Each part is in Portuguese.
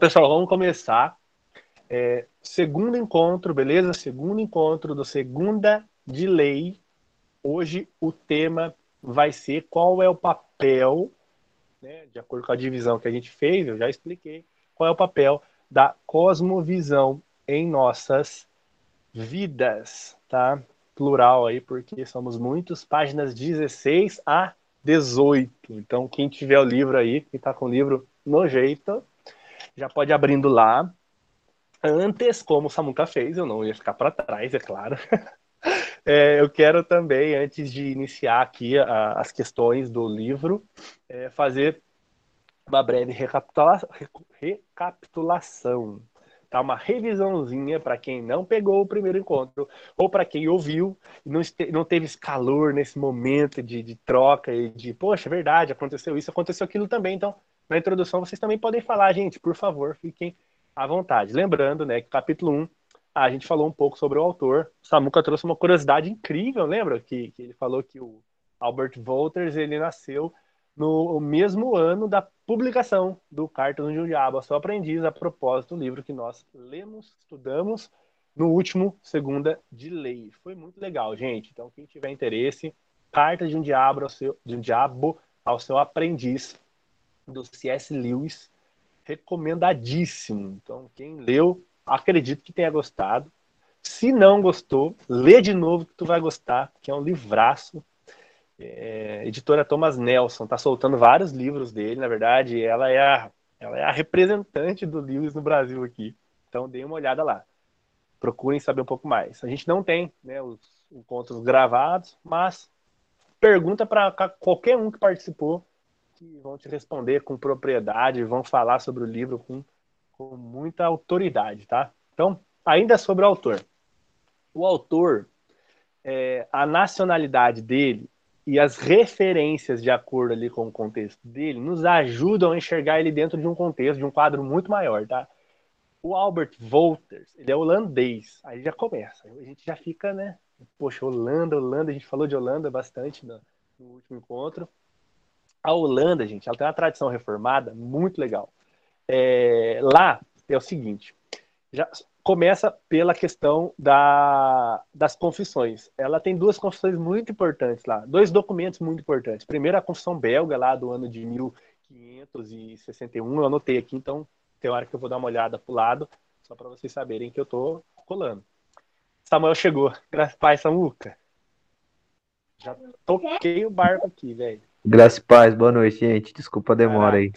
pessoal, vamos começar. É, segundo encontro, beleza? Segundo encontro do Segunda de Lei. Hoje o tema vai ser qual é o papel, né, de acordo com a divisão que a gente fez, eu já expliquei, qual é o papel da cosmovisão em nossas vidas, tá? Plural aí, porque somos muitos, páginas 16 a 18. Então, quem tiver o livro aí, quem tá com o livro no jeito, já pode abrindo lá. Antes, como o Samuca fez, eu não ia ficar para trás, é claro. É, eu quero também, antes de iniciar aqui a, as questões do livro, é, fazer uma breve recapitula recapitulação. Tá? Uma revisãozinha para quem não pegou o primeiro encontro, ou para quem ouviu e não, não teve esse calor nesse momento de, de troca e de, poxa, é verdade, aconteceu isso, aconteceu aquilo também. Então, na introdução, vocês também podem falar, gente, por favor, fiquem à vontade. Lembrando né, que capítulo 1 a gente falou um pouco sobre o autor. O Samuca trouxe uma curiosidade incrível, lembra? Que, que ele falou que o Albert Wolters ele nasceu no mesmo ano da publicação do Cartas de um Diabo, a sua aprendiz, a propósito do livro que nós lemos, estudamos no último Segunda de Lei. Foi muito legal, gente. Então, quem tiver interesse, Cartas de um Diabo ao seu, de um Diabo ao seu aprendiz, do C.S. Lewis, recomendadíssimo. Então, quem leu, Acredito que tenha gostado. Se não gostou, lê de novo que tu vai gostar, que é um livraço. É, editora Thomas Nelson está soltando vários livros dele, na verdade, ela é a, ela é a representante do Lewis no Brasil aqui. Então dê uma olhada lá. Procurem saber um pouco mais. A gente não tem né, os encontros gravados, mas pergunta para qualquer um que participou, que vão te responder com propriedade, vão falar sobre o livro com com muita autoridade, tá? Então, ainda sobre o autor. O autor, é, a nacionalidade dele e as referências de acordo ali com o contexto dele nos ajudam a enxergar ele dentro de um contexto, de um quadro muito maior, tá? O Albert Wolters, ele é holandês, aí já começa, a gente já fica, né? Poxa, Holanda, Holanda, a gente falou de Holanda bastante no, no último encontro. A Holanda, gente, ela tem uma tradição reformada muito legal. É, lá é o seguinte: já começa pela questão da, das confissões. Ela tem duas confissões muito importantes lá, dois documentos muito importantes. Primeiro, a confissão belga, lá do ano de 1561, eu anotei aqui, então tem hora que eu vou dar uma olhada para o lado, só para vocês saberem que eu estou colando. Samuel chegou. Graças Pai, Samuca. Já toquei o barco aqui, velho. Graças e paz, boa noite, gente. Desculpa a demora aí.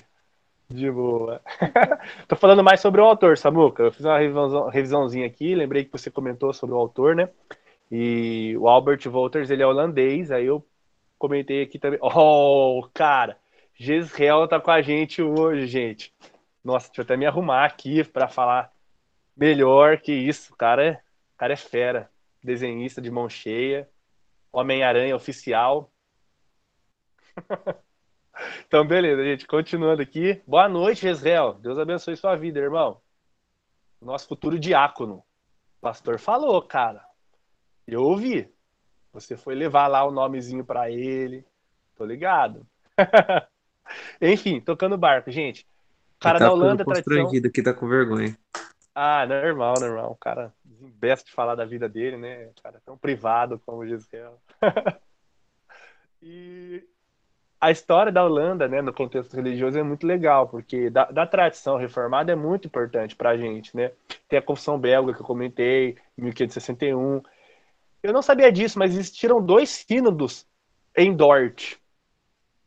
De boa. Tô falando mais sobre o autor, Samuca. Eu fiz uma revisão, revisãozinha aqui, lembrei que você comentou sobre o autor, né? E o Albert Wolters, ele é holandês, aí eu comentei aqui também. Oh, cara, Gesrel tá com a gente hoje, gente. Nossa, deixa eu até me arrumar aqui para falar melhor que isso. O cara é, o cara é fera. Desenhista de mão cheia. Homem-Aranha oficial. Então, beleza, gente. Continuando aqui. Boa noite, Jezreel. Deus abençoe sua vida, irmão. Nosso futuro diácono. O pastor falou, cara. Eu ouvi. Você foi levar lá o nomezinho para ele. Tô ligado. Enfim, tocando barco, gente. O cara tá da Holanda, tradição. que tá com vergonha. Ah, normal, normal. O cara desembesta de falar da vida dele, né? O cara é tão privado como o Gisele. e a história da Holanda, né, no contexto religioso, é muito legal, porque da, da tradição reformada é muito importante para a gente, né? Tem a Confissão Belga que eu comentei, em 1561. Eu não sabia disso, mas existiram dois sínodos em Dort.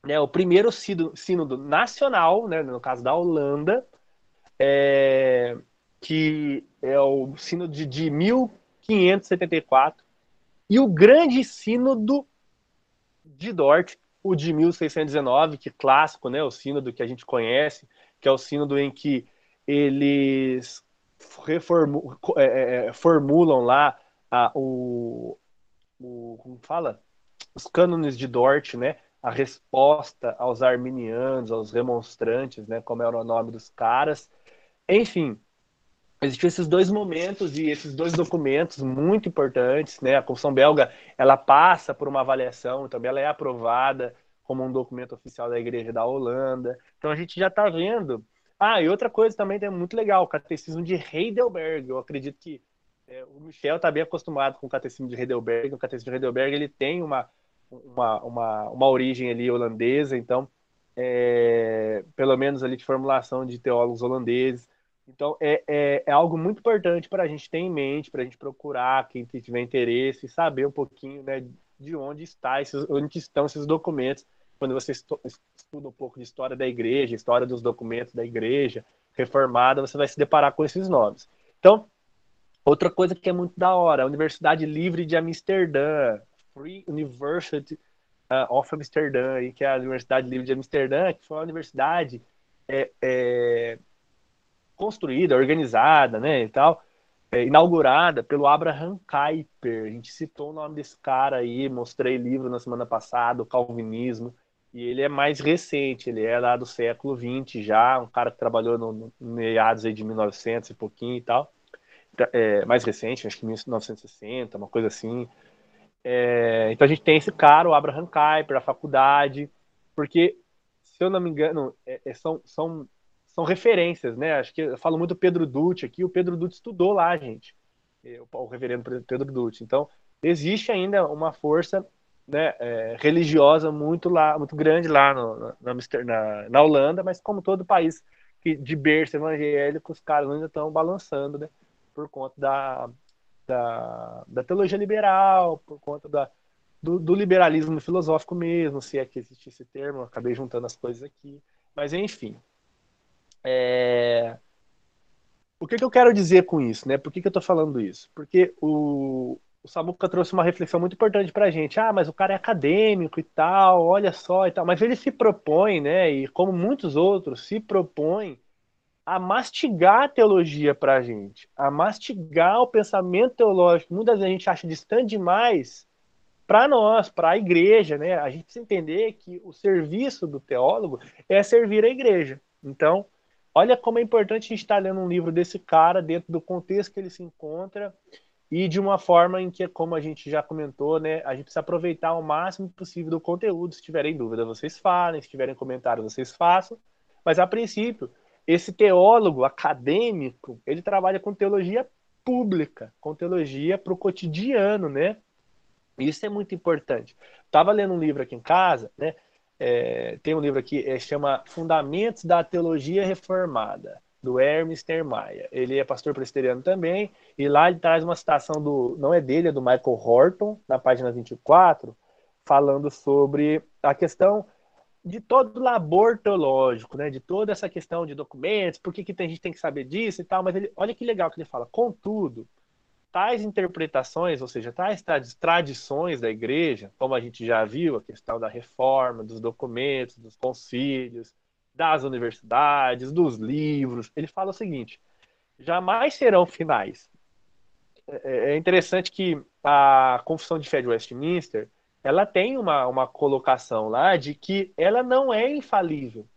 Né? O primeiro sínodo, sínodo nacional, né, no caso da Holanda, é, que é o sínodo de, de 1574, e o grande sínodo de Dort, o de 1619, que é clássico, né, o sínodo que a gente conhece, que é o sínodo em que eles reformu, é, é, é, formulam lá a, o, o, como fala? Os cânones de Dort, né? A resposta aos arminianos, aos remonstrantes, né? Como era o nome dos caras. Enfim, existiam esses dois momentos e esses dois documentos muito importantes, né? A Constituição belga, ela passa por uma avaliação, também ela é aprovada como um documento oficial da Igreja da Holanda. Então a gente já está vendo Ah, e outra coisa também é muito legal, o catecismo de Heidelberg. Eu acredito que é, o Michel está bem acostumado com o catecismo de Heidelberg. O catecismo de Heidelberg ele tem uma, uma, uma, uma origem ali holandesa, então, é, pelo menos ali de formulação de teólogos holandeses. Então, é, é, é algo muito importante para a gente ter em mente, para a gente procurar, quem tiver interesse, saber um pouquinho né, de onde, está esses, onde estão esses documentos. Quando você estuda um pouco de história da igreja, história dos documentos da igreja reformada, você vai se deparar com esses nomes. Então, outra coisa que é muito da hora, a Universidade Livre de Amsterdã, Free University uh, of Amsterdã, que é a Universidade Livre de Amsterdã, que foi uma universidade é, é, construída, organizada, né, e tal, é, inaugurada pelo Abraham Kuyper. A gente citou o nome desse cara aí, mostrei livro na semana passada, o Calvinismo, e ele é mais recente, ele é lá do século XX já, um cara que trabalhou no, no meados aí de 1900 e pouquinho e tal, é, mais recente, acho que 1960, uma coisa assim. É, então a gente tem esse cara, o Abraham Kuyper, a faculdade, porque, se eu não me engano, é, é são, são são referências, né? Acho que eu falo muito do Pedro Dutti aqui, o Pedro Dutti estudou lá, gente, o reverendo Pedro Dutti. Então, existe ainda uma força né, é, religiosa muito lá, muito grande lá no, na, na, na, Holanda, mas como todo país que, de berço evangélico, os caras ainda estão balançando, né? Por conta da, da, da teologia liberal, por conta da, do, do, liberalismo filosófico mesmo, se é que existe esse termo, acabei juntando as coisas aqui. Mas enfim, é... O que, que, eu quero dizer com isso, né? Por que, que eu estou falando isso? Porque o, o Samuca trouxe uma reflexão muito importante para a gente. Ah, mas o cara é acadêmico e tal, olha só e tal. Mas ele se propõe, né? E como muitos outros, se propõe a mastigar a teologia para a gente, a mastigar o pensamento teológico. Muitas vezes a gente acha distante demais para nós, para a igreja, né? A gente precisa entender que o serviço do teólogo é servir a igreja. Então, Olha como é importante a gente estar lendo um livro desse cara dentro do contexto que ele se encontra e de uma forma em que, como a gente já comentou, né, a gente precisa aproveitar o máximo possível do conteúdo. Se tiverem dúvida, vocês falem, se tiverem comentário, vocês façam. Mas, a princípio, esse teólogo acadêmico, ele trabalha com teologia pública, com teologia para o cotidiano, né? Isso é muito importante. Estava lendo um livro aqui em casa, né? É, tem um livro aqui, é, chama Fundamentos da Teologia Reformada, do Hermes Termaia. Ele é pastor presbiteriano também, e lá ele traz uma citação do, não é dele, é do Michael Horton, na página 24, falando sobre a questão de todo o labor teológico, né, de toda essa questão de documentos, por que, que a gente tem que saber disso e tal, mas ele, olha que legal que ele fala, contudo, tais interpretações, ou seja, tais tradições da igreja, como a gente já viu, a questão da reforma, dos documentos, dos concílios, das universidades, dos livros, ele fala o seguinte: jamais serão finais. É, é interessante que a Confissão de Fé de Westminster ela tem uma, uma colocação lá de que ela não é infalível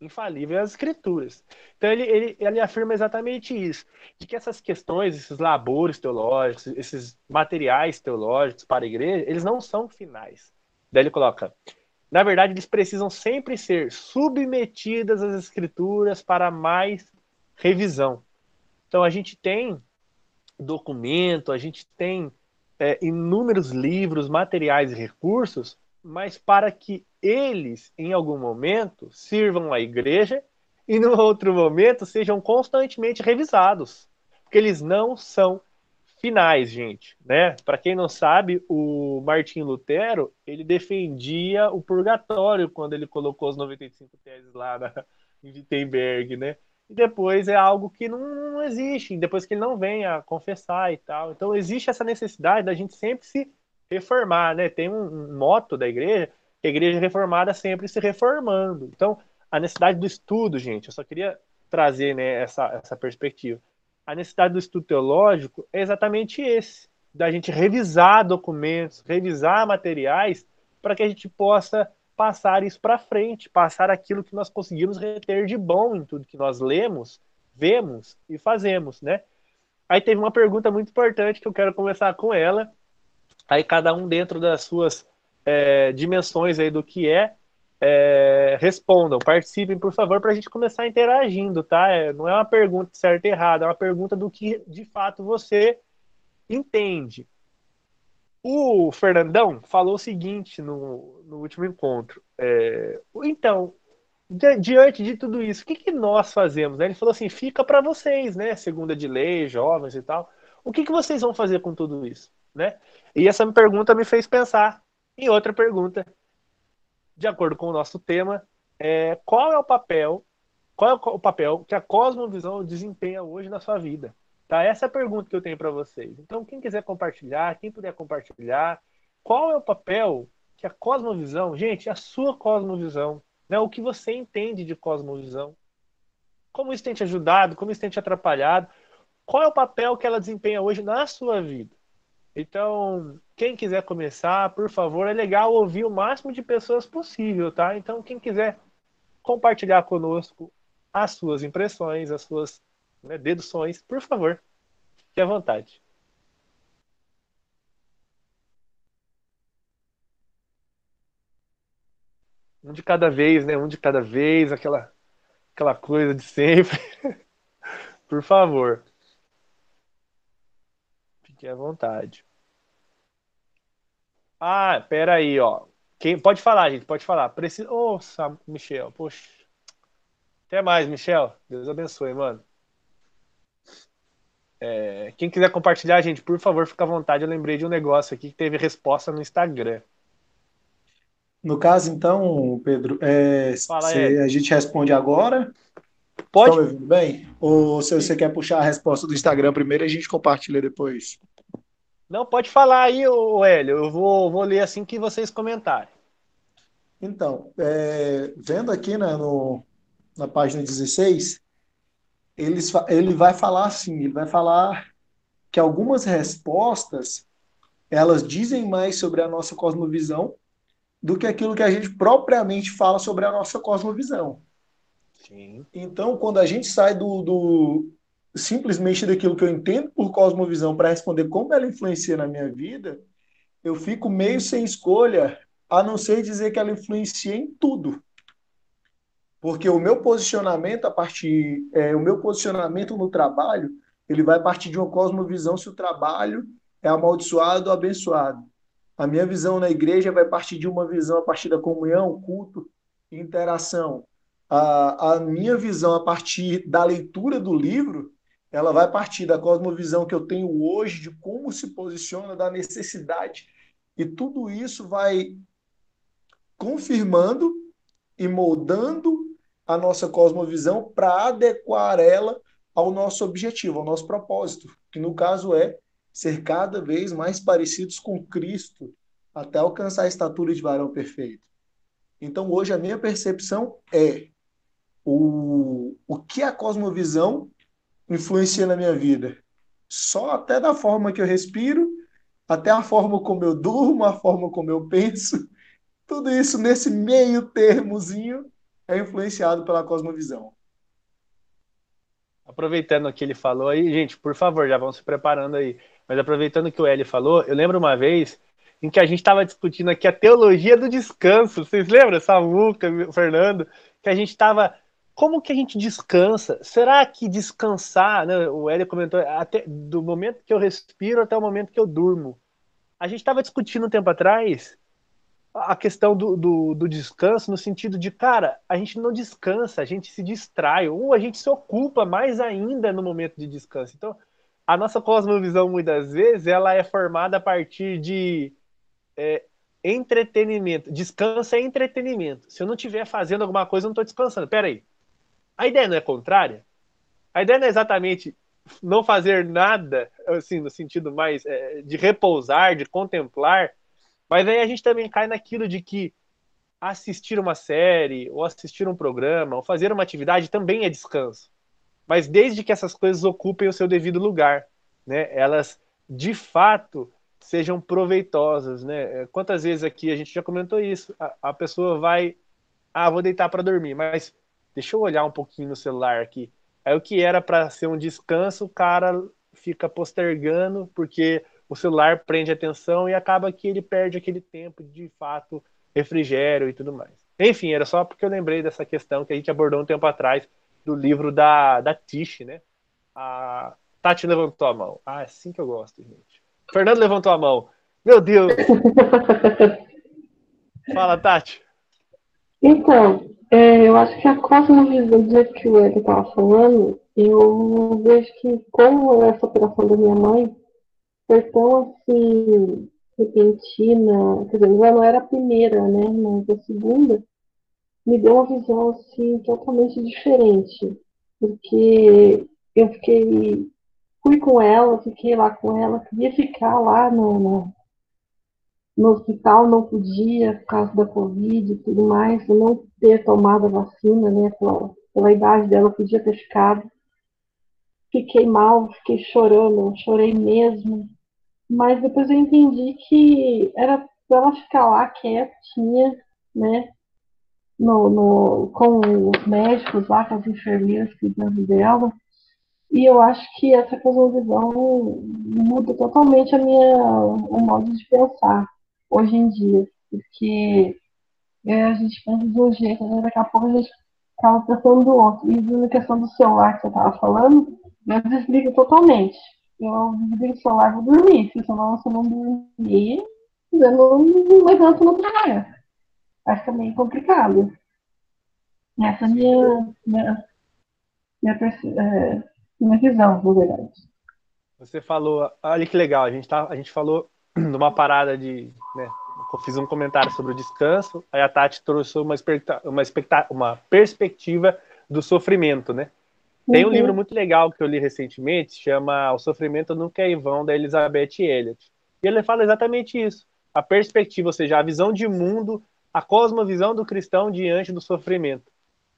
infalível as escrituras. Então ele, ele, ele afirma exatamente isso, de que essas questões, esses labores teológicos, esses materiais teológicos para a igreja, eles não são finais. Daí ele coloca, na verdade, eles precisam sempre ser submetidas às escrituras para mais revisão. Então a gente tem documento, a gente tem é, inúmeros livros, materiais e recursos, mas para que eles, em algum momento, sirvam à igreja e, no outro momento, sejam constantemente revisados. Porque eles não são finais, gente. Né? Para quem não sabe, o Martim Lutero ele defendia o purgatório quando ele colocou as 95 teses lá na, em Wittenberg, né? E depois é algo que não, não existe, depois que ele não vem a confessar e tal. Então existe essa necessidade da gente sempre se reformar, né? Tem um, um moto da igreja a igreja reformada sempre se reformando. Então, a necessidade do estudo, gente, eu só queria trazer né, essa, essa perspectiva. A necessidade do estudo teológico é exatamente esse, da gente revisar documentos, revisar materiais, para que a gente possa passar isso para frente, passar aquilo que nós conseguimos reter de bom em tudo que nós lemos, vemos e fazemos, né? Aí teve uma pergunta muito importante que eu quero começar com ela. Aí cada um dentro das suas é, dimensões aí do que é, é, respondam, participem, por favor, para a gente começar interagindo, tá? É, não é uma pergunta certa e errada, é uma pergunta do que de fato você entende. O Fernandão falou o seguinte no, no último encontro. É, então, di diante de tudo isso, o que, que nós fazemos? Né? Ele falou assim: fica para vocês, né? Segunda de lei, jovens e tal. O que, que vocês vão fazer com tudo isso? Né? E essa pergunta me fez pensar em outra pergunta de acordo com o nosso tema, é, qual é o papel, qual é o papel que a cosmovisão desempenha hoje na sua vida? Tá? Essa é a pergunta que eu tenho para vocês. Então, quem quiser compartilhar, quem puder compartilhar, qual é o papel que a cosmovisão, gente, a sua cosmovisão, né, o que você entende de cosmovisão, como isso tem te ajudado, como isso tem te atrapalhado, qual é o papel que ela desempenha hoje na sua vida? Então, quem quiser começar, por favor, é legal ouvir o máximo de pessoas possível, tá? Então, quem quiser compartilhar conosco as suas impressões, as suas né, deduções, por favor, fique à vontade. Um de cada vez, né? Um de cada vez, aquela, aquela coisa de sempre. por favor. Fique à vontade. Ah, pera aí, ó. Quem, pode falar, gente, pode falar. Precisa. Ô, oh, Michel, poxa. Até mais, Michel. Deus abençoe, mano. É, quem quiser compartilhar, gente, por favor, fica à vontade. Eu lembrei de um negócio aqui que teve resposta no Instagram. No caso, então, Pedro, é, Fala, se a gente responde agora. Pode. Estão ouvindo bem? Ou se você quer puxar a resposta do Instagram primeiro, a gente compartilha depois. Não, pode falar aí, o Hélio. Eu vou, vou ler assim que vocês comentarem. Então, é, vendo aqui né, no, na página 16, eles, ele vai falar assim, ele vai falar que algumas respostas elas dizem mais sobre a nossa cosmovisão do que aquilo que a gente propriamente fala sobre a nossa cosmovisão. Sim. Então, quando a gente sai do, do, simplesmente daquilo que eu entendo por cosmovisão para responder como ela influencia na minha vida, eu fico meio sem escolha, a não ser dizer que ela influencia em tudo. Porque o meu posicionamento a partir, é, o meu posicionamento no trabalho, ele vai partir de uma cosmovisão se o trabalho é amaldiçoado ou abençoado. A minha visão na igreja vai partir de uma visão a partir da comunhão, culto interação. A, a minha visão a partir da leitura do livro ela vai partir da cosmovisão que eu tenho hoje, de como se posiciona, da necessidade. E tudo isso vai confirmando e moldando a nossa cosmovisão para adequar ela ao nosso objetivo, ao nosso propósito, que no caso é ser cada vez mais parecidos com Cristo, até alcançar a estatura de varão perfeito. Então, hoje, a minha percepção é o, o que a cosmovisão influencia na minha vida? Só até da forma que eu respiro, até a forma como eu durmo, a forma como eu penso. Tudo isso nesse meio termozinho é influenciado pela cosmovisão. Aproveitando o que ele falou aí, gente, por favor, já vão se preparando aí. Mas aproveitando que o Eli falou, eu lembro uma vez em que a gente estava discutindo aqui a teologia do descanso. Vocês lembram, Samuca, Fernando? Que a gente estava como que a gente descansa? Será que descansar, né, o Hélio comentou, até do momento que eu respiro até o momento que eu durmo. A gente estava discutindo um tempo atrás a questão do, do, do, descanso no sentido de, cara, a gente não descansa, a gente se distrai, ou a gente se ocupa mais ainda no momento de descanso. Então, a nossa cosmovisão, muitas vezes, ela é formada a partir de é, entretenimento. Descanso é entretenimento. Se eu não estiver fazendo alguma coisa, eu não estou descansando. Peraí, a ideia não é contrária? A ideia não é exatamente não fazer nada, assim, no sentido mais é, de repousar, de contemplar, mas aí a gente também cai naquilo de que assistir uma série, ou assistir um programa, ou fazer uma atividade também é descanso. Mas desde que essas coisas ocupem o seu devido lugar, né? Elas de fato sejam proveitosas, né? Quantas vezes aqui a gente já comentou isso? A, a pessoa vai, ah, vou deitar para dormir, mas deixa eu olhar um pouquinho no celular aqui. Aí o que era para ser um descanso, o cara fica postergando porque o celular prende atenção e acaba que ele perde aquele tempo de fato refrigério e tudo mais. Enfim, era só porque eu lembrei dessa questão que a gente abordou um tempo atrás do livro da, da Tish, né? A Tati levantou a mão. Ah, é assim que eu gosto, gente. Fernando levantou a mão. Meu Deus! Fala, Tati. Então, é, eu acho que a cosmovisão do jeito que o Ed estava falando, eu vejo que como essa operação da minha mãe foi tão assim repentina, quer dizer, já não era a primeira, né? Mas a segunda me deu uma visão assim totalmente diferente, porque eu fiquei fui com ela, fiquei lá com ela, queria ficar lá no, no, hospital, não podia por causa da Covid e tudo mais, não ter tomado a vacina, né? Pela, pela idade dela, podia ter ficado. Fiquei mal, fiquei chorando, chorei mesmo. Mas depois eu entendi que era para ela ficar lá quietinha, né? No, no, com os médicos lá, com as enfermeiras cuidando dela. E eu acho que essa cosmovisão muda totalmente a minha, o modo de pensar hoje em dia. Porque é, a gente pensa de um jeito, né? daqui a pouco a gente acaba pensando do outro. E na questão do celular que você estava falando, eu desligo totalmente. Eu desligo o celular e vou dormir. Se senão você não dormir, eu não, não levanto no trabalho. Acho que é meio complicado. Essa é minha, minha, minha, é, minha visão, na verdade. Você falou, olha que legal, a gente, tá, a gente falou numa parada de. Né, eu fiz um comentário sobre o descanso, aí a Tati trouxe uma, uma, uma perspectiva do sofrimento, né? Tem um uhum. livro muito legal que eu li recentemente, chama O Sofrimento Nunca é em Vão, da Elizabeth Elliot. E ele fala exatamente isso. A perspectiva, ou seja, a visão de mundo, a cosmovisão do cristão diante do sofrimento.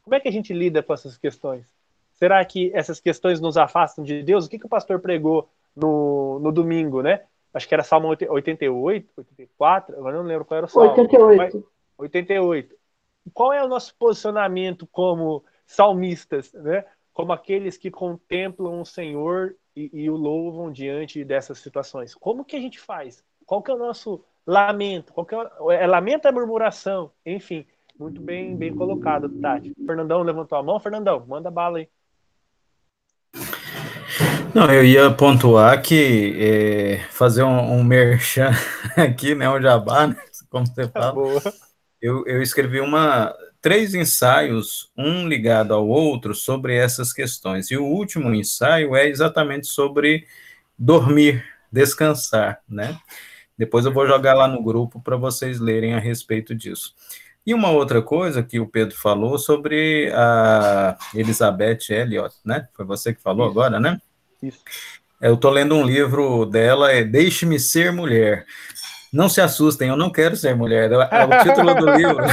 Como é que a gente lida com essas questões? Será que essas questões nos afastam de Deus? O que, que o pastor pregou no, no domingo, né? Acho que era Salmo 88, 84, agora não lembro qual era o Salmo. 88. 88. Qual é o nosso posicionamento como salmistas, né? Como aqueles que contemplam o Senhor e, e, o louvam diante dessas situações. Como que a gente faz? Qual que é o nosso lamento? Qual que é, é lamento a murmuração? Enfim, muito bem, bem colocado, Tati. Fernandão levantou a mão. Fernandão, manda bala aí. Não, eu ia pontuar que é, fazer um, um merchan aqui, né, um jabá, né, como você fala. Boa. Eu, eu escrevi uma três ensaios, um ligado ao outro, sobre essas questões. E o último ensaio é exatamente sobre dormir, descansar, né? Depois eu vou jogar lá no grupo para vocês lerem a respeito disso. E uma outra coisa que o Pedro falou sobre a Elizabeth Elliot, né? Foi você que falou agora, né? Isso. Eu estou lendo um livro dela, é Deixe-me Ser Mulher. Não se assustem, eu não quero ser mulher, é o título do livro.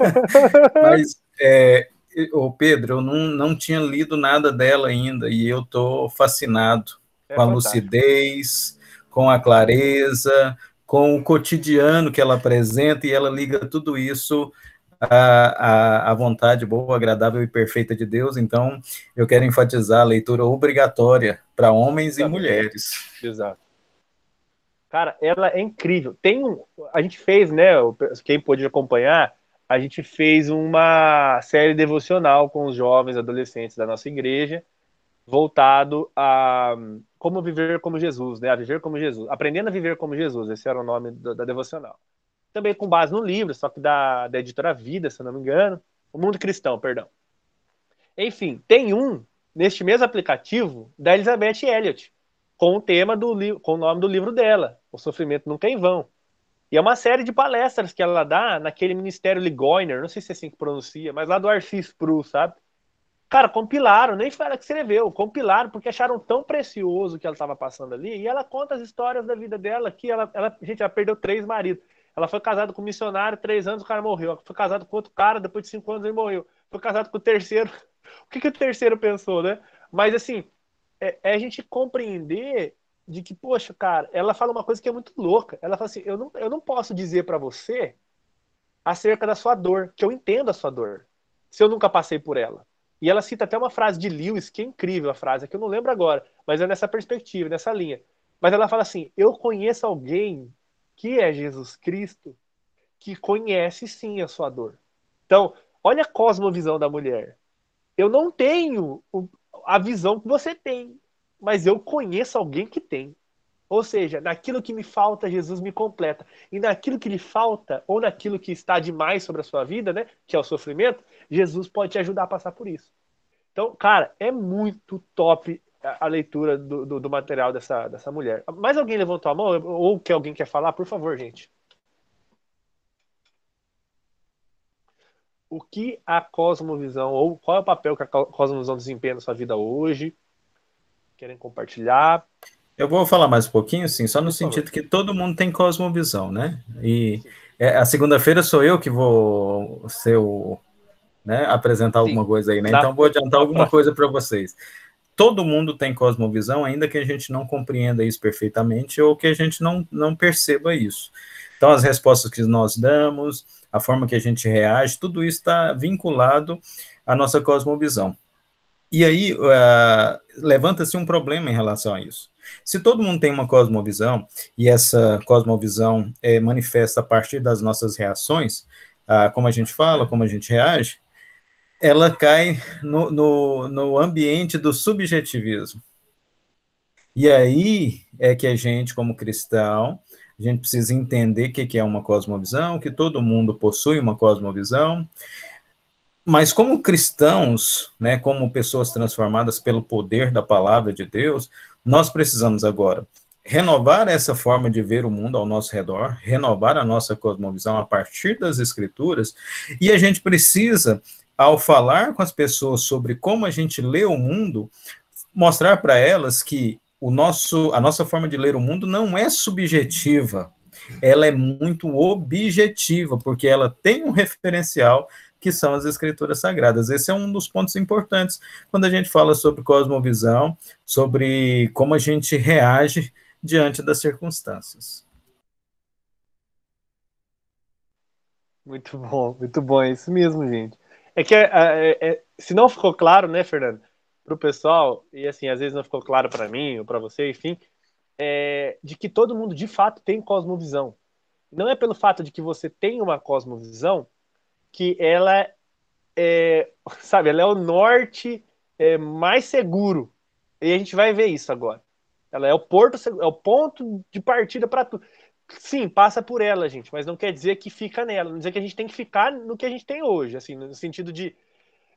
Mas, é, o Pedro, eu não, não tinha lido nada dela ainda e eu estou fascinado é com a lucidez, com a clareza, com o cotidiano que ela apresenta e ela liga tudo isso a, a, a vontade boa, agradável e perfeita de Deus. Então, eu quero enfatizar a leitura obrigatória para homens Exato. e mulheres. Exato. Cara, ela é incrível. Tem um, a gente fez, né? Quem pôde acompanhar, a gente fez uma série devocional com os jovens adolescentes da nossa igreja, voltado a como viver como Jesus, né? A viver como Jesus, aprendendo a viver como Jesus. Esse era o nome da, da devocional também com base no livro, só que da, da editora Vida, se eu não me engano. O Mundo Cristão, perdão. Enfim, tem um neste mesmo aplicativo da Elizabeth Elliot, com o tema do com o nome do livro dela, O Sofrimento Nunca é em Vão. E é uma série de palestras que ela dá naquele Ministério Ligoiner, não sei se é assim que pronuncia, mas lá do Arcis Pru, sabe? Cara, compilaram, nem foi ela que escreveu, compilaram porque acharam tão precioso o que ela estava passando ali, e ela conta as histórias da vida dela, que ela, ela gente, ela perdeu três maridos. Ela foi casada com um missionário, três anos o cara morreu. Foi casada com outro cara, depois de cinco anos ele morreu. Foi casado com o terceiro. O que, que o terceiro pensou, né? Mas assim, é, é, a gente compreender de que, poxa, cara, ela fala uma coisa que é muito louca. Ela fala assim: eu não, eu não posso dizer para você acerca da sua dor, que eu entendo a sua dor, se eu nunca passei por ela. E ela cita até uma frase de Lewis, que é incrível a frase, que eu não lembro agora, mas é nessa perspectiva, nessa linha. Mas ela fala assim: eu conheço alguém que é Jesus Cristo, que conhece sim a sua dor. Então, olha a cosmovisão da mulher. Eu não tenho a visão que você tem, mas eu conheço alguém que tem. Ou seja, naquilo que me falta, Jesus me completa. E naquilo que lhe falta, ou naquilo que está demais sobre a sua vida, né, que é o sofrimento, Jesus pode te ajudar a passar por isso. Então, cara, é muito top a, leitura do, do, do, material dessa, dessa mulher. Mais alguém levantou a mão? Ou que alguém quer falar? Por favor, gente. O que a cosmovisão, ou qual é o papel que a cosmovisão desempenha na sua vida hoje? Querem compartilhar? Eu vou falar mais um pouquinho, sim, só no sentido que todo mundo tem cosmovisão, né? E é, a segunda-feira sou eu que vou ser o, né, apresentar sim. alguma coisa aí, né? Então vou adiantar alguma coisa para vocês. Todo mundo tem cosmovisão, ainda que a gente não compreenda isso perfeitamente ou que a gente não, não perceba isso. Então, as respostas que nós damos, a forma que a gente reage, tudo isso está vinculado à nossa cosmovisão. E aí, uh, levanta-se um problema em relação a isso. Se todo mundo tem uma cosmovisão e essa cosmovisão é manifesta a partir das nossas reações, ah, como a gente fala, como a gente reage, ela cai no, no, no ambiente do subjetivismo. E aí é que a gente, como cristão, a gente precisa entender o que é uma cosmovisão, que todo mundo possui uma cosmovisão, mas como cristãos, né, como pessoas transformadas pelo poder da palavra de Deus, nós precisamos agora renovar essa forma de ver o mundo ao nosso redor, renovar a nossa cosmovisão a partir das escrituras, e a gente precisa, ao falar com as pessoas sobre como a gente lê o mundo, mostrar para elas que o nosso, a nossa forma de ler o mundo não é subjetiva, ela é muito objetiva, porque ela tem um referencial que são as escrituras sagradas. Esse é um dos pontos importantes quando a gente fala sobre cosmovisão, sobre como a gente reage diante das circunstâncias. Muito bom, muito bom, é isso mesmo, gente. É que é, é, é, se não ficou claro, né, Fernando, para o pessoal, e assim, às vezes não ficou claro para mim ou para você, enfim, é, de que todo mundo de fato tem cosmovisão. Não é pelo fato de que você tem uma cosmovisão que ela é, sabe, ela é o norte é, mais seguro. E a gente vai ver isso agora. Ela é o porto, é o ponto de partida para tudo. Sim, passa por ela, gente, mas não quer dizer que fica nela. Não dizer que a gente tem que ficar no que a gente tem hoje, assim, no sentido de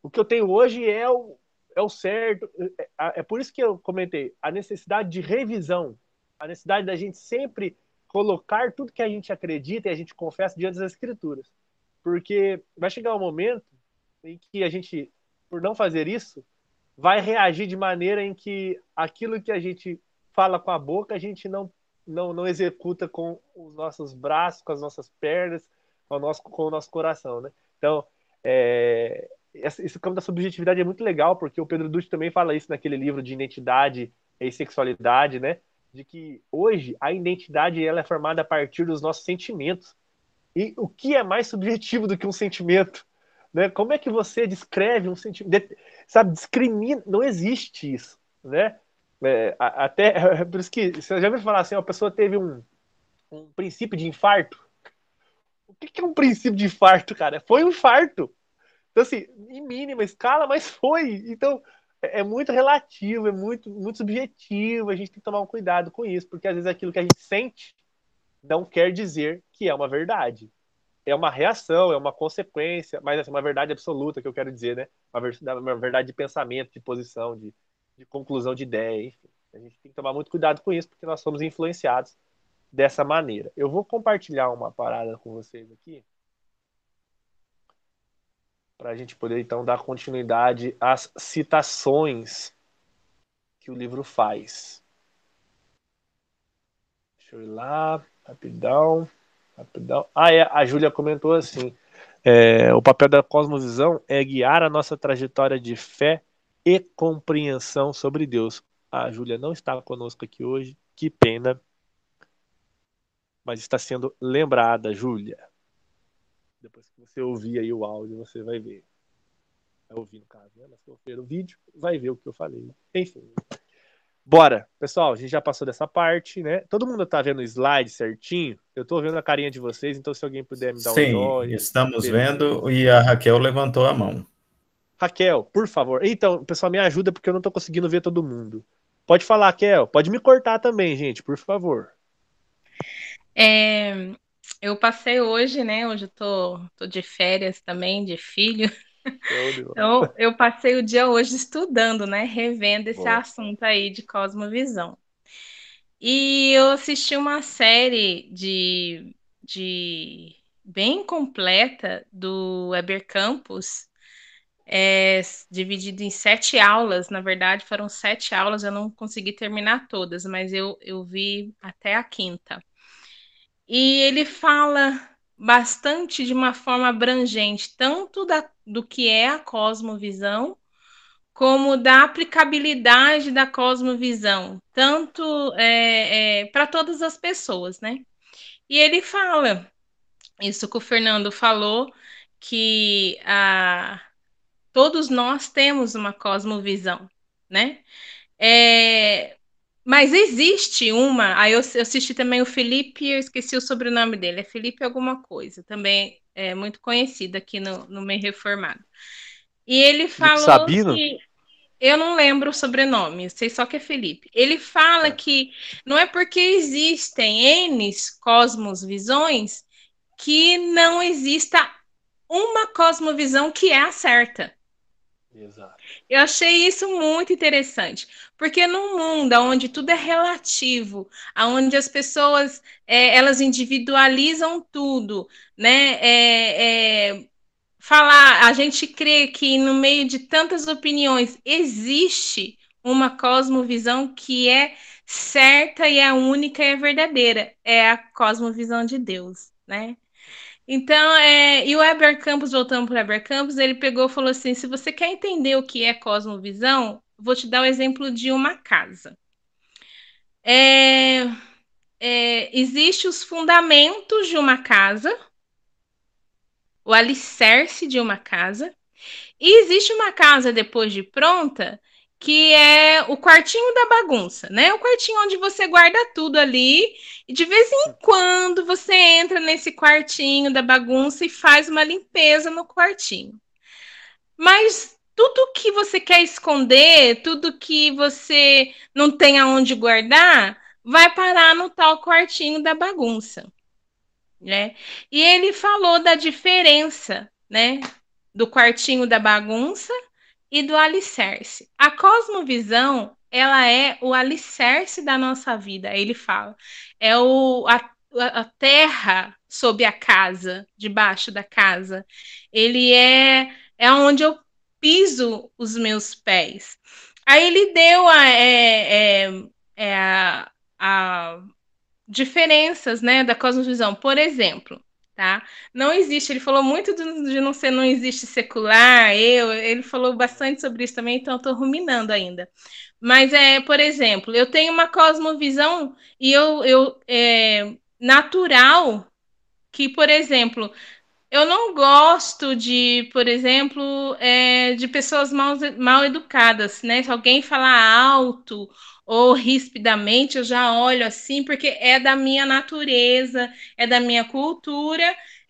o que eu tenho hoje é o, é o certo. É, é por isso que eu comentei a necessidade de revisão, a necessidade da gente sempre colocar tudo que a gente acredita e a gente confessa diante das escrituras. Porque vai chegar um momento em que a gente, por não fazer isso, vai reagir de maneira em que aquilo que a gente fala com a boca, a gente não, não, não executa com os nossos braços, com as nossas pernas, com o nosso, com o nosso coração, né? Então, é, esse campo da subjetividade é muito legal, porque o Pedro Dutti também fala isso naquele livro de identidade e sexualidade, né? De que hoje a identidade ela é formada a partir dos nossos sentimentos. E o que é mais subjetivo do que um sentimento? Né? Como é que você descreve um sentimento? Sabe, discrimina. Não existe isso. Né? É, até é por isso que você já ouviu falar assim: a pessoa teve um, um princípio de infarto. O que é um princípio de infarto, cara? Foi um infarto. Então, assim, em mínima escala, mas foi. Então, é, é muito relativo, é muito, muito subjetivo. A gente tem que tomar um cuidado com isso, porque às vezes aquilo que a gente sente não quer dizer que é uma verdade. É uma reação, é uma consequência, mas assim, uma verdade absoluta que eu quero dizer, né? Uma, uma verdade de pensamento, de posição, de, de conclusão de ideia, enfim. A gente tem que tomar muito cuidado com isso, porque nós somos influenciados dessa maneira. Eu vou compartilhar uma parada com vocês aqui, para a gente poder então dar continuidade às citações que o livro faz. Deixa eu ir lá. Rapidão. Rapidão. Ah, é, a Júlia comentou assim: é, o papel da cosmovisão é guiar a nossa trajetória de fé e compreensão sobre Deus. A Júlia não está conosco aqui hoje, que pena. Mas está sendo lembrada, Júlia. Depois que você ouvir aí o áudio, você vai ver. Vai ouvir no caso, né? Mas se for ver o vídeo, vai ver o que eu falei. Enfim. Bora. Pessoal, a gente já passou dessa parte, né? Todo mundo tá vendo o slide certinho? Eu tô vendo a carinha de vocês, então se alguém puder me dar Sim, um Sim, estamos vendo e a Raquel levantou a mão. Raquel, por favor. Então, pessoal, me ajuda porque eu não tô conseguindo ver todo mundo. Pode falar, Raquel. Pode me cortar também, gente, por favor. É, eu passei hoje, né? Hoje eu tô, tô de férias também, de filho. Então, eu passei o dia hoje estudando, né? Revendo esse Boa. assunto aí de cosmovisão. E eu assisti uma série de, de bem completa do Weber Campos, é, dividido em sete aulas. Na verdade, foram sete aulas, eu não consegui terminar todas, mas eu, eu vi até a quinta. E ele fala bastante de uma forma abrangente, tanto da, do que é a cosmovisão, como da aplicabilidade da cosmovisão, tanto é, é, para todas as pessoas, né? E ele fala, isso que o Fernando falou, que a, todos nós temos uma cosmovisão, né? É, mas existe uma. Aí eu, eu, assisti também o Felipe, eu esqueci o sobrenome dele, é Felipe alguma coisa, também é muito conhecido aqui no, no meio reformado. E ele falou Sabino? que. Eu não lembro o sobrenome, sei só que é Felipe. Ele fala é. que não é porque existem N cosmosvisões que não exista uma cosmovisão que é a certa. Exato. Eu achei isso muito interessante, porque num mundo onde tudo é relativo, onde as pessoas é, elas individualizam tudo, né? É, é, falar, a gente crê que no meio de tantas opiniões existe uma cosmovisão que é certa e é única e é verdadeira, é a cosmovisão de Deus, né? Então, é, e o Weber Campos, voltando para o Weber Campos, ele pegou e falou assim: se você quer entender o que é cosmovisão, vou te dar o exemplo de uma casa. É, é, Existem os fundamentos de uma casa, o alicerce de uma casa, e existe uma casa depois de pronta que é o quartinho da bagunça, né? O quartinho onde você guarda tudo ali e de vez em quando você entra nesse quartinho da bagunça e faz uma limpeza no quartinho. Mas tudo que você quer esconder, tudo que você não tem aonde guardar, vai parar no tal quartinho da bagunça, né? E ele falou da diferença, né, do quartinho da bagunça e do alicerce. A cosmovisão, ela é o alicerce da nossa vida, ele fala. É o, a, a terra sob a casa, debaixo da casa. Ele é, é onde eu piso os meus pés. Aí ele deu a, é, é, é a, a diferenças né, da cosmovisão. Por exemplo, tá? Não existe, ele falou muito de não ser, não existe secular, eu, ele falou bastante sobre isso também, então eu estou ruminando ainda. Mas, é, por exemplo, eu tenho uma cosmovisão e eu, eu é, natural que, por exemplo, eu não gosto de, por exemplo, é, de pessoas mal, mal educadas, né? Se alguém falar alto ou rispidamente, eu já olho assim, porque é da minha natureza, é da minha cultura,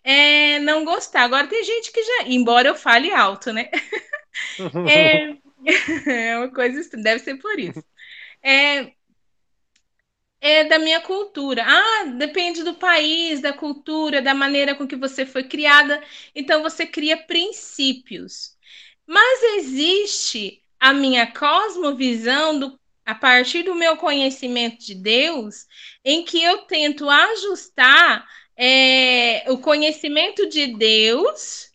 é, não gostar. Agora tem gente que já, embora eu fale alto, né? é, é uma coisa, deve ser por isso. É, é da minha cultura. Ah, depende do país, da cultura, da maneira com que você foi criada. Então você cria princípios. Mas existe a minha cosmovisão do a partir do meu conhecimento de Deus, em que eu tento ajustar é, o conhecimento de Deus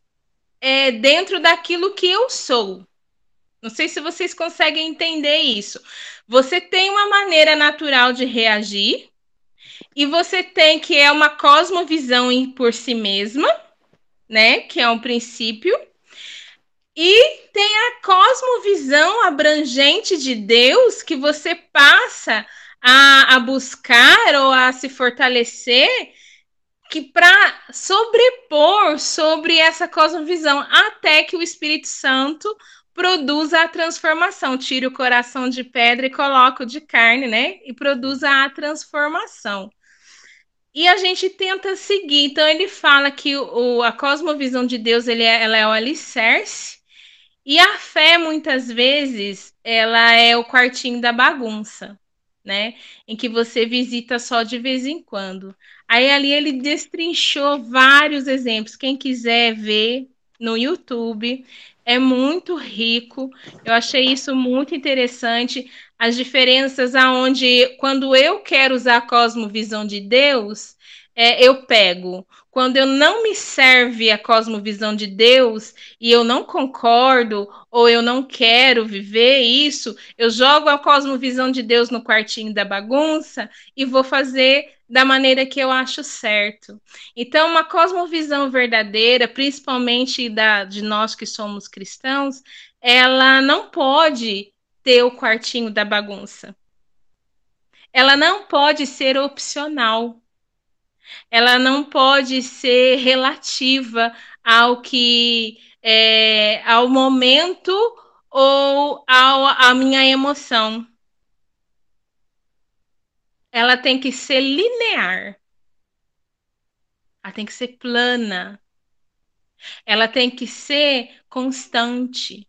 é, dentro daquilo que eu sou. Não sei se vocês conseguem entender isso. Você tem uma maneira natural de reagir, e você tem que é uma cosmovisão por si mesma, né? Que é um princípio. E tem a cosmovisão abrangente de Deus que você passa a, a buscar ou a se fortalecer que para sobrepor sobre essa cosmovisão até que o Espírito Santo produza a transformação. Tire o coração de pedra e coloque o de carne, né? E produza a transformação. E a gente tenta seguir. Então, ele fala que o, a cosmovisão de Deus ele é, ela é o alicerce. E a fé, muitas vezes, ela é o quartinho da bagunça, né? Em que você visita só de vez em quando. Aí ali ele destrinchou vários exemplos. Quem quiser ver no YouTube, é muito rico. Eu achei isso muito interessante. As diferenças aonde, quando eu quero usar a cosmovisão de Deus, é, eu pego. Quando eu não me serve a cosmovisão de Deus e eu não concordo ou eu não quero viver isso, eu jogo a cosmovisão de Deus no quartinho da bagunça e vou fazer da maneira que eu acho certo. Então, uma cosmovisão verdadeira, principalmente da, de nós que somos cristãos, ela não pode ter o quartinho da bagunça. Ela não pode ser opcional. Ela não pode ser relativa ao que é, ao momento ou ao, à minha emoção ela tem que ser linear. Ela tem que ser plana. Ela tem que ser constante.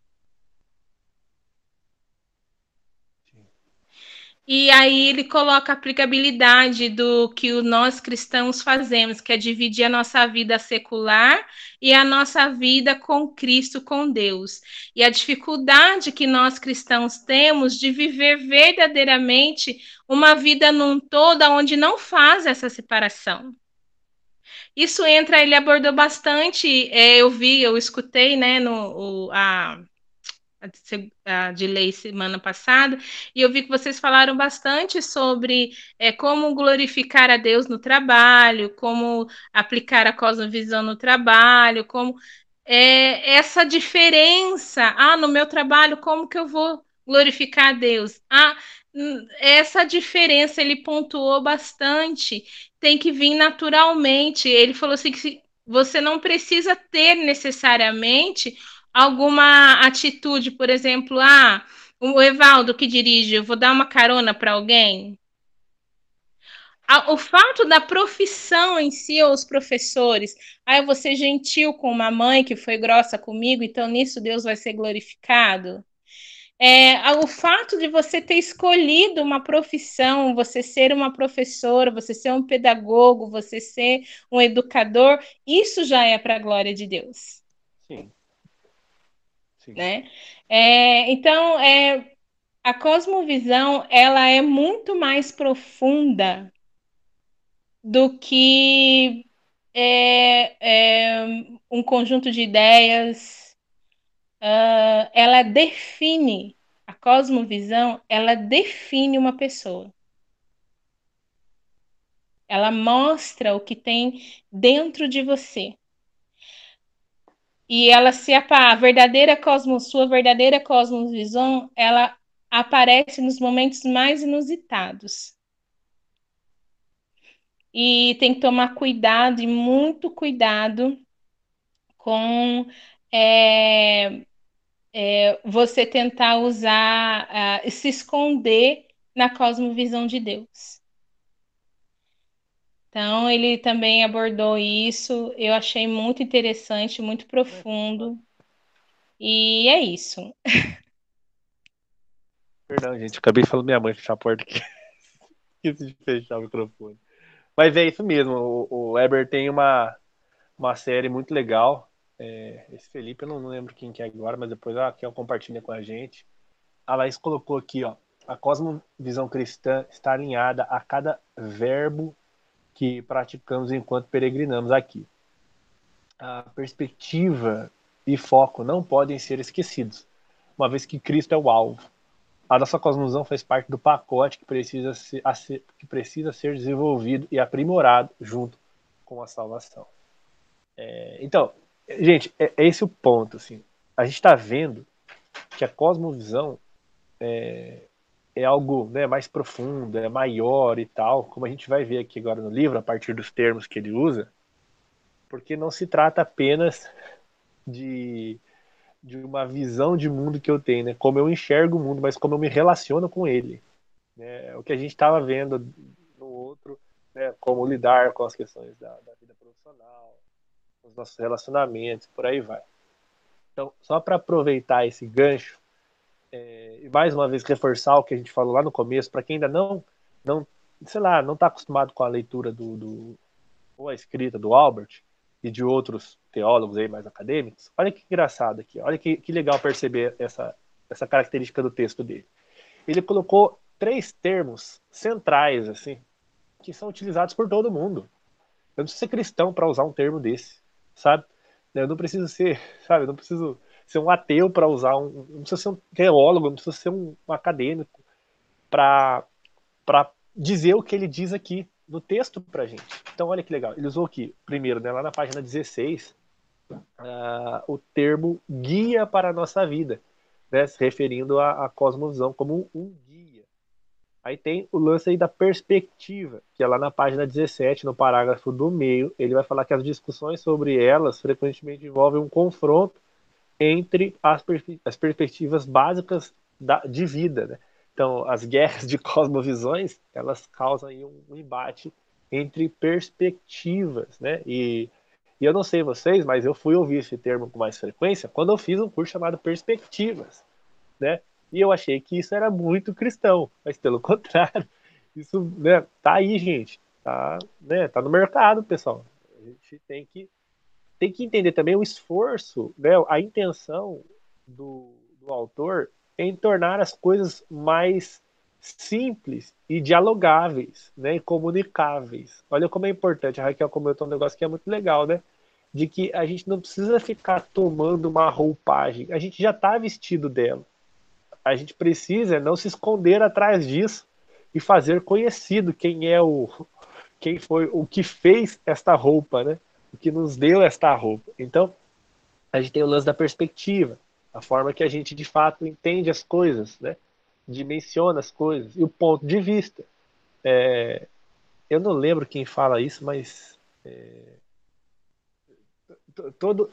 E aí ele coloca a aplicabilidade do que nós cristãos fazemos, que é dividir a nossa vida secular e a nossa vida com Cristo, com Deus. E a dificuldade que nós cristãos temos de viver verdadeiramente uma vida num todo onde não faz essa separação. Isso entra, ele abordou bastante, é, eu vi, eu escutei, né, no, o, a, de lei semana passada, e eu vi que vocês falaram bastante sobre é, como glorificar a Deus no trabalho, como aplicar a cosmovisão no trabalho, como é, essa diferença. Ah, no meu trabalho, como que eu vou glorificar a Deus? Ah, hum, essa diferença ele pontuou bastante, tem que vir naturalmente. Ele falou assim que você não precisa ter necessariamente alguma atitude, por exemplo, ah, o Evaldo que dirige, eu vou dar uma carona para alguém. O fato da profissão em si, ou os professores, ah, eu vou ser gentil com uma mãe que foi grossa comigo, então nisso Deus vai ser glorificado. É, o fato de você ter escolhido uma profissão, você ser uma professora, você ser um pedagogo, você ser um educador, isso já é para a glória de Deus. Sim. Né? É, então, é, a cosmovisão ela é muito mais profunda do que é, é, um conjunto de ideias. Uh, ela define a cosmovisão, ela define uma pessoa. Ela mostra o que tem dentro de você e ela se a verdadeira cosmos, sua verdadeira cosmovisão, ela aparece nos momentos mais inusitados. E tem que tomar cuidado e muito cuidado com é, é, você tentar usar, uh, se esconder na cosmovisão de Deus. Então, ele também abordou isso. Eu achei muito interessante, muito profundo. E é isso. Perdão, gente. Acabei falando minha mãe fechar a porta aqui. Esqueci de fechar o microfone. Mas é isso mesmo. O, Weber tem uma, uma série muito legal. É, esse Felipe, eu não lembro quem que é agora, mas depois ah, aqui eu compartilha com a gente. A Laís colocou aqui, ó. A cosmovisão cristã está alinhada a cada verbo que praticamos enquanto peregrinamos aqui. A perspectiva e foco não podem ser esquecidos, uma vez que Cristo é o alvo. A nossa cosmovisão faz parte do pacote que precisa ser, que precisa ser desenvolvido e aprimorado junto com a salvação. É, então, gente, é, é, esse o ponto. Assim. A gente está vendo que a cosmovisão é, é algo né, mais profundo, é maior e tal, como a gente vai ver aqui agora no livro, a partir dos termos que ele usa, porque não se trata apenas de de uma visão de mundo que eu tenho, né? Como eu enxergo o mundo, mas como eu me relaciono com ele. Né? O que a gente estava vendo no outro, né? Como lidar com as questões da, da vida profissional, os nossos relacionamentos, por aí vai. Então, só para aproveitar esse gancho é, mais uma vez reforçar o que a gente falou lá no começo, para quem ainda não, não, sei lá, não está acostumado com a leitura do, do ou a escrita do Albert, e de outros teólogos aí mais acadêmicos, olha que engraçado aqui, olha que, que legal perceber essa, essa característica do texto dele. Ele colocou três termos centrais, assim, que são utilizados por todo mundo. Eu não preciso ser cristão para usar um termo desse, sabe? Eu não preciso ser, sabe? Eu não preciso ser um ateu para usar um, não preciso ser um teólogo, não preciso ser um, um acadêmico para dizer o que ele diz aqui no texto para gente. Então, olha que legal. Ele usou aqui, primeiro, né, lá na página 16, uh, o termo guia para a nossa vida, né, se referindo à, cosmovisão como um, um guia. Aí tem o lance aí da perspectiva, que é lá na página 17, no parágrafo do meio, ele vai falar que as discussões sobre elas frequentemente envolvem um confronto entre as, as perspectivas básicas da, de vida, né? Então, as guerras de cosmovisões, elas causam um, um embate entre perspectivas, né? E, e, eu não sei vocês, mas eu fui ouvir esse termo com mais frequência quando eu fiz um curso chamado Perspectivas, né? E eu achei que isso era muito cristão, mas pelo contrário, isso, né, tá aí, gente, tá, né, tá no mercado, pessoal. A gente tem que tem que entender também o esforço, né, a intenção do, do autor em tornar as coisas mais simples e dialogáveis, né, e comunicáveis. Olha como é importante, a Raquel comentou um negócio que é muito legal, né? De que a gente não precisa ficar tomando uma roupagem, a gente já está vestido dela. A gente precisa não se esconder atrás disso e fazer conhecido quem é o quem foi o que fez esta roupa, né? O que nos deu esta roupa. Então, a gente tem o lance da perspectiva, a forma que a gente de fato entende as coisas, né? dimensiona as coisas e o ponto de vista. É, eu não lembro quem fala isso, mas é, todo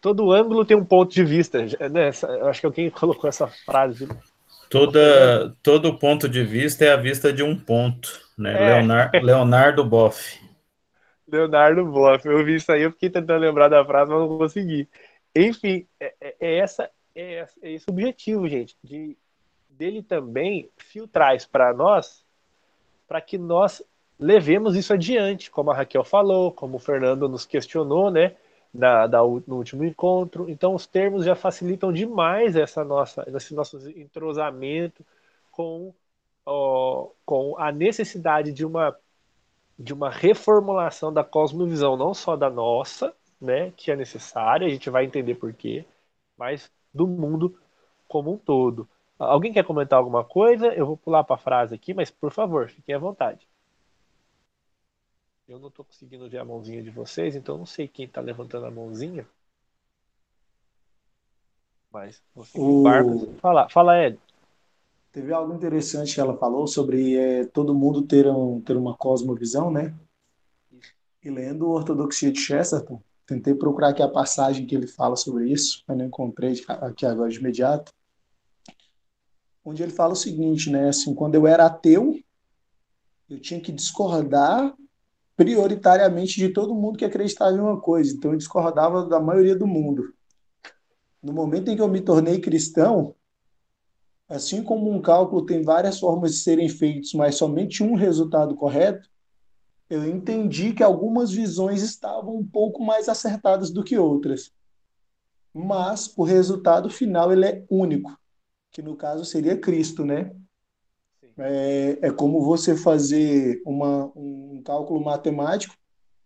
todo ângulo tem um ponto de vista. Né? Acho que alguém colocou essa frase. Toda, todo ponto de vista é a vista de um ponto. Né? É. Leonardo, Leonardo Boff. Leonardo Boff. Eu vi isso aí, eu fiquei tentando lembrar da frase, mas não consegui. Enfim, é, é, é essa, é, é esse objetivo, gente, de dele também filtrar para nós, para que nós levemos isso adiante, como a Raquel falou, como o Fernando nos questionou, né, da, no último encontro. Então, os termos já facilitam demais essa nossa, esse nosso entrosamento com, ó, com a necessidade de uma, de uma reformulação da cosmovisão, não só da nossa, né, que é necessária, a gente vai entender por quê, mas do mundo como um todo. Alguém quer comentar alguma coisa? Eu vou pular para a frase aqui, mas por favor, fiquem à vontade. Eu não estou conseguindo ver a mãozinha de vocês, então não sei quem está levantando a mãozinha. Mas você o... Fala, fala, Ed. Teve algo interessante que ela falou sobre é, todo mundo ter, um, ter uma cosmovisão, né? E lendo Ortodoxia de Chesterton, tentei procurar aqui a passagem que ele fala sobre isso, mas não encontrei aqui agora de imediato onde ele fala o seguinte, né? Assim, quando eu era ateu, eu tinha que discordar prioritariamente de todo mundo que acreditava em uma coisa. Então eu discordava da maioria do mundo. No momento em que eu me tornei cristão, assim como um cálculo tem várias formas de serem feitos, mas somente um resultado correto, eu entendi que algumas visões estavam um pouco mais acertadas do que outras. Mas o resultado final ele é único que no caso seria Cristo, né? É, é como você fazer uma, um cálculo matemático,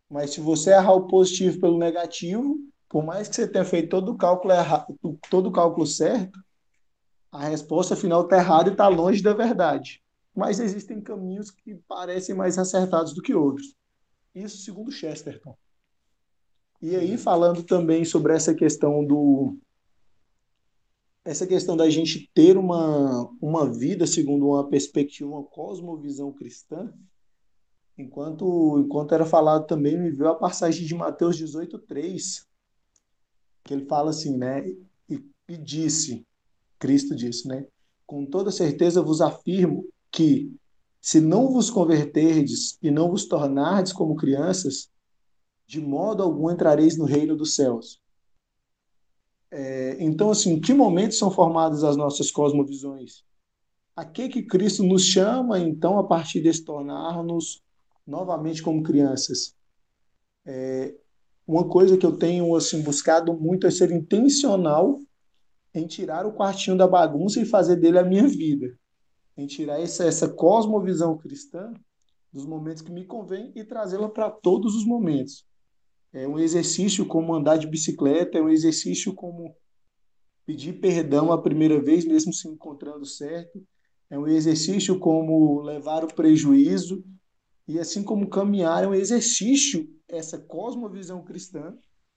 mas se você errar o positivo pelo negativo, por mais que você tenha feito todo o cálculo errado, todo o cálculo certo, a resposta final está errada e está longe da verdade. Mas existem caminhos que parecem mais acertados do que outros. Isso segundo Chesterton. E aí, falando também sobre essa questão do, essa questão da gente ter uma, uma vida segundo uma perspectiva, uma cosmovisão cristã, enquanto, enquanto era falado também, me veio a passagem de Mateus 18, 3, que ele fala assim, né? e disse, Cristo disse, né? Com toda certeza vos afirmo que, se não vos converterdes e não vos tornardes como crianças, de modo algum entrareis no reino dos céus. É, então, assim, em que momentos são formadas as nossas cosmovisões? A que que Cristo nos chama, então, a partir de se tornar-nos novamente como crianças? É, uma coisa que eu tenho assim buscado muito é ser intencional em tirar o quartinho da bagunça e fazer dele a minha vida, em tirar essa, essa cosmovisão cristã dos momentos que me convém e trazê-la para todos os momentos. É um exercício como andar de bicicleta, é um exercício como pedir perdão a primeira vez, mesmo se encontrando certo, é um exercício como levar o prejuízo, e assim como caminhar é um exercício, essa cosmovisão cristã,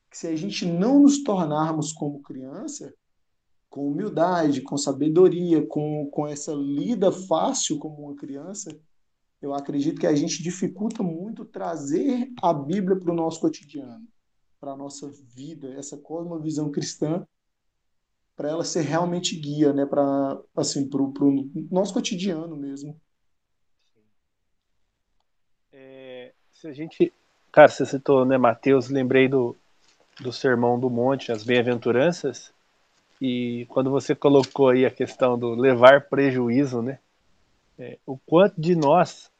que se a gente não nos tornarmos como criança, com humildade, com sabedoria, com, com essa lida fácil como uma criança, eu acredito que a gente dificulta muito trazer a Bíblia para o nosso cotidiano, para a nossa vida, essa cosmovisão cristã, para ela ser realmente guia, né, para assim, o nosso cotidiano mesmo. É, se a gente, cara, você citou, né, Mateus, lembrei do, do Sermão do Monte, as Bem-aventuranças, e quando você colocou aí a questão do levar prejuízo, né? É, o quanto de nós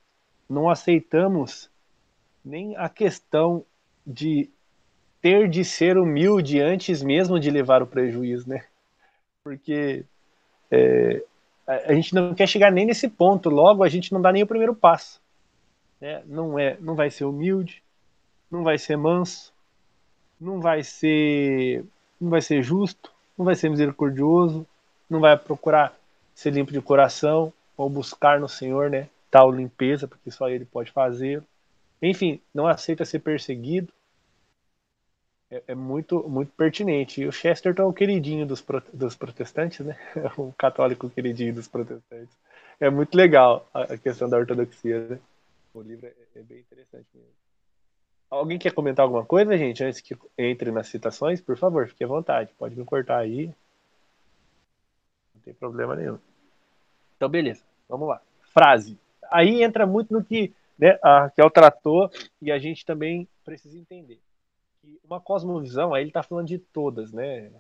não aceitamos nem a questão de ter de ser humilde antes mesmo de levar o prejuízo, né? Porque é, a gente não quer chegar nem nesse ponto, logo a gente não dá nem o primeiro passo. Né? Não, é, não vai ser humilde, não vai ser manso, não vai ser, não vai ser justo, não vai ser misericordioso, não vai procurar ser limpo de coração ou buscar no Senhor, né, tal limpeza, porque só Ele pode fazer. Enfim, não aceita ser perseguido. É, é muito, muito pertinente. E o Chesterton é o queridinho dos, dos protestantes, né? o católico queridinho dos protestantes. É muito legal a, questão da ortodoxia, né? O livro é, é bem interessante mesmo. Alguém quer comentar alguma coisa, gente, antes que entre nas citações? Por favor, fique à vontade. Pode me cortar aí. Não tem problema nenhum. Então, beleza. Vamos lá. Frase. Aí entra muito no que né, a Raquel tratou e a gente também precisa entender. Uma cosmovisão, aí ele está falando de todas, né?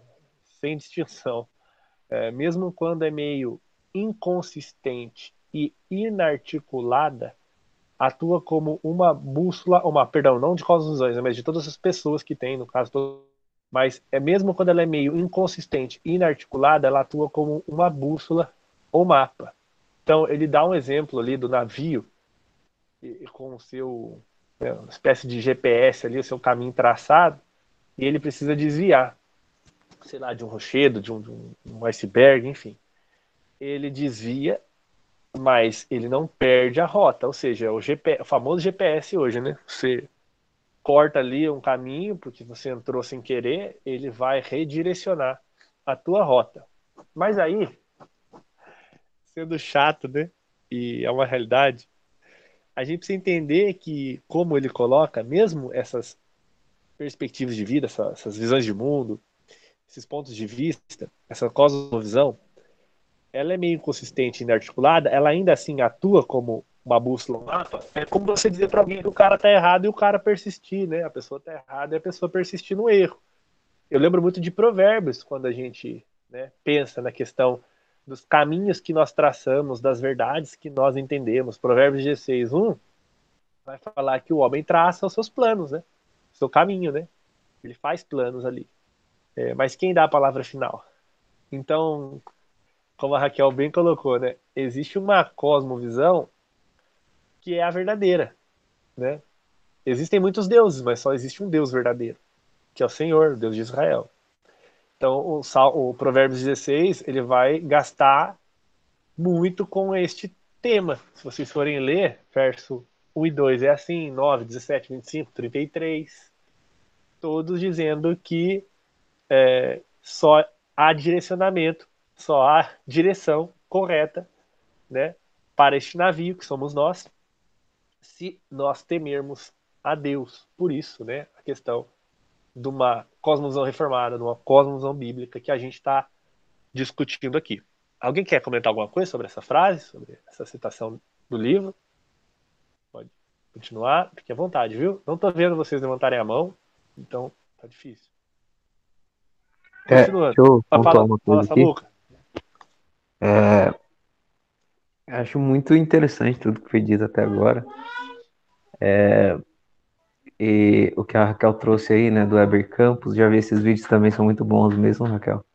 Sem distinção. É, mesmo quando é meio inconsistente e inarticulada, atua como uma bússola, uma, perdão, não de cosmovisões, mas de todas as pessoas que tem, no caso, mas é mesmo quando ela é meio inconsistente, inarticulada, ela atua como uma bússola ou mapa. Então, ele dá um exemplo ali do navio e, com o seu né, uma espécie de GPS ali, o seu caminho traçado, e ele precisa desviar, sei lá, de um rochedo, de um, de um iceberg, enfim. Ele desvia mas ele não perde a rota, ou seja, o, GP, o famoso GPS hoje, né? Você corta ali um caminho porque você entrou sem querer, ele vai redirecionar a tua rota. Mas aí, sendo chato, né? E é uma realidade, a gente precisa entender que, como ele coloca, mesmo essas perspectivas de vida, essas, essas visões de mundo, esses pontos de vista, essa cosmovisão, ela é meio inconsistente e inarticulada, ela ainda assim atua como uma bússola, um mapa. É como você dizer para alguém que o cara tá errado e o cara persistir, né? A pessoa tá errada e a pessoa persistir no erro. Eu lembro muito de provérbios quando a gente né, pensa na questão dos caminhos que nós traçamos, das verdades que nós entendemos. Provérbios 16, 1 vai falar que o homem traça os seus planos, né? Seu caminho, né? Ele faz planos ali. É, mas quem dá a palavra final? Então, como a Raquel bem colocou, né? Existe uma cosmovisão que é a verdadeira, né? Existem muitos deuses, mas só existe um Deus verdadeiro, que é o Senhor, Deus de Israel. Então, o, Sal, o Provérbios 16, ele vai gastar muito com este tema. Se vocês forem ler, verso 1 e 2 é assim, 9, 17, 25, 33, todos dizendo que é, só há direcionamento só há direção correta né, para este navio, que somos nós, se nós temermos a Deus. Por isso, né, a questão de uma cosmovisão reformada, de uma cosmovisão bíblica, que a gente está discutindo aqui. Alguém quer comentar alguma coisa sobre essa frase, sobre essa citação do livro? Pode continuar, fique à vontade, viu? Não estou vendo vocês levantarem a mão, então tá difícil. É, deixa eu fala, uma coisa fala, aqui. É, acho muito interessante tudo que foi dito até agora. É, e o que a Raquel trouxe aí, né, do Weber Campos, já vi esses vídeos também são muito bons mesmo, Raquel.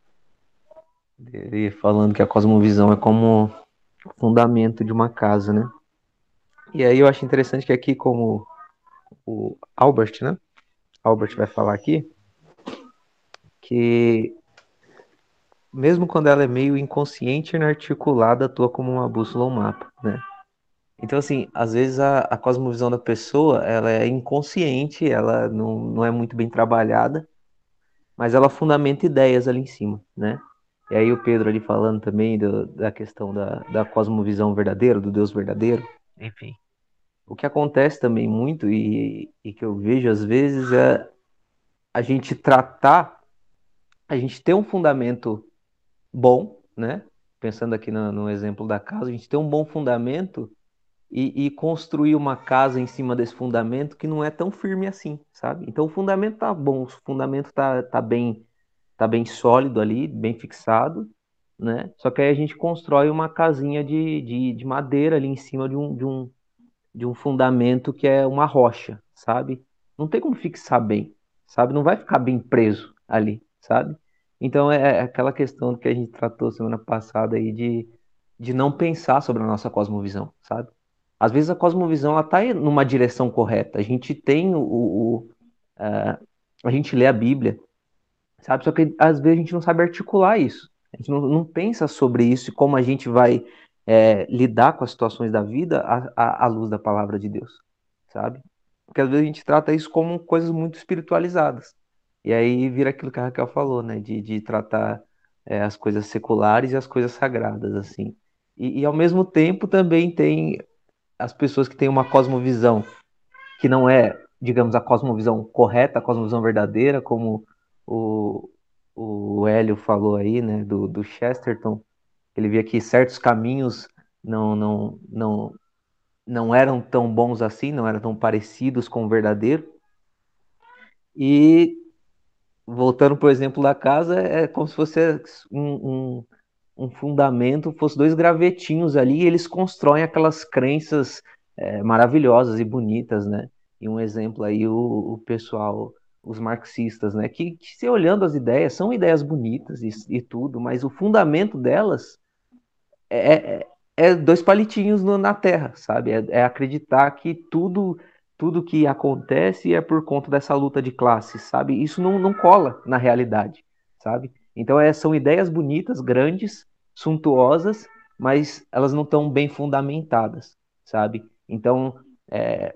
Ele falando que a cosmovisão é como fundamento de uma casa, né? E aí eu acho interessante que aqui, como o Albert, né? Albert vai falar aqui, que mesmo quando ela é meio inconsciente e inarticulada, atua como uma bússola ou um mapa, né? Então, assim, às vezes a, a cosmovisão da pessoa, ela é inconsciente, ela não, não é muito bem trabalhada, mas ela fundamenta ideias ali em cima, né? E aí o Pedro ali falando também do, da questão da, da cosmovisão verdadeira, do Deus verdadeiro, enfim. O que acontece também muito, e, e que eu vejo às vezes, é a gente tratar, a gente ter um fundamento bom, né? Pensando aqui no, no exemplo da casa, a gente ter um bom fundamento e, e, construir uma casa em cima desse fundamento que não é tão firme assim, sabe? Então o fundamento tá bom, o fundamento tá, tá bem tá bem sólido ali, bem fixado, né? Só que aí a gente constrói uma casinha de, de, de madeira ali em cima de um, de, um, de um fundamento que é uma rocha, sabe? Não tem como fixar bem, sabe? Não vai ficar bem preso ali, sabe? Então é, é aquela questão que a gente tratou semana passada aí de, de não pensar sobre a nossa cosmovisão, sabe? Às vezes a cosmovisão ela tá numa direção correta. A gente tem o, o uh, a gente lê a Bíblia, sabe? Só que às vezes a gente não sabe articular isso. A gente não, não pensa sobre isso e como a gente vai é, lidar com as situações da vida à, à, à, luz da palavra de Deus, sabe? Porque às vezes a gente trata isso como coisas muito espiritualizadas. E aí vira aquilo que a Raquel falou, né? De, de tratar é, as coisas seculares e as coisas sagradas, assim. E, e ao mesmo tempo também tem as pessoas que têm uma cosmovisão que não é, digamos, a cosmovisão correta, a cosmovisão verdadeira, como o, o Hélio falou aí, né, do, do Chesterton, ele via que certos caminhos não, não, não, não eram tão bons assim, não eram tão parecidos com o verdadeiro. E voltando, por exemplo, da casa, é como se fosse um, um, um fundamento, fosse dois gravetinhos ali, e eles constroem aquelas crenças é, maravilhosas e bonitas, né? E um exemplo aí, o, o pessoal os marxistas, né? Que, que, se olhando as ideias, são ideias bonitas e, e tudo, mas o fundamento delas é, é, é dois palitinhos no, na terra, sabe? É, é, acreditar que tudo tudo que acontece é por conta dessa luta de classes, sabe? Isso não, não cola na realidade, sabe? Então é, são ideias bonitas, grandes, suntuosas, mas elas não estão bem fundamentadas, sabe? Então, é,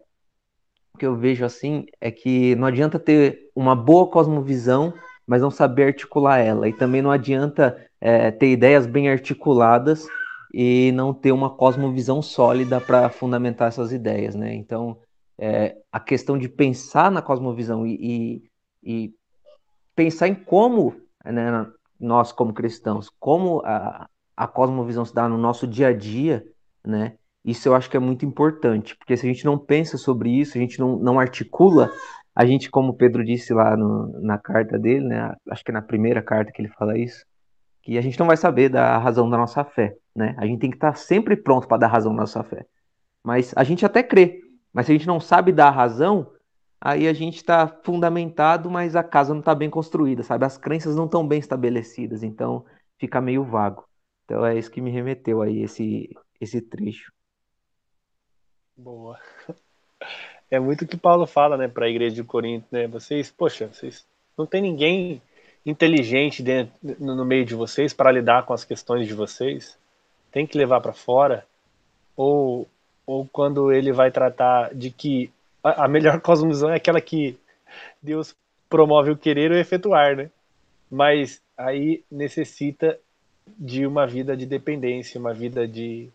o que eu vejo assim é que não adianta ter uma boa cosmovisão, mas não saber articular ela. E também não adianta é, ter ideias bem articuladas e não ter uma cosmovisão sólida para fundamentar essas ideias, né? Então, é, a questão de pensar na cosmovisão e, e, e pensar em como né, nós, como cristãos, como a, a cosmovisão se dá no nosso dia a dia, né? Isso eu acho que é muito importante, porque se a gente não pensa sobre isso, a gente não, não articula, a gente, como Pedro disse lá no, na carta dele, né, acho que é na primeira carta que ele fala isso, que a gente não vai saber da razão da nossa fé, né? A gente tem que estar sempre pronto para dar razão da nossa fé. Mas a gente até crê, mas se a gente não sabe dar razão, aí a gente está fundamentado, mas a casa não está bem construída, sabe? As crenças não estão bem estabelecidas, então fica meio vago. Então é isso que me remeteu aí esse esse trecho. Boa. É muito o que Paulo fala, né, para a igreja de Corinto, né? Vocês, poxa, vocês não tem ninguém inteligente dentro, no meio de vocês para lidar com as questões de vocês. Tem que levar para fora. Ou, ou quando ele vai tratar de que a, melhor cosmovisão é aquela que Deus promove o querer e o efetuar, né? Mas aí necessita de uma vida de dependência, uma vida de,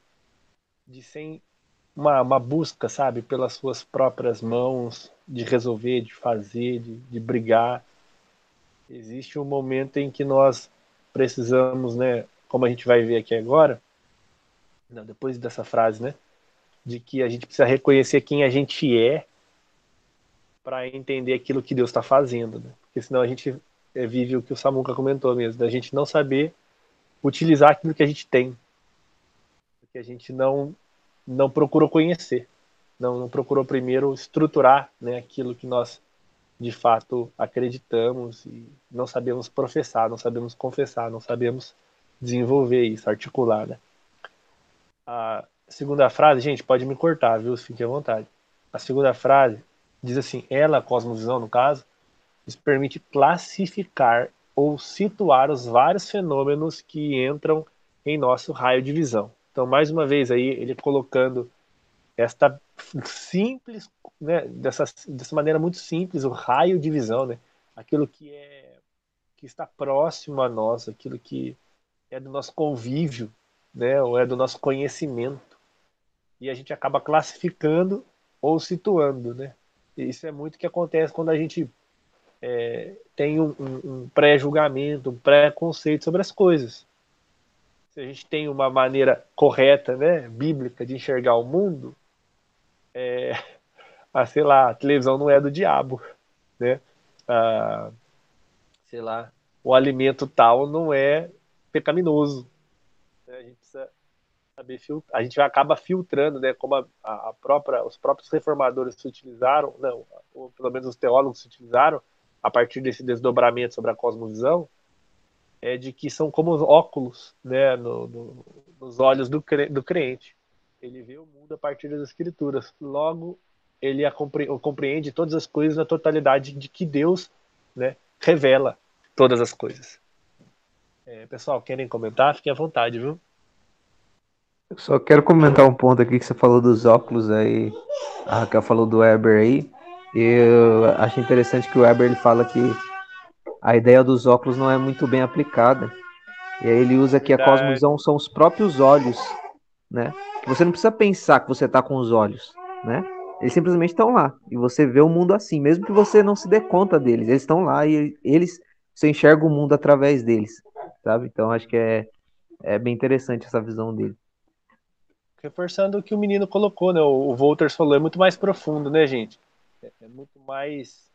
de sem uma, uma busca, sabe, pelas suas próprias mãos, de resolver, de fazer, de, de brigar. Existe um momento em que nós precisamos, né, como a gente vai ver aqui agora, não, depois dessa frase, né, de que a gente precisa reconhecer quem a gente é para entender aquilo que Deus está fazendo, né? porque senão a gente é, vive o que o Samuca comentou mesmo, da gente não saber utilizar aquilo que a gente tem, porque a gente não não procurou conhecer, não, não procurou primeiro estruturar né, aquilo que nós de fato acreditamos e não sabemos professar, não sabemos confessar, não sabemos desenvolver isso, articular, né? A segunda frase, gente, pode me cortar, viu? Fique à vontade. A segunda frase diz assim: ela, cosmovisão, no caso, nos permite classificar ou situar os vários fenômenos que entram em nosso raio de visão. Então, mais uma vez aí, ele colocando esta simples, né, dessa, dessa maneira muito simples, o raio de visão, né, aquilo que é que está próximo a nós, aquilo que é do nosso convívio, né, ou é do nosso conhecimento, e a gente acaba classificando ou situando, né. Isso é muito que acontece quando a gente é, tem um, um pré-julgamento, um pré-conceito sobre as coisas. Se a gente tem uma maneira correta, né, bíblica de enxergar o mundo, é, a, sei lá, a televisão não é do diabo, né? A, sei lá, o alimento tal não é pecaminoso. A gente saber filtrar. A gente acaba filtrando, né? Como a, a própria, os próprios reformadores se utilizaram, não, ou pelo menos os teólogos se utilizaram a partir desse desdobramento sobre a cosmovisão, é de que são como óculos, né? No, no, nos olhos do, cre, do crente. Ele vê o mundo a partir das escrituras. Logo, ele compreende todas as coisas na totalidade de que Deus né, revela todas as coisas. É, pessoal, querem comentar? Fiquem à vontade, viu? Eu só quero comentar um ponto aqui que você falou dos óculos aí. A Raquel falou do Weber aí. Eu achei interessante que o Weber ele fala que a ideia dos óculos não é muito bem aplicada. E aí ele usa que a cosmovisão são os próprios olhos, né? Você não precisa pensar que você está com os olhos, né? Eles simplesmente estão lá e você vê o mundo assim, mesmo que você não se dê conta deles. Eles estão lá e eles você enxerga o mundo através deles, sabe? Então acho que é, é bem interessante essa visão dele. Reforçando o que o menino colocou, né? O, Wolters falou, é muito mais profundo, né, gente? É, é muito mais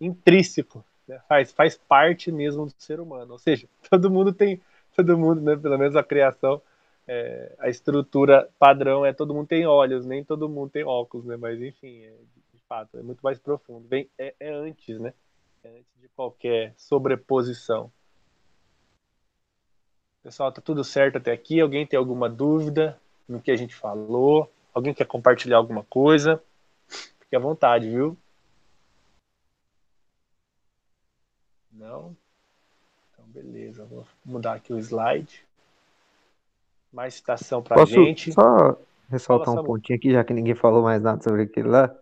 intrínseco, né? faz, faz parte mesmo do ser humano. Ou seja, todo mundo tem, todo mundo, né? Pelo menos a criação é, a estrutura padrão é todo mundo tem olhos, nem todo mundo tem óculos, né? Mas enfim, é, de fato, é muito mais profundo. Vem, é, é antes, né? É antes de qualquer sobreposição. Pessoal, tá tudo certo até aqui? Alguém tem alguma dúvida no que a gente falou? Alguém quer compartilhar alguma coisa? Fique à vontade, viu? Não? Então, beleza. Vou mudar aqui o slide mais citação pra Posso gente. Só ressaltar um pontinho aqui, já que ninguém falou mais nada sobre aquilo lá.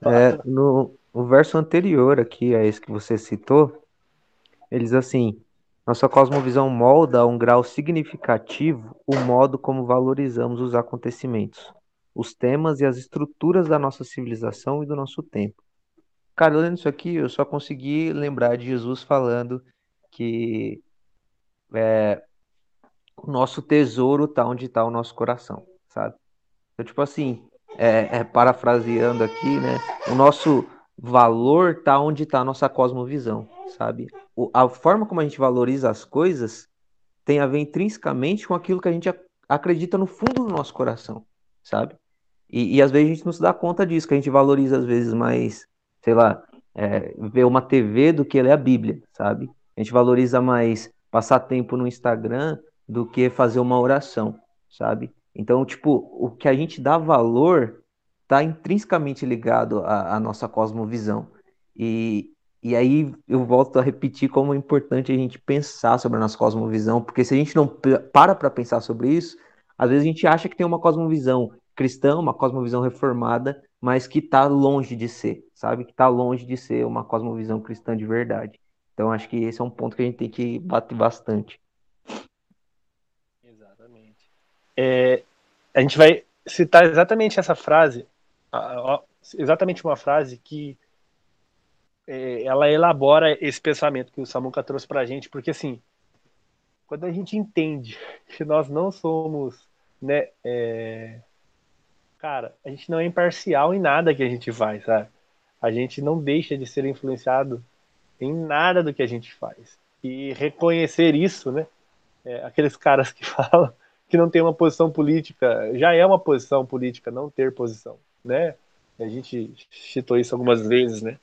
Não, é, no, no verso anterior aqui, a esse que você citou, eles assim, nossa cosmovisão molda a um grau significativo o modo como valorizamos os acontecimentos, os temas e as estruturas da nossa civilização e do nosso tempo. Cara, lendo isso aqui, eu só consegui lembrar de Jesus falando que é, o nosso tesouro tá onde tá o nosso coração, sabe? Então, tipo assim, é, é, parafraseando aqui, né? O nosso valor tá onde tá a nossa cosmovisão, sabe? O, a forma como a gente valoriza as coisas tem a ver intrinsecamente com aquilo que a gente acredita no fundo do nosso coração, sabe? E, e às vezes a gente não se dá conta disso, que a gente valoriza às vezes mais, sei lá, é, ver uma TV do que ler a Bíblia, sabe? A gente valoriza mais passar tempo no Instagram do que fazer uma oração, sabe? Então, tipo, o que a gente dá valor está intrinsecamente ligado à, à, nossa cosmovisão. E, e aí eu volto a repetir como é importante a gente pensar sobre a nossa cosmovisão, porque se a gente não para para pensar sobre isso, às vezes a gente acha que tem uma cosmovisão cristã, uma cosmovisão reformada, mas que está longe de ser, sabe? Que está longe de ser uma cosmovisão cristã de verdade. Então acho que esse é um ponto que a gente tem que bater bastante. É, a gente vai citar exatamente essa frase, exatamente uma frase que é, ela elabora esse pensamento que o Samuca trouxe para a gente, porque assim, quando a gente entende que nós não somos, né, é... cara, a gente não é imparcial em nada que a gente faz, sabe? A gente não deixa de ser influenciado em nada do que a gente faz. E reconhecer isso, né? É, aqueles caras que falam que não tem uma posição política, já é uma posição política não ter posição, né? A gente citou isso algumas vezes, né?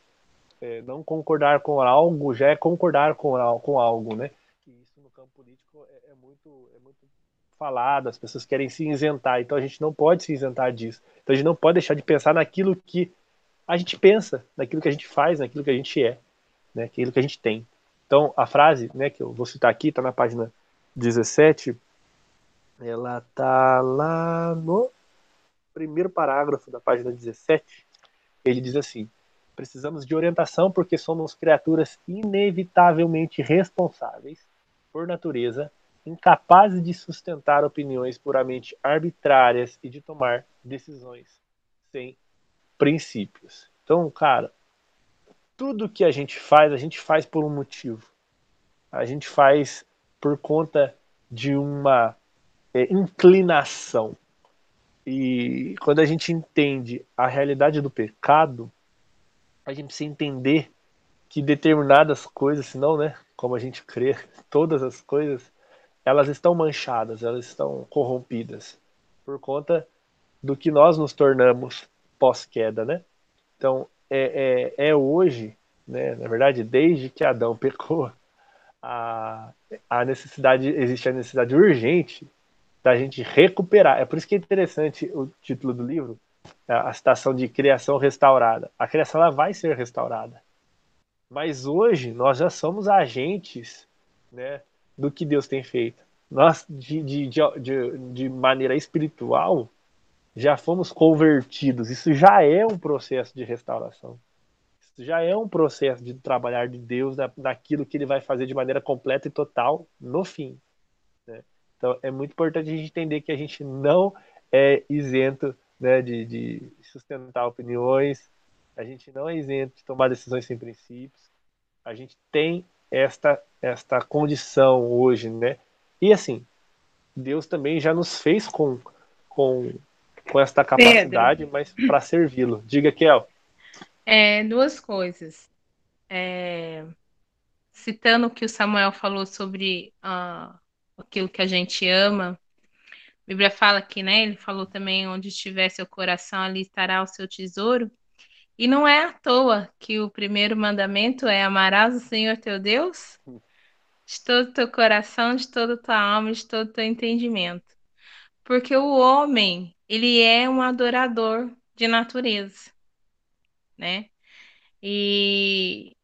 É, não concordar com algo já é concordar com, com algo, né? E isso no campo político é, é, muito, é muito falado, as pessoas querem se isentar, então a gente não pode se isentar disso. Então a gente não pode deixar de pensar naquilo que a gente pensa, naquilo que a gente faz, naquilo que a gente é, né? Aquilo que a gente tem. Então a frase, né, que eu vou citar aqui, está na página 17, ela tá lá no primeiro parágrafo da página 17. Ele diz assim: Precisamos de orientação porque somos criaturas inevitavelmente responsáveis, por natureza, incapazes de sustentar opiniões puramente arbitrárias e de tomar decisões sem princípios. Então, cara, tudo que a gente faz, a gente faz por um motivo. A gente faz por conta de uma é, inclinação. E quando a gente entende a realidade do pecado, a gente precisa entender que determinadas coisas, senão, né, como a gente crê, todas as coisas, elas estão manchadas, elas estão corrompidas por conta do que nós nos tornamos pós-queda, né? Então, é, é, é hoje, né, na verdade, desde que Adão pecou, a, a necessidade, existe a necessidade urgente da gente recuperar. É por isso que é interessante o título do livro, a citação de criação restaurada. A criação ela vai ser restaurada. Mas hoje nós já somos agentes né, do que Deus tem feito. Nós, de, de, de, de maneira espiritual, já fomos convertidos. Isso já é um processo de restauração já é um processo de trabalhar de Deus na, naquilo que ele vai fazer de maneira completa e total no fim. Né? Então é muito importante a gente entender que a gente não é isento né, de, de sustentar opiniões, a gente não é isento de tomar decisões sem princípios, a gente tem esta, esta condição hoje, né? E assim, Deus também já nos fez com, com, com esta capacidade, Pedro. mas para servi-lo. Diga, Kel. É, duas coisas. É, citando o que o Samuel falou sobre uh, aquilo que a gente ama, a Bíblia fala que, né? Ele falou também onde estiver seu coração, ali estará o seu tesouro. E não é à toa que o primeiro mandamento é amarás o Senhor teu Deus de todo o teu coração, de toda tua alma, de todo o teu entendimento. Porque o homem, ele é um adorador de natureza né? E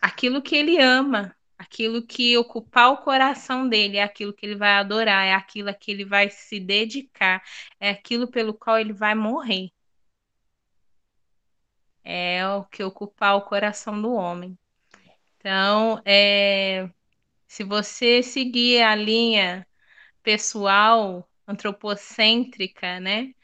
aquilo que ele ama, aquilo que ocupar o coração dele, é aquilo que ele vai adorar, é aquilo a que ele vai se dedicar, é aquilo pelo qual ele vai morrer. É o que ocupar o coração do homem. Então, é, se você seguir a linha pessoal, antropocêntrica, né,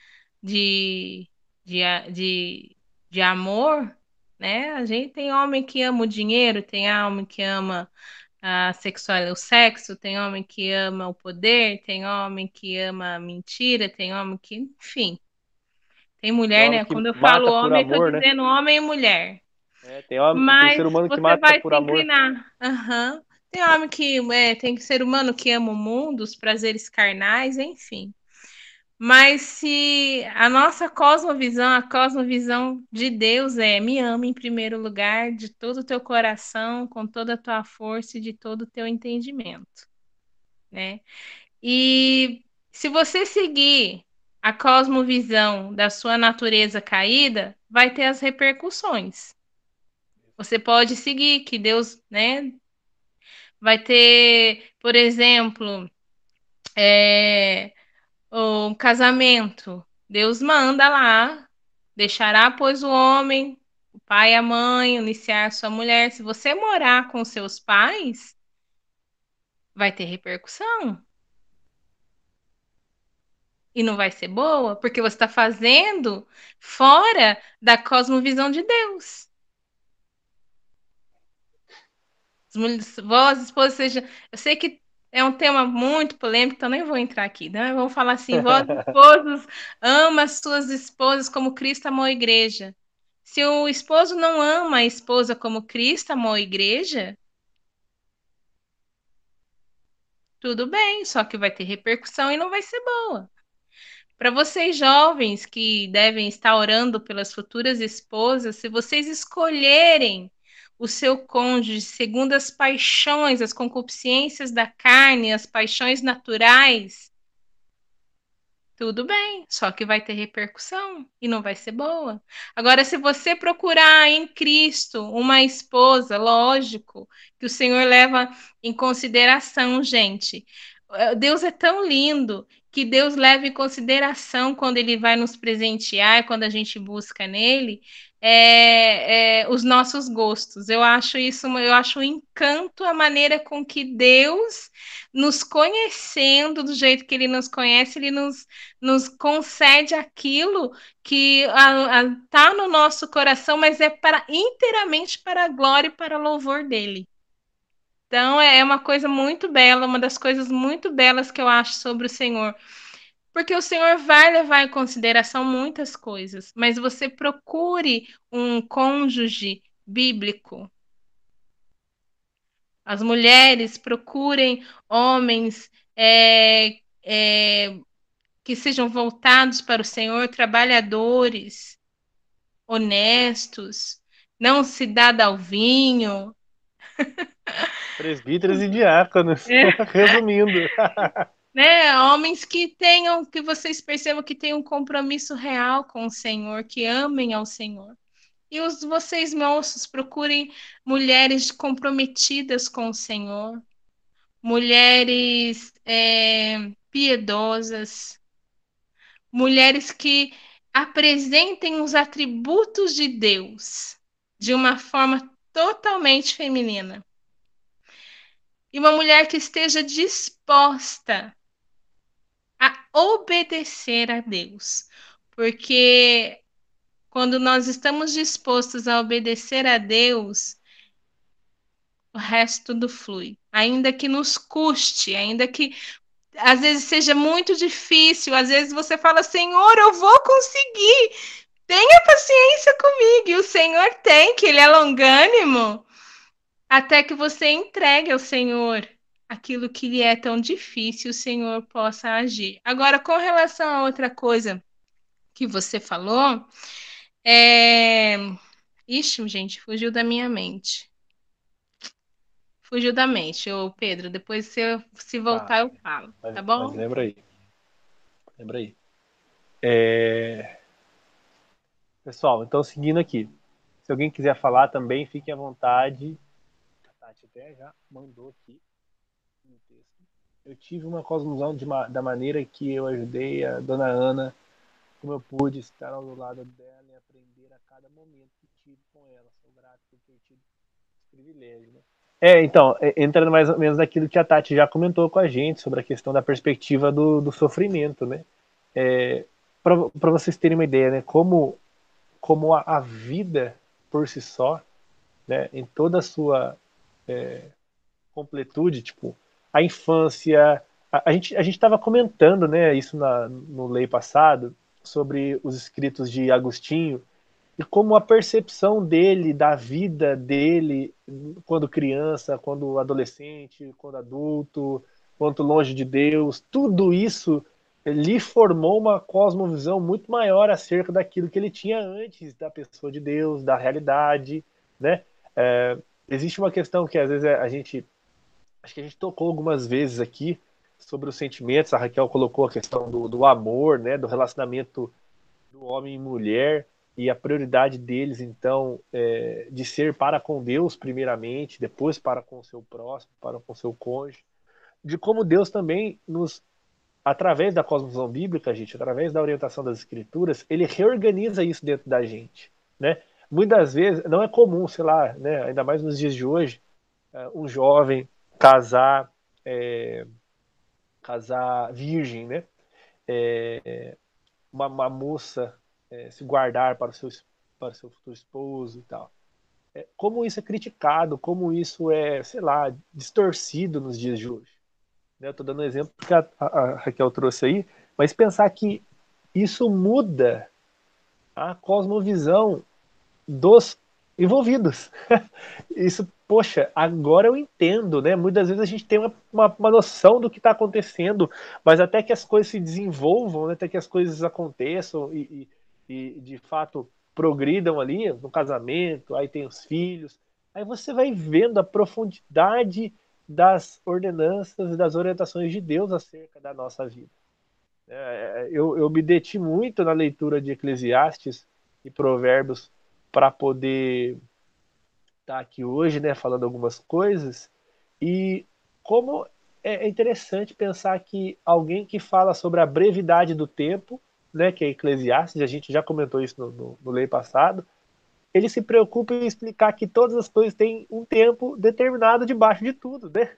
de, de, de de amor, né? A gente tem homem que ama o dinheiro, tem homem que ama a sexual, o sexo, tem homem que ama o poder, tem homem que ama a mentira, tem homem que, enfim. Tem mulher, tem né? Quando eu falo homem, amor, eu tô né? dizendo homem e mulher. É, tem homem, Mas tem ser humano que mata por amor. Uhum. Tem homem que é, tem ser humano que ama o mundo, os prazeres carnais, enfim. Mas se a nossa cosmovisão, a cosmovisão de Deus é me ama em primeiro lugar, de todo o teu coração, com toda a tua força e de todo o teu entendimento, né? E se você seguir a cosmovisão da sua natureza caída, vai ter as repercussões. Você pode seguir que Deus, né, vai ter, por exemplo, é, o casamento. Deus manda lá, deixará, pois, o homem, o pai e a mãe, iniciar sua mulher. Se você morar com seus pais, vai ter repercussão. E não vai ser boa, porque você está fazendo fora da cosmovisão de Deus. Vós, esposas, seja. Eu sei que é um tema muito polêmico, então nem vou entrar aqui. Né? Vamos falar assim: vós, esposos, ama as suas esposas como Cristo amou a igreja. Se o esposo não ama a esposa como Cristo amou a igreja, tudo bem, só que vai ter repercussão e não vai ser boa. Para vocês jovens que devem estar orando pelas futuras esposas, se vocês escolherem o seu cônjuge segundo as paixões, as concupiscências da carne, as paixões naturais, tudo bem, só que vai ter repercussão e não vai ser boa. Agora, se você procurar em Cristo uma esposa, lógico que o Senhor leva em consideração, gente. Deus é tão lindo que Deus leva em consideração quando Ele vai nos presentear, quando a gente busca nele, é, é, os nossos gostos. Eu acho isso, eu acho um encanto a maneira com que Deus, nos conhecendo do jeito que Ele nos conhece, Ele nos, nos concede aquilo que está no nosso coração, mas é para inteiramente para a glória e para o louvor dele. Então é, é uma coisa muito bela, uma das coisas muito belas que eu acho sobre o Senhor. Porque o Senhor vai levar em consideração muitas coisas, mas você procure um cônjuge bíblico. As mulheres procurem homens é, é, que sejam voltados para o Senhor, trabalhadores, honestos, não se dada ao vinho, Presbíteros e diáconos, é. resumindo. né, homens que tenham, que vocês percebam que têm um compromisso real com o Senhor, que amem ao Senhor. E os vocês moços procurem mulheres comprometidas com o Senhor, mulheres é, piedosas, mulheres que apresentem os atributos de Deus de uma forma totalmente feminina. E uma mulher que esteja disposta obedecer a Deus. Porque quando nós estamos dispostos a obedecer a Deus, o resto tudo flui. Ainda que nos custe, ainda que às vezes seja muito difícil, às vezes você fala, Senhor, eu vou conseguir, Tenha paciência comigo, e o Senhor tem, que Ele é longânimo, até que você entregue ao Senhor aquilo que lhe é tão difícil, o Senhor possa agir. Agora, com relação a outra coisa que você falou, é. Ixi, gente, fugiu da minha mente. Fugiu da mente, ô Pedro. Depois, se, eu, se voltar, ah, eu falo. Mas, tá bom? lembra aí. Lembra aí. É... Pessoal, então seguindo aqui. Se alguém quiser falar também, fique à vontade. A Tati até já mandou aqui. Eu tive uma cosmovisão da maneira que eu ajudei a dona Ana, como eu pude estar ao lado dela e aprender a cada momento que tive com ela. Sou grato por ter tido esse privilégio. Né? É, então, entrando mais ou menos naquilo que a Tati já comentou com a gente sobre a questão da perspectiva do, do sofrimento, né? É, para vocês terem uma ideia, né? Como como a, a vida por si só, né, em toda a sua é, completude, tipo, a infância. A, a gente a estava comentando né, isso na, no lei passado, sobre os escritos de Agostinho, e como a percepção dele, da vida dele, quando criança, quando adolescente, quando adulto, quanto longe de Deus, tudo isso lhe formou uma cosmovisão muito maior acerca daquilo que ele tinha antes da pessoa de Deus, da realidade, né? É, existe uma questão que às vezes a gente, acho que a gente tocou algumas vezes aqui sobre os sentimentos. A Raquel colocou a questão do, do amor, né? Do relacionamento do homem e mulher e a prioridade deles, então, é, de ser para com Deus primeiramente, depois para com o seu próximo, para com o seu cônjuge, de como Deus também nos através da cosmovisão bíblica, gente, através da orientação das escrituras, ele reorganiza isso dentro da gente, né? Muitas vezes não é comum, sei lá, né, ainda mais nos dias de hoje, é, um jovem casar é, casar virgem, né? É, uma, uma, moça é, se guardar para o seu para o seu futuro esposo e tal. É, como isso é criticado, como isso é, sei lá, distorcido nos dias de hoje. né? Eu estou dando um exemplo que a, a Raquel trouxe aí, mas pensar que isso muda a cosmovisão dos envolvidos. Isso, poxa, agora eu entendo, né? Muitas vezes a gente tem uma, uma, uma noção do que está acontecendo, mas até que as coisas se desenvolvam, né? até que as coisas aconteçam e, e, e, de fato progridam ali no casamento, aí tem os filhos, aí você vai vendo a profundidade das ordenanças e das orientações de Deus acerca da nossa vida. É, eu, eu me deti muito na leitura de Eclesiastes e Provérbios para poder estar tá aqui hoje, né, falando algumas coisas. E como é, é interessante pensar que alguém que fala sobre a brevidade do tempo, né, que é Eclesiastes, a gente já comentou isso no, no, no lei passado, ele se preocupa em explicar que todas as coisas têm um tempo determinado debaixo de tudo, né?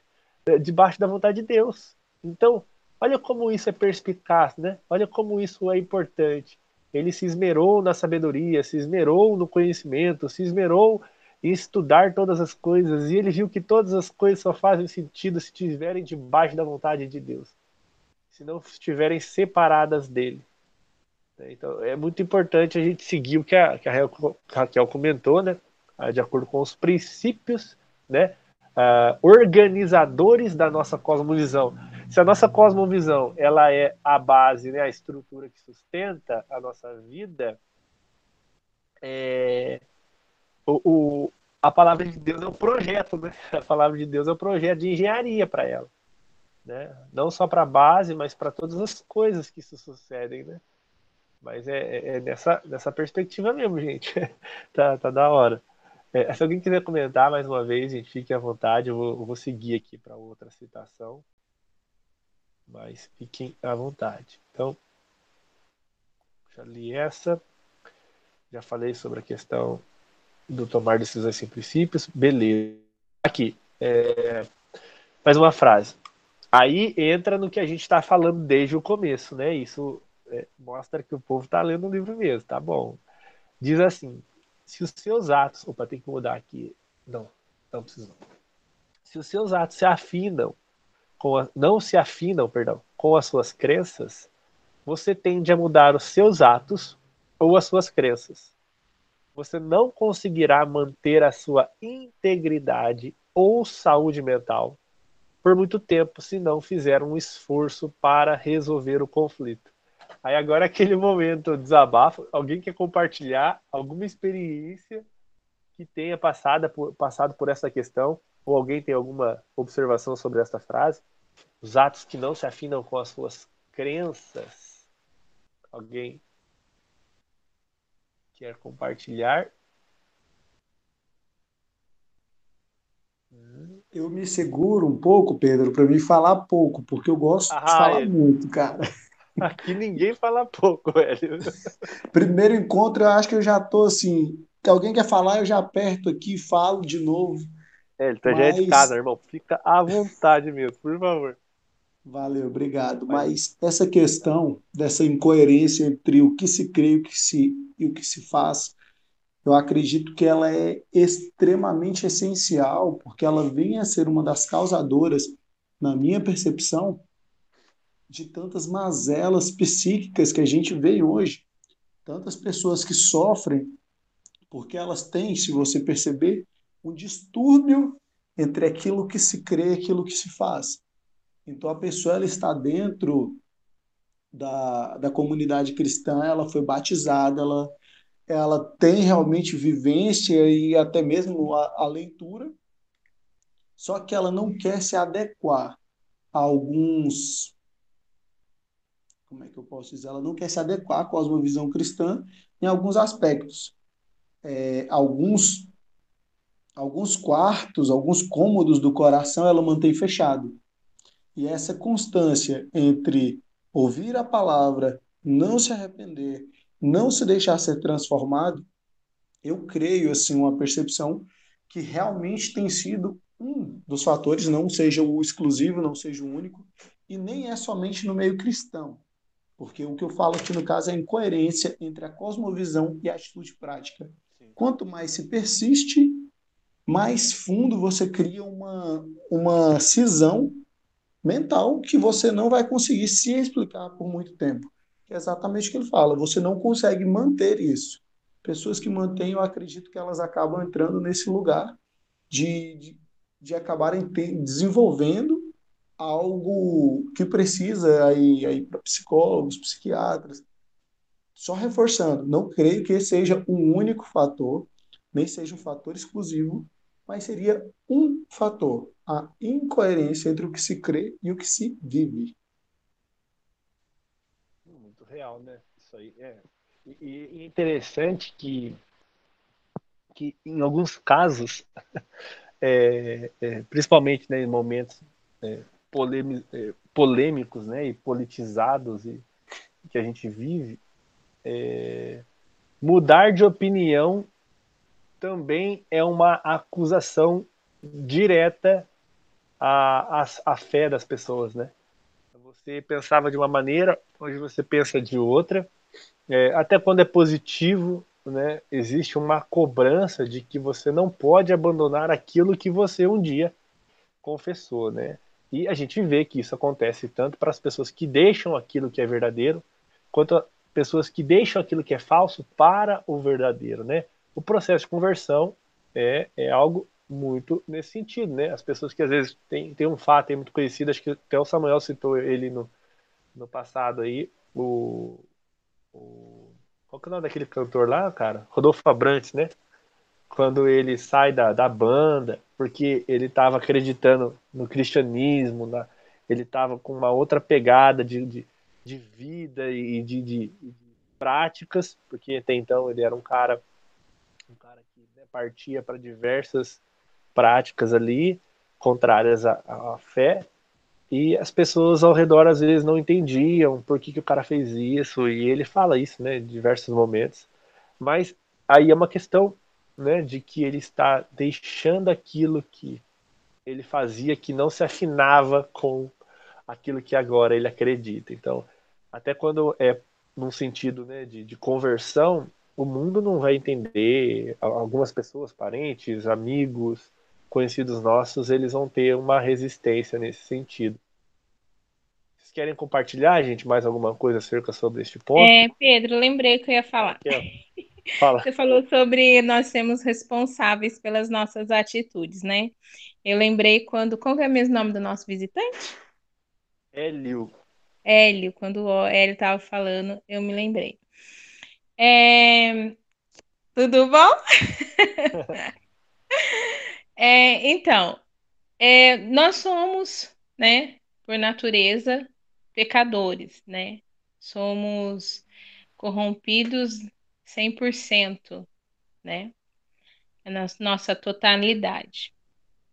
Debaixo da vontade de Deus. Então, olha como isso é perspicaz, né? Olha como isso é importante. Ele se esmerou na sabedoria, se esmerou no conhecimento, se esmerou em estudar todas as coisas, e ele viu que todas as coisas só fazem sentido se estiverem debaixo da vontade de Deus, se não estiverem separadas dele. Então é muito importante a gente seguir o que a, que a Raquel comentou, né? Ah, de acordo com os princípios, né? Uh, organizadores da nossa cosmovisão. Se a nossa cosmovisão ela é a base, né, a estrutura que sustenta a nossa vida, é, o, o, a palavra de Deus é um projeto, né? A palavra de Deus é um projeto de engenharia para ela, né? Não só para a base, mas para todas as coisas que se sucedem, né? Mas é, é, é nessa perspectiva mesmo, gente. tá, tá da hora. É, se alguém quiser comentar mais uma vez, gente, fique à vontade. Eu vou, eu vou seguir aqui para outra citação. Mas fiquem à vontade. Então, já li essa. Já falei sobre a questão do tomar decisões sem princípios. Beleza. Aqui. É, mais uma frase. Aí entra no que a gente está falando desde o começo, né? Isso é, mostra que o povo está lendo o livro mesmo, tá bom. Diz assim: se os seus atos. Opa, tem que mudar aqui. Não, não precisa. Se os seus atos se afinam, com a, não se afinam, perdão, com as suas crenças, você tende a mudar os seus atos ou as suas crenças. Você não conseguirá manter a sua integridade ou saúde mental por muito tempo se não fizer um esforço para resolver o conflito. Aí agora aquele momento desabafo, alguém quer compartilhar alguma experiência que tenha passado por, passado por essa questão? Ou alguém tem alguma observação sobre essa frase? Os atos que não se afinam com as suas crenças. Alguém quer compartilhar? Eu me seguro um pouco, Pedro, para me falar pouco, porque eu gosto ah, de falar ele... muito, cara. Aqui ninguém fala pouco, velho. Primeiro encontro, eu acho que eu já tô assim. Se alguém quer falar, eu já aperto aqui, falo de novo. É, ele tá Mas... já é de casa, irmão. Fica à vontade mesmo, por favor. Valeu, obrigado. Mas essa questão dessa incoerência entre o que se crê o que se, e o que se faz, eu acredito que ela é extremamente essencial, porque ela vem a ser uma das causadoras, na minha percepção, de tantas mazelas psíquicas que a gente vê hoje. Tantas pessoas que sofrem porque elas têm, se você perceber, um distúrbio entre aquilo que se crê e aquilo que se faz. Então a pessoa ela está dentro da, da comunidade cristã, ela foi batizada, ela, ela tem realmente vivência e até mesmo a, a leitura, só que ela não quer se adequar a alguns como é que eu posso dizer, ela não quer se adequar à cosmovisão cristã em alguns aspectos. É, alguns, alguns quartos, alguns cômodos do coração ela mantém fechado. E essa constância entre ouvir a palavra, não se arrepender, não se deixar ser transformado, eu creio, assim, uma percepção que realmente tem sido um dos fatores, não seja o exclusivo, não seja o único, e nem é somente no meio cristão. Porque o que eu falo aqui no caso é a incoerência entre a cosmovisão e a atitude prática. Quanto mais se persiste, mais fundo você cria uma, uma cisão mental que você não vai conseguir se explicar por muito tempo. É exatamente o que ele fala, você não consegue manter isso. Pessoas que mantêm, eu acredito que elas acabam entrando nesse lugar de, de, de acabarem desenvolvendo algo que precisa aí, aí para psicólogos, psiquiatras. Só reforçando, não creio que seja um único fator, nem seja um fator exclusivo, mas seria um fator, a incoerência entre o que se crê e o que se vive. Muito real, né? Isso aí é. E, interessante que, que em alguns casos, é, é, principalmente né, em momentos é, é, polêmicos né, e politizados e, que a gente vive, é, mudar de opinião também é uma acusação direta à, à, à fé das pessoas, né? Você pensava de uma maneira, hoje você pensa de outra. É, até quando é positivo, né, existe uma cobrança de que você não pode abandonar aquilo que você um dia confessou, né? E a gente vê que isso acontece tanto para as pessoas que deixam aquilo que é verdadeiro, quanto a pessoas que deixam aquilo que é falso para o verdadeiro, né? O processo de conversão é, é algo muito nesse sentido, né? As pessoas que às vezes tem, tem um fato aí muito conhecido, acho que até o Samuel citou ele no, no passado aí, o, o qual que é o nome daquele cantor lá, cara? Rodolfo Abrantes, né? Quando ele sai da, da banda, porque ele estava acreditando no cristianismo, na, ele estava com uma outra pegada de, de, de vida e de, de, de, práticas, porque até então ele era um cara, um cara que né, partia para diversas práticas ali contrárias à, à, fé e as pessoas ao redor às vezes não entendiam por que, que o cara fez isso e ele fala isso né em diversos momentos. Mas aí é uma questão né de que ele está deixando aquilo que ele fazia que não se afinava com aquilo que agora ele acredita. Então até quando é num sentido né, de, de conversão o mundo não vai entender. Algumas pessoas parentes amigos conhecidos nossos, eles vão ter uma resistência nesse sentido. Vocês querem compartilhar, gente, mais alguma coisa acerca sobre este ponto? É, Pedro, lembrei que eu ia falar. Fala. Você falou sobre nós sermos responsáveis pelas nossas atitudes, né? Eu lembrei quando. Qual é o mesmo nome do nosso visitante? Hélio. Hélio, quando o Hélio estava falando, eu me lembrei. É... Tudo bom? É, então, é, nós somos, né, por natureza, pecadores, né? Somos corrompidos 100%, né? Na nossa totalidade.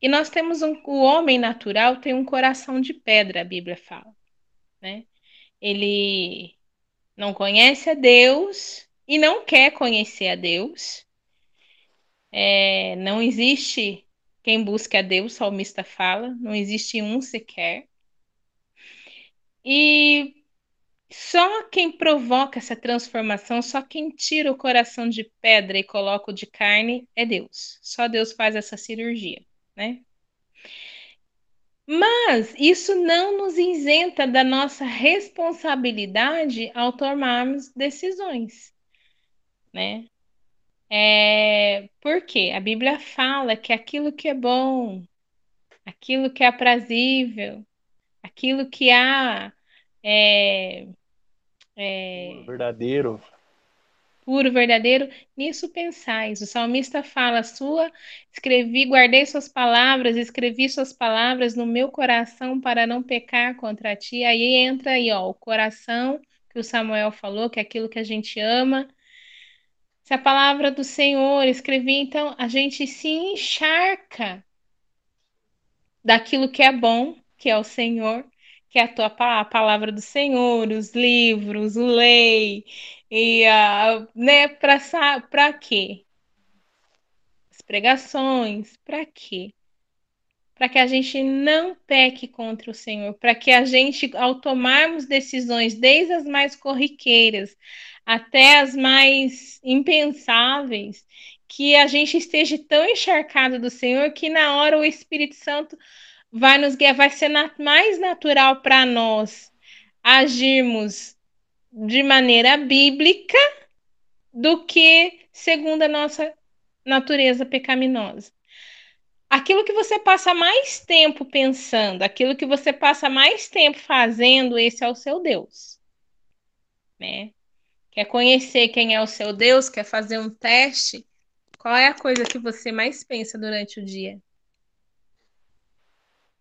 E nós temos um, o homem natural tem um coração de pedra, a Bíblia fala, né? Ele não conhece a Deus e não quer conhecer a Deus. É, não existe quem busca a Deus, o salmista fala, não existe um sequer. E só quem provoca essa transformação, só quem tira o coração de pedra e coloca o de carne é Deus. Só Deus faz essa cirurgia, né? Mas isso não nos isenta da nossa responsabilidade ao tomarmos decisões, né? É, porque a Bíblia fala que aquilo que é bom, aquilo que é aprazível, aquilo que há é, é, verdadeiro, puro, verdadeiro, nisso pensais. O salmista fala: Sua, escrevi, guardei suas palavras, escrevi suas palavras no meu coração para não pecar contra ti. Aí entra aí, ó, o coração que o Samuel falou, que é aquilo que a gente ama se a palavra do Senhor escrevi, então a gente se encharca daquilo que é bom, que é o Senhor, que é a tua a palavra do Senhor, os livros, o lei, e a, né, para quê? As pregações, para quê? Para que a gente não peque contra o Senhor, para que a gente, ao tomarmos decisões, desde as mais corriqueiras até as mais impensáveis, que a gente esteja tão encharcado do Senhor que na hora o Espírito Santo vai nos guiar, vai ser mais natural para nós agirmos de maneira bíblica do que segundo a nossa natureza pecaminosa. Aquilo que você passa mais tempo pensando, aquilo que você passa mais tempo fazendo, esse é o seu Deus. Né? Quer conhecer quem é o seu Deus? Quer fazer um teste? Qual é a coisa que você mais pensa durante o dia?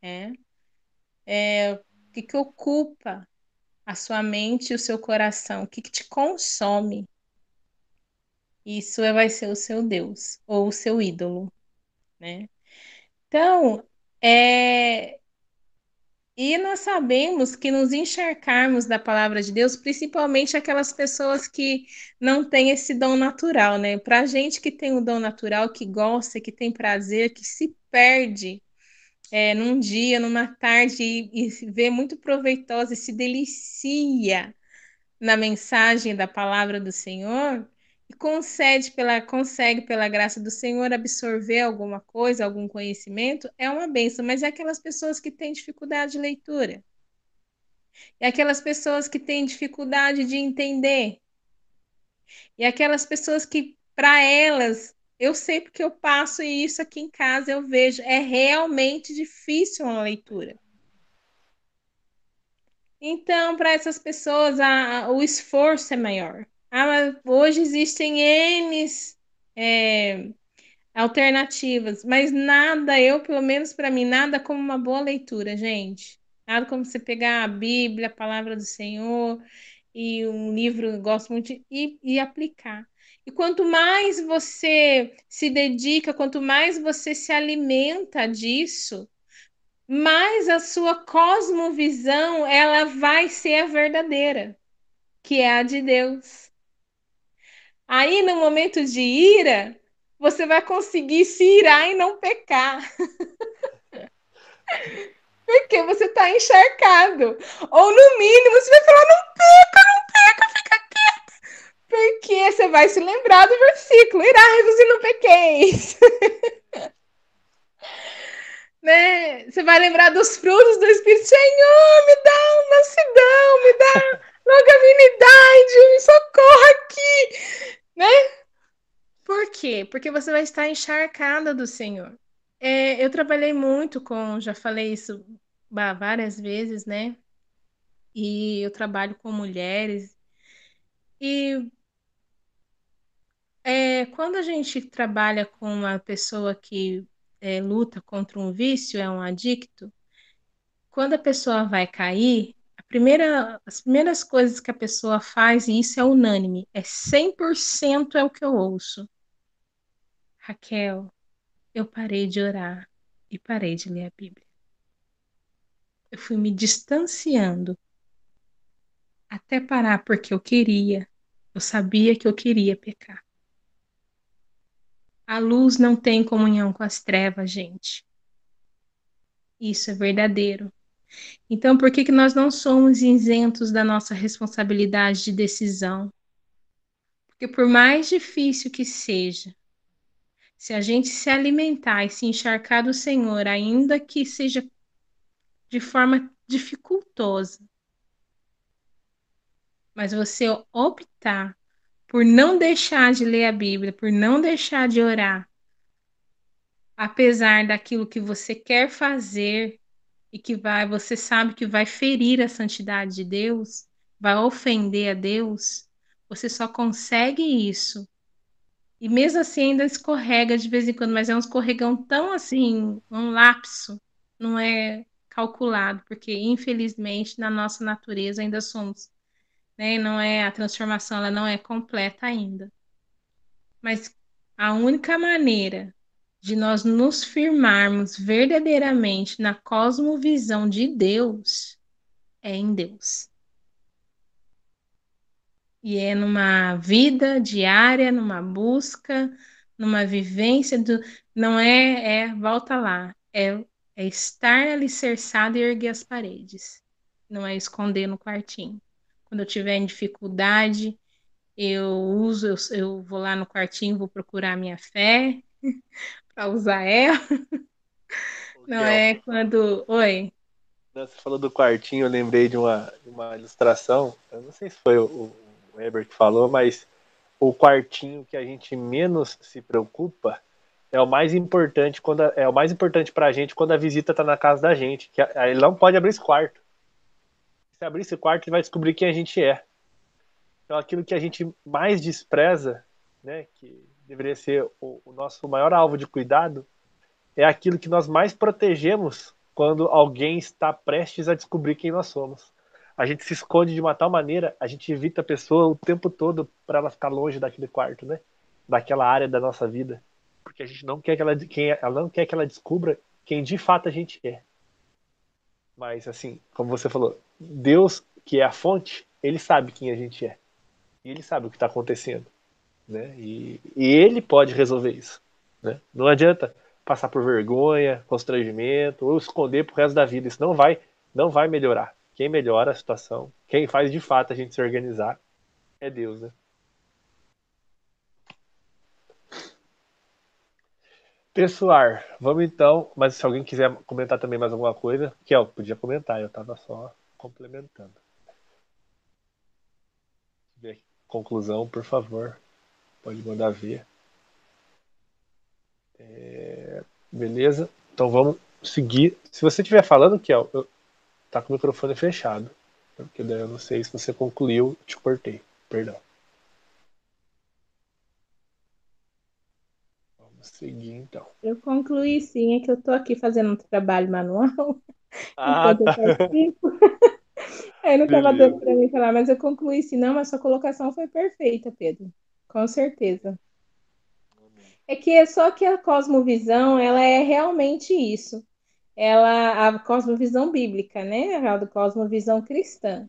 É, é o que, que ocupa a sua mente e o seu coração? O que, que te consome? Isso vai ser o seu Deus ou o seu ídolo, né? Então, é, e nós sabemos que nos encharcarmos da palavra de Deus, principalmente aquelas pessoas que não têm esse dom natural, né? Para gente que tem o dom natural, que gosta, que tem prazer, que se perde é, num dia, numa tarde e, e vê muito proveitosa e se delicia na mensagem da palavra do Senhor, e concede pela, consegue, pela graça do Senhor, absorver alguma coisa, algum conhecimento, é uma benção, mas é aquelas pessoas que têm dificuldade de leitura. É aquelas pessoas que têm dificuldade de entender. E aquelas pessoas que, para elas, eu sei porque eu passo e isso aqui em casa eu vejo, é realmente difícil uma leitura. Então, para essas pessoas, a, o esforço é maior. Ah, mas hoje existem N é, alternativas, mas nada, eu, pelo menos para mim, nada como uma boa leitura, gente. Nada como você pegar a Bíblia, a palavra do Senhor, e um livro, eu gosto muito, de, e, e aplicar. E quanto mais você se dedica, quanto mais você se alimenta disso, mais a sua cosmovisão ela vai ser a verdadeira, que é a de Deus. Aí, no momento de ira, você vai conseguir se irar e não pecar. Porque você está encharcado. Ou, no mínimo, você vai falar: não peca, não peca, fica quieto. Porque você vai se lembrar do versículo: irai-vos e não pequeis. né? Você vai lembrar dos frutos do Espírito: Senhor, me dá mansidão, me dá longanimidade, me socorra aqui né? Por quê? Porque você vai estar encharcada do Senhor. É, eu trabalhei muito com, já falei isso várias vezes, né? E eu trabalho com mulheres. E é, quando a gente trabalha com uma pessoa que é, luta contra um vício, é um adicto, quando a pessoa vai cair, primeira, as primeiras coisas que a pessoa faz, e isso é unânime, é 100% é o que eu ouço. Raquel, eu parei de orar e parei de ler a Bíblia. Eu fui me distanciando até parar porque eu queria. Eu sabia que eu queria pecar. A luz não tem comunhão com as trevas, gente. Isso é verdadeiro. Então, por que, que nós não somos isentos da nossa responsabilidade de decisão? Porque, por mais difícil que seja, se a gente se alimentar e se encharcar do Senhor, ainda que seja de forma dificultosa, mas você optar por não deixar de ler a Bíblia, por não deixar de orar, apesar daquilo que você quer fazer e que vai, você sabe que vai ferir a santidade de Deus, vai ofender a Deus, você só consegue isso. E mesmo assim ainda escorrega de vez em quando, mas é um escorregão tão assim, um lapso, não é calculado, porque infelizmente na nossa natureza ainda somos, né? Não é a transformação, ela não é completa ainda. Mas a única maneira de nós nos firmarmos verdadeiramente na cosmovisão de Deus é em Deus. E é numa vida diária, numa busca, numa vivência do. Não é, é volta lá, é, é estar alicerçado e erguer as paredes. Não é esconder no quartinho. Quando eu tiver em dificuldade, eu uso, eu, eu vou lá no quartinho, vou procurar minha fé, para usar ela. Não é quando. Oi. Você falou do quartinho, eu lembrei de uma, de uma ilustração. Eu não sei se foi o, o Weber que falou, mas o quartinho que a gente menos se preocupa é o mais importante quando a, é o mais importante para a gente quando a visita está na casa da gente. Que a, ele não pode abrir esse quarto. Se abrir esse quarto, ele vai descobrir quem a gente é. Então, aquilo que a gente mais despreza, né, que deveria ser o, o nosso maior alvo de cuidado, é aquilo que nós mais protegemos quando alguém está prestes a descobrir quem nós somos. A gente se esconde de uma tal maneira, a gente evita a pessoa o tempo todo para ela ficar longe daquele quarto, né? Daquela área da nossa vida, porque a gente não quer que ela, quem, ela não quer que ela descubra quem de fato a gente é. Mas assim, como você falou, Deus, que é a fonte, ele sabe quem a gente é. E ele sabe o que está acontecendo. Né? E, e, ele pode resolver isso. Né? Não adianta passar por vergonha, constrangimento, ou esconder pro resto da vida. Isso não vai, não vai melhorar. Quem melhora a situação, quem faz de fato a gente se organizar, é Deus, né? Pessoal, vamos então, mas se alguém quiser comentar também mais alguma coisa, que eu podia comentar, eu estava só complementando. Conclusão, por favor. Pode mandar ver. É, beleza? Então vamos seguir. Se você estiver falando, Kel, eu, tá com o microfone fechado. Porque daí eu não sei se você concluiu, te cortei. Perdão. Vamos seguir então. Eu concluí sim, é que eu tô aqui fazendo um trabalho manual. Ah, tá. Aí não estava dando para mim falar, mas eu concluí sim, não, mas sua colocação foi perfeita, Pedro. Com certeza. É que é só que a cosmovisão, ela é realmente isso. Ela, a cosmovisão bíblica, né? A cosmovisão cristã.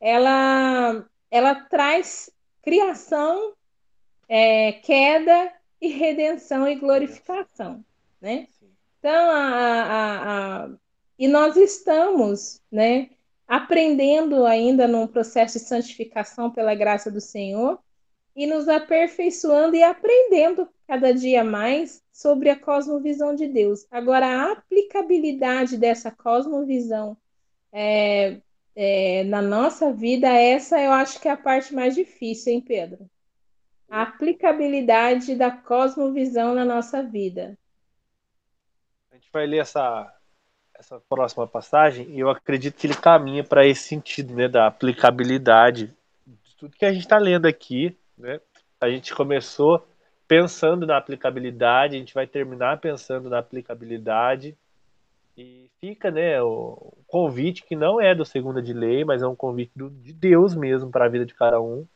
Ela, ela traz criação, é, queda e redenção e glorificação, né? Então, a, a, a, e nós estamos, né, aprendendo ainda num processo de santificação pela graça do Senhor, e nos aperfeiçoando e aprendendo cada dia mais sobre a cosmovisão de Deus. Agora, a aplicabilidade dessa cosmovisão é, é, na nossa vida, essa eu acho que é a parte mais difícil, hein, Pedro? A aplicabilidade da cosmovisão na nossa vida. A gente vai ler essa, essa próxima passagem e eu acredito que ele caminha para esse sentido, né, da aplicabilidade de tudo que a gente está lendo aqui né? A gente começou pensando na aplicabilidade, a gente vai terminar pensando na aplicabilidade e fica, né, o convite que não é do segunda de lei, mas é um convite do, de Deus mesmo para a vida de cada um.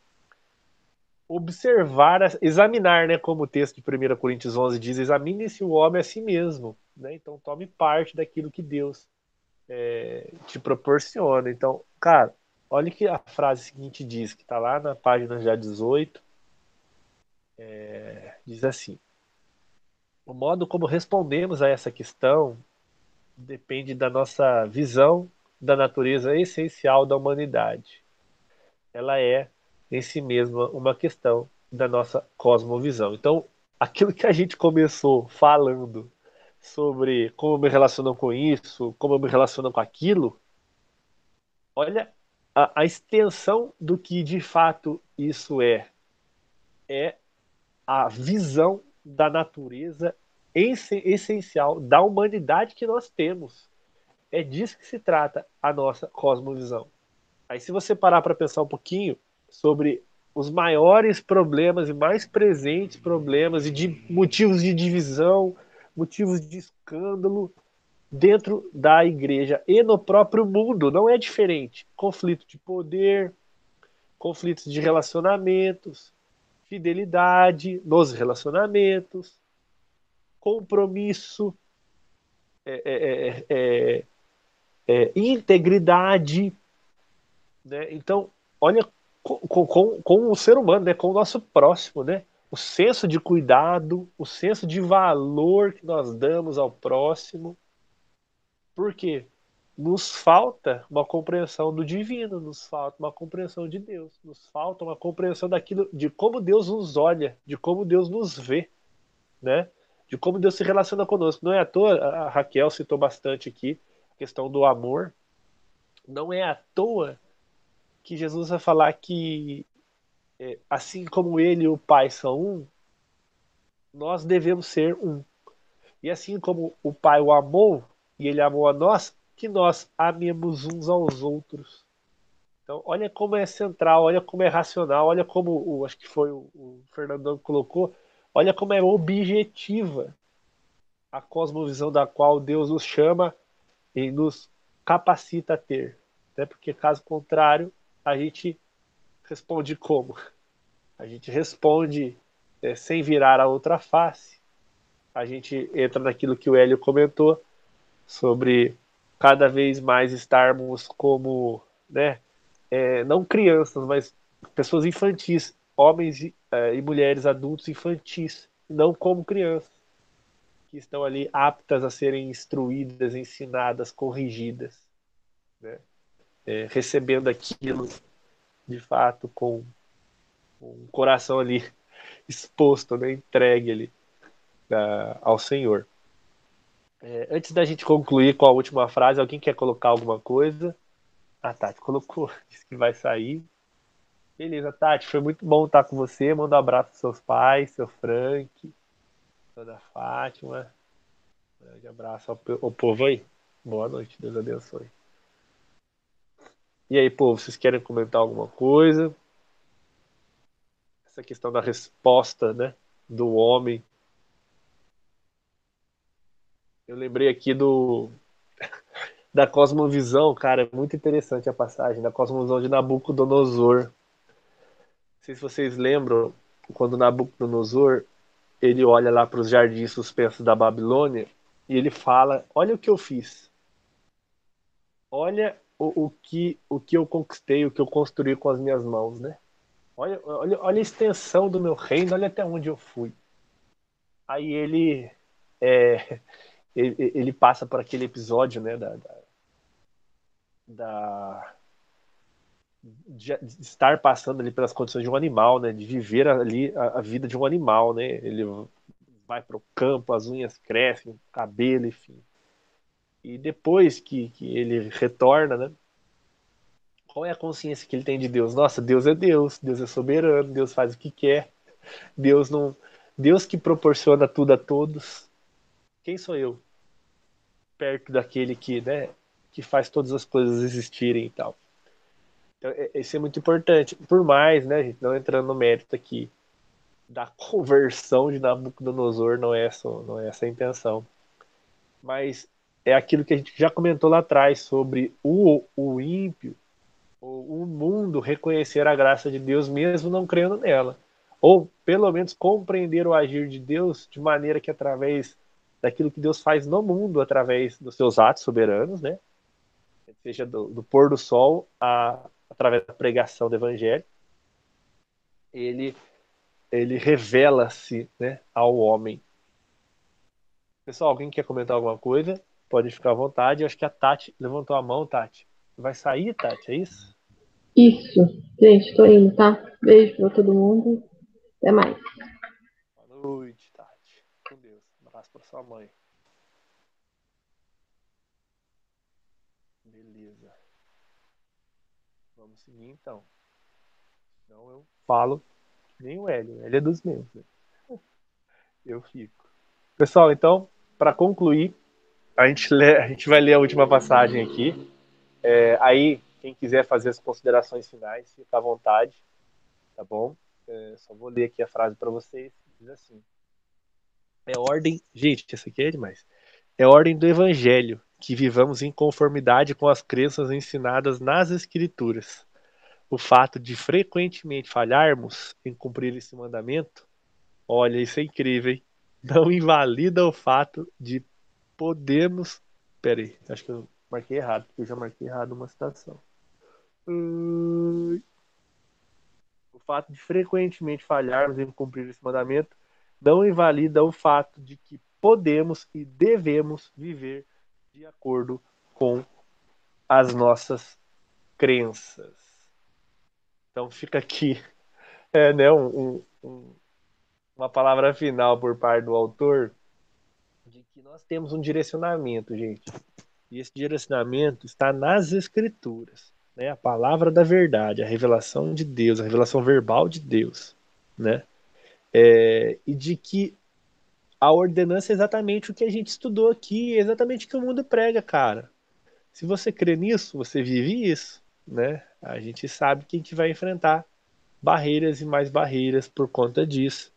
Observar, examinar, né, como o texto de 1 Coríntios 11 diz, examine-se o homem a si mesmo, né? Então tome parte daquilo que Deus é, te proporciona. Então, cara, Olha que a frase seguinte diz, que está lá na página já 18. É, diz assim: O modo como respondemos a essa questão depende da nossa visão da natureza essencial da humanidade. Ela é, em si mesma, uma questão da nossa cosmovisão. Então, aquilo que a gente começou falando sobre como eu me relaciono com isso, como eu me relaciono com aquilo, olha a, a extensão do que de fato isso é é a visão da natureza essencial da humanidade que nós temos. É disso que se trata a nossa cosmovisão. Aí, se você parar para pensar um pouquinho sobre os maiores problemas e mais presentes problemas e de motivos de divisão, motivos de escândalo, dentro da igreja e no próprio mundo. Não é diferente. Conflito de poder, conflitos de relacionamentos, fidelidade nos relacionamentos, compromisso, é, é, é, é integridade. Né? Então, olha com, com, com, o ser humano, né? com o nosso próximo, né? o senso de cuidado, o senso de valor que nós damos ao próximo. Por quê? Nos falta uma compreensão do divino, nos falta uma compreensão de Deus, nos falta uma compreensão daquilo, de como Deus nos olha, de como Deus nos vê, né? de como Deus se relaciona conosco. Não é à toa, a Raquel citou bastante aqui a questão do amor. Não é à toa que Jesus vai falar que é, assim como ele e o Pai são um, nós devemos ser um. E assim como o Pai o amou e ele amou a nós, que nós amemos uns aos outros. Então, olha como é central, olha como é racional, olha como, o, acho que foi o, o Fernandão que colocou, olha como é objetiva a cosmovisão da qual Deus nos chama e nos capacita a ter. Né? Porque, caso contrário, a gente responde como? A gente responde é, sem virar a outra face. A gente entra naquilo que o Hélio comentou sobre cada vez mais estarmos como, né, é, não crianças, mas pessoas infantis, homens e, é, e mulheres adultos infantis, não como crianças, que estão ali aptas a serem instruídas, ensinadas, corrigidas, né? é, recebendo aquilo de fato com, com o coração ali exposto, né? entregue ali uh, ao Senhor. É, antes da gente concluir com a última frase, alguém quer colocar alguma coisa? A Tati colocou, disse que vai sair. Beleza, Tati, foi muito bom estar com você. Manda um abraço para seus pais, seu Frank, toda Fátima. Um grande abraço ao, ao povo aí. Boa noite, Deus abençoe. E aí, povo, vocês querem comentar alguma coisa? Essa questão da resposta, né, do homem. Eu lembrei aqui do da cosmovisão, cara, é muito interessante a passagem da cosmovisão de Nabucodonosor. Não sei se vocês lembram quando Nabucodonosor ele olha lá para os jardins suspensos da Babilônia e ele fala: Olha o que eu fiz. Olha o, o, que, o que eu conquistei, o que eu construí com as minhas mãos, né? Olha, olha, olha a extensão do meu reino, olha até onde eu fui. Aí ele, é, ele, ele, passa por aquele episódio, né, da, da da de estar passando ali pelas condições de um animal, né? De viver ali a, a vida de um animal, né? Ele vai para o campo, as unhas crescem, o cabelo, enfim. E depois que, que ele retorna, né? Qual é a consciência que ele tem de Deus? Nossa, Deus é Deus, Deus é soberano, Deus faz o que quer, Deus não, Deus que proporciona tudo a todos. Quem sou eu? Perto daquele que, né, que faz todas as coisas existirem e tal. Então, isso é muito importante. Por mais, né, gente, não entrando no mérito aqui da conversão de Nabucodonosor, não é essa, não é essa a intenção. Mas é aquilo que a gente já comentou lá atrás sobre o, o ímpio, o, o mundo reconhecer a graça de Deus mesmo não crendo nela. Ou, pelo menos, compreender o agir de Deus de maneira que, através daquilo que Deus faz no mundo, através dos seus atos soberanos, né? seja do, do pôr do sol a, através da pregação do evangelho, ele, ele revela-se né, ao homem. Pessoal, alguém quer comentar alguma coisa? Pode ficar à vontade. Eu acho que a Tati levantou a mão, Tati. Vai sair, Tati, é isso? Isso. Gente, tô indo, tá? Beijo pra todo mundo. Até mais. Boa noite, Tati. Com Deus. Um abraço pra sua mãe. Beleza. Vamos seguir então. Então eu falo nem o Hélio. Ele é dos meus. Né? Eu fico. Pessoal, então, para concluir, a gente, lê, a gente vai ler a última passagem aqui. É, aí, quem quiser fazer as considerações finais, fica à vontade. Tá bom? É, só vou ler aqui a frase para vocês. Diz assim: É ordem. Gente, isso aqui é demais. É ordem do evangelho que vivamos em conformidade com as crenças ensinadas nas Escrituras. O fato de frequentemente falharmos em cumprir esse mandamento, olha, isso é incrível, hein? não invalida o fato de podemos. Peraí, acho que eu marquei errado, porque eu já marquei errado uma citação. O fato de frequentemente falharmos em cumprir esse mandamento não invalida o fato de que podemos e devemos viver de acordo com as nossas crenças. Então fica aqui é, né, um, um, uma palavra final por parte do autor de que nós temos um direcionamento, gente. E esse direcionamento está nas escrituras, né? A palavra da verdade, a revelação de Deus, a revelação verbal de Deus, né? É, e de que a ordenança é exatamente o que a gente estudou aqui, é exatamente o que o mundo prega, cara. Se você crê nisso, você vive isso, né? A gente sabe que a gente vai enfrentar barreiras e mais barreiras por conta disso.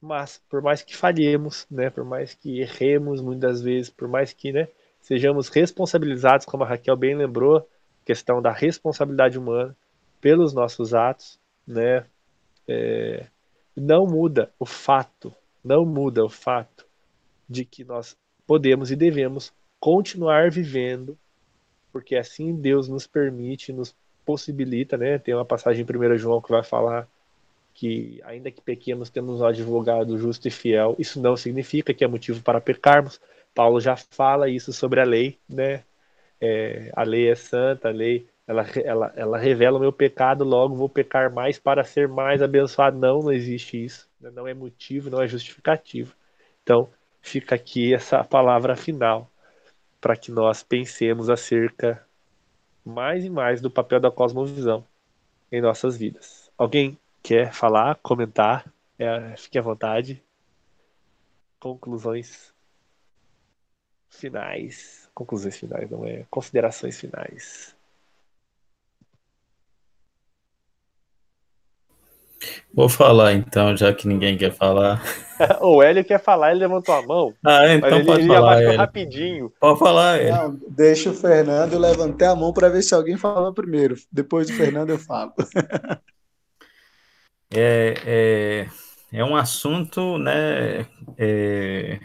Mas por mais que falhemos, né, por mais que erremos muitas vezes, por mais que, né, sejamos responsabilizados, como a Raquel bem lembrou, questão da responsabilidade humana pelos nossos atos, né, é, não muda o fato, não muda o fato de que nós podemos e devemos continuar vivendo, porque assim Deus nos permite, nos possibilita, né? Tem uma passagem em 1 João que vai falar que, ainda que pequemos, temos um advogado justo e fiel. Isso não significa que é motivo para pecarmos. Paulo já fala isso sobre a lei, né? É, a lei é santa, a lei ela, ela, ela revela o meu pecado, logo vou pecar mais para ser mais abençoado. Não, não existe isso. Né? Não é motivo, não é justificativo. Então, fica aqui essa palavra final para que nós pensemos acerca mais e mais do papel da cosmovisão em nossas vidas. Alguém quer falar, comentar? É, fique à vontade. Conclusões finais. Conclusões finais, não é? Considerações finais. Vou falar então, já que ninguém quer falar. o Hélio quer falar, ele levantou a mão. Ah, então ele, pode ele falar. Ele rapidinho. Pode falar, Hélio. Não, deixa o Fernando, eu levantei a mão para ver se alguém fala primeiro. Depois do Fernando eu falo. é, é, é um assunto, né, é,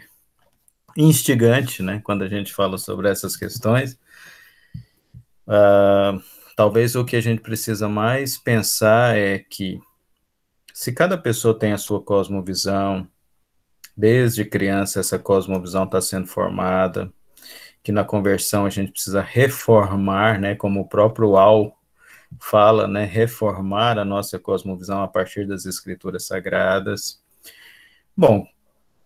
instigante, né, quando a gente fala sobre essas questões. Uh, talvez o que a gente precisa mais pensar é que se cada pessoa tem a sua cosmovisão, desde criança essa cosmovisão está sendo formada, que na conversão a gente precisa reformar, né, como o próprio Al fala, né, reformar a nossa cosmovisão a partir das escrituras sagradas. Bom,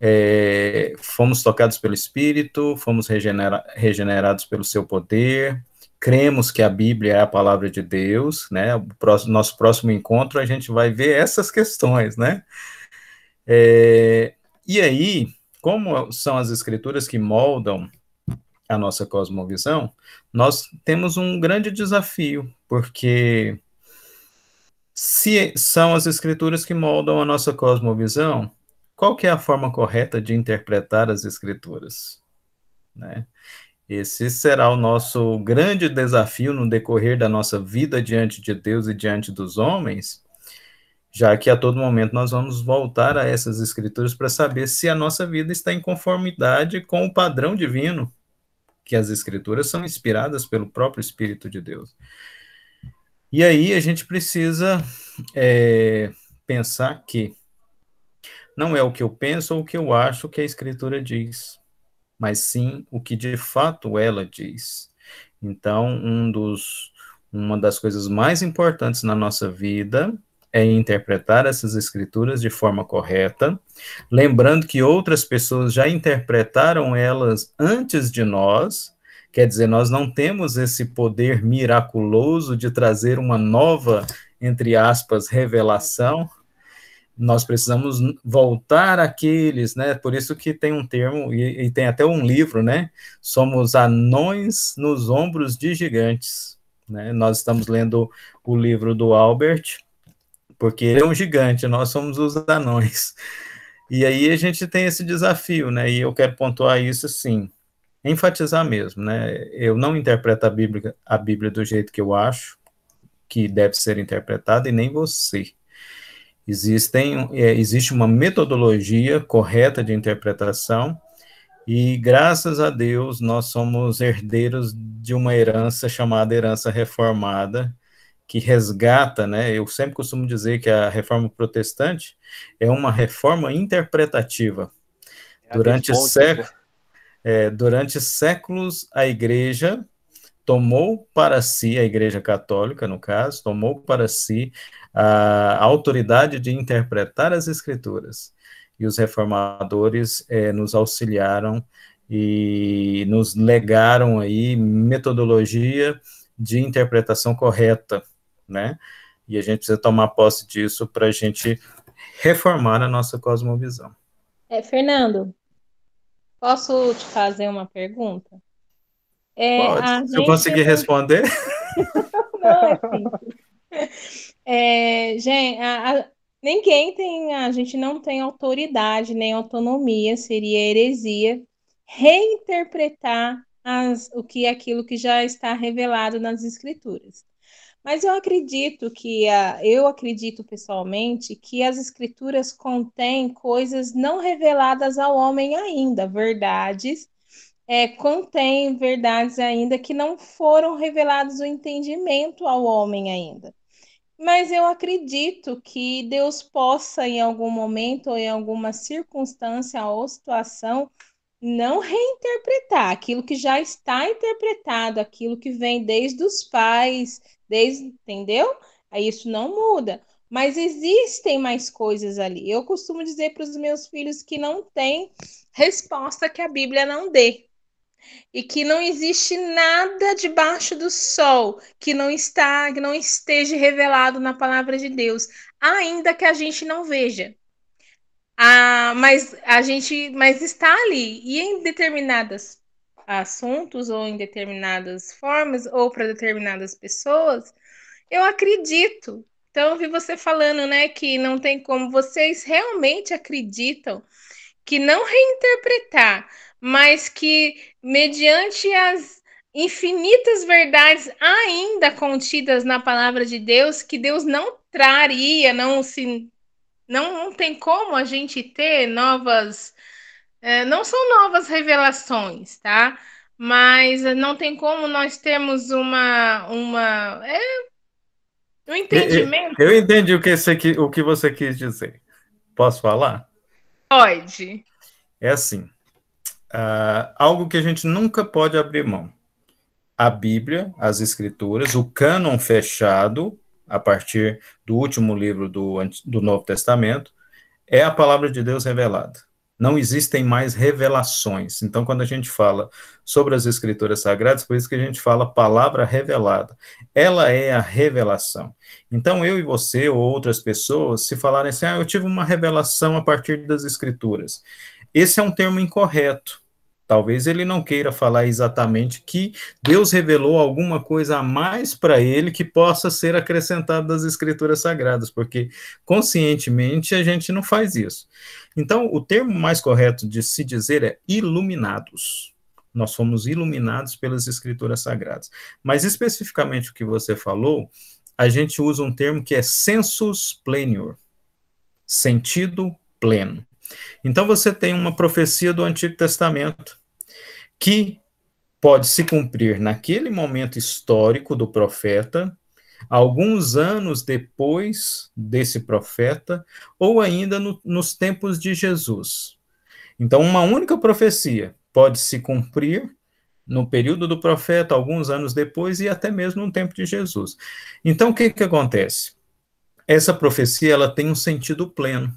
é, fomos tocados pelo Espírito, fomos regenera regenerados pelo seu poder, cremos que a Bíblia é a palavra de Deus, né? O próximo, nosso próximo encontro a gente vai ver essas questões, né? É, e aí, como são as escrituras que moldam a nossa cosmovisão, nós temos um grande desafio, porque se são as escrituras que moldam a nossa cosmovisão, qual que é a forma correta de interpretar as escrituras? Né? Esse será o nosso grande desafio no decorrer da nossa vida diante de Deus e diante dos homens, já que a todo momento nós vamos voltar a essas escrituras para saber se a nossa vida está em conformidade com o padrão divino, que as escrituras são inspiradas pelo próprio Espírito de Deus. E aí a gente precisa é, pensar que não é o que eu penso ou o que eu acho que a escritura diz mas sim o que de fato ela diz. Então, um dos, uma das coisas mais importantes na nossa vida é interpretar essas escrituras de forma correta, lembrando que outras pessoas já interpretaram elas antes de nós, quer dizer, nós não temos esse poder miraculoso de trazer uma nova, entre aspas, revelação, nós precisamos voltar àqueles, né? Por isso que tem um termo, e, e, tem até um livro, né? Somos anões nos ombros de gigantes. Né? Nós estamos lendo o livro do Albert, porque ele é um gigante, nós somos os anões. E aí a gente tem esse desafio, né? E eu quero pontuar isso assim, enfatizar mesmo, né? Eu não interpreto a Bíblia, a Bíblia do jeito que eu acho que deve ser interpretada, e nem você. Existem, é, existe uma metodologia correta de interpretação e, graças a Deus, nós somos herdeiros de uma herança chamada herança reformada, que resgata, né? Eu sempre costumo dizer que a reforma protestante é uma reforma interpretativa. É durante, né? é, durante séculos, a igreja tomou para si, a igreja católica, no caso, tomou para si a autoridade de interpretar as escrituras. e os reformadores é, nos auxiliaram e nos legaram aí metodologia de interpretação correta, né? E a gente precisa tomar posse disso para a gente reformar a nossa cosmovisão. É, Fernando, posso te fazer uma pergunta? É, Pode. Se eu conseguir responder. Não, é. É, gente, a, a, ninguém tem, a gente não tem autoridade nem autonomia, seria heresia reinterpretar as, o que aquilo que já está revelado nas escrituras. Mas eu acredito que a, eu acredito pessoalmente que as escrituras contêm coisas não reveladas ao homem ainda, verdades, é, contém verdades ainda que não foram reveladas o entendimento ao homem ainda. Mas eu acredito que Deus possa, em algum momento ou em alguma circunstância ou situação, não reinterpretar aquilo que já está interpretado, aquilo que vem desde os pais, desde, entendeu? Aí isso não muda. Mas existem mais coisas ali. Eu costumo dizer para os meus filhos que não tem resposta que a Bíblia não dê e que não existe nada debaixo do sol que não está, que não esteja revelado na palavra de Deus, ainda que a gente não veja. Ah, mas a gente, mas está ali e em determinados assuntos ou em determinadas formas ou para determinadas pessoas, eu acredito. Então, eu vi você falando, né, que não tem como vocês realmente acreditam que não reinterpretar mas que, mediante as infinitas verdades ainda contidas na palavra de Deus, que Deus não traria, não se. Não, não tem como a gente ter novas. É, não são novas revelações, tá? Mas não tem como nós termos uma. uma é, um entendimento. Eu, eu entendi o que, você, o que você quis dizer. Posso falar? Pode. É assim uh, algo que a gente nunca pode abrir mão. A Bíblia, as Escrituras, o cânon fechado, a partir do último livro do, do Novo Testamento, é a palavra de Deus revelada. Não existem mais revelações. Então, quando a gente fala sobre as Escrituras Sagradas, por isso que a gente fala palavra revelada. Ela é a revelação. Então, eu e você, ou outras pessoas, se falarem assim, ah, eu tive uma revelação a partir das Escrituras. Esse é um termo incorreto. Talvez ele não queira falar exatamente que Deus revelou alguma coisa a mais para ele que possa ser acrescentado das escrituras sagradas, porque conscientemente a gente não faz isso. Então, o termo mais correto de se dizer é iluminados. Nós fomos iluminados pelas escrituras sagradas. Mas especificamente o que você falou, a gente usa um termo que é sensus plenior, sentido pleno. Então você tem uma profecia do Antigo Testamento que pode se cumprir naquele momento histórico do profeta, alguns anos depois desse profeta, ou ainda no, nos tempos de Jesus. Então, uma única profecia pode se cumprir no período do profeta, alguns anos depois, e até mesmo no tempo de Jesus. Então, o que, que acontece? Essa profecia ela tem um sentido pleno.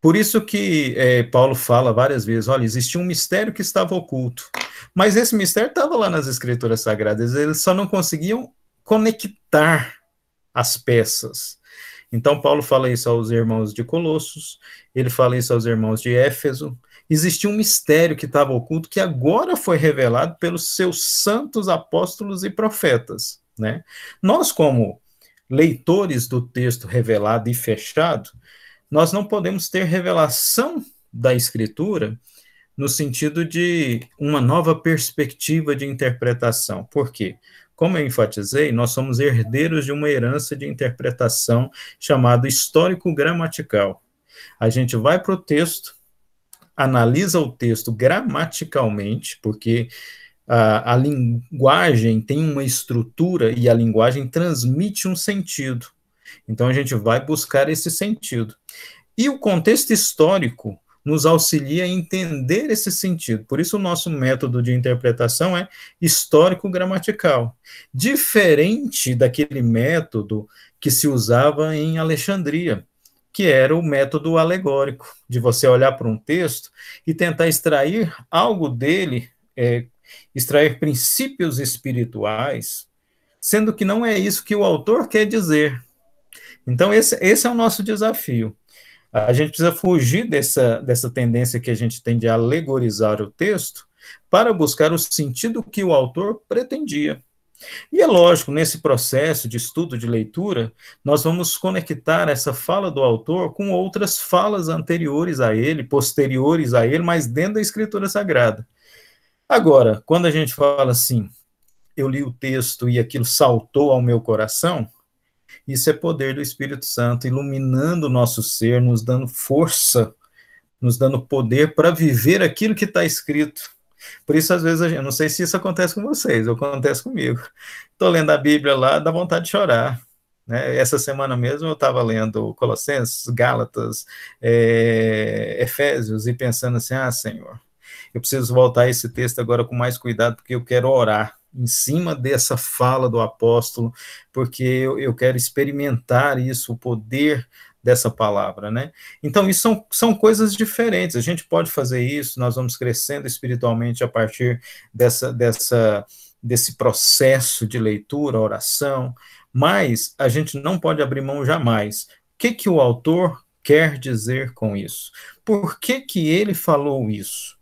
Por isso que é, Paulo fala várias vezes, olha, existia um mistério que estava oculto, mas esse mistério estava lá nas escrituras sagradas, eles só não conseguiam conectar as peças. Então Paulo fala isso aos irmãos de Colossos, ele fala isso aos irmãos de Éfeso, existia um mistério que estava oculto que agora foi revelado pelos seus santos apóstolos e profetas, né? Nós como leitores do texto revelado e fechado, nós não podemos ter revelação da Escritura no sentido de uma nova perspectiva de interpretação. Por quê? Como eu enfatizei, nós somos herdeiros de uma herança de interpretação chamado histórico-gramatical. A gente vai para o texto, analisa o texto gramaticalmente, porque a, a linguagem tem uma estrutura e a linguagem transmite um sentido. Então a gente vai buscar esse sentido. E o contexto histórico nos auxilia a entender esse sentido. Por isso, o nosso método de interpretação é histórico-gramatical, diferente daquele método que se usava em Alexandria, que era o método alegórico, de você olhar para um texto e tentar extrair algo dele, é, extrair princípios espirituais, sendo que não é isso que o autor quer dizer. Então, esse, esse é o nosso desafio. A gente precisa fugir dessa, dessa tendência que a gente tem de alegorizar o texto para buscar o sentido que o autor pretendia. E é lógico, nesse processo de estudo de leitura, nós vamos conectar essa fala do autor com outras falas anteriores a ele, posteriores a ele, mas dentro da Escritura Sagrada. Agora, quando a gente fala assim, eu li o texto e aquilo saltou ao meu coração, isso é poder do Espírito Santo iluminando o nosso ser, nos dando força, nos dando poder para viver aquilo que está escrito. Por isso, às vezes, eu não sei se isso acontece com vocês, acontece comigo. Estou lendo a Bíblia lá, dá vontade de chorar. Né? Essa semana mesmo eu estava lendo Colossenses, Gálatas, é, Efésios, e pensando assim: ah, Senhor, eu preciso voltar esse texto agora com mais cuidado, porque eu quero orar em cima dessa fala do apóstolo, porque eu, eu quero experimentar isso, o poder dessa palavra, né? Então, isso são, são coisas diferentes. A gente pode fazer isso, nós vamos crescendo espiritualmente a partir dessa, dessa, desse processo de leitura, oração, mas a gente não pode abrir mão jamais. O que, que o autor quer dizer com isso? Por que, que ele falou isso?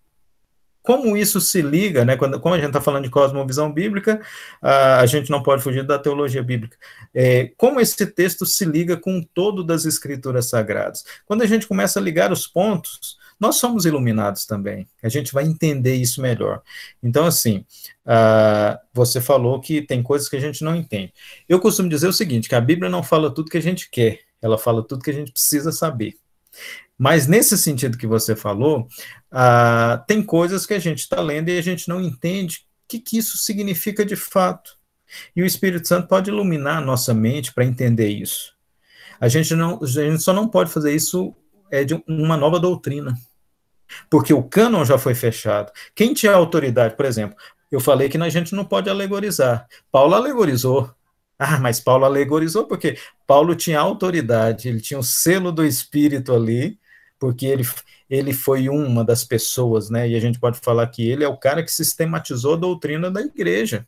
Como isso se liga, né? Quando, como a gente está falando de cosmovisão bíblica, a, a, gente não pode fugir da teologia bíblica. É, como esse texto se liga com todo das escrituras sagradas? Quando a gente começa a ligar os pontos, nós somos iluminados também. A gente vai entender isso melhor. Então, assim, uh, você falou que tem coisas que a gente não entende. Eu costumo dizer o seguinte: que a Bíblia não fala tudo que a gente quer, ela fala tudo que a gente precisa saber. Mas nesse sentido que você falou, ah, tem coisas que a gente está lendo e a gente não entende o que, que isso significa de fato. E o Espírito Santo pode iluminar a nossa mente para entender isso. A gente, não, a gente só não pode fazer isso é de uma nova doutrina. Porque o cânon já foi fechado. Quem tinha autoridade, por exemplo, eu falei que a gente não pode alegorizar. Paulo alegorizou. Ah, mas Paulo alegorizou porque Paulo tinha autoridade, ele tinha o selo do Espírito ali, porque ele, ele foi uma das pessoas, né? E a gente pode falar que ele é o cara que sistematizou a doutrina da igreja.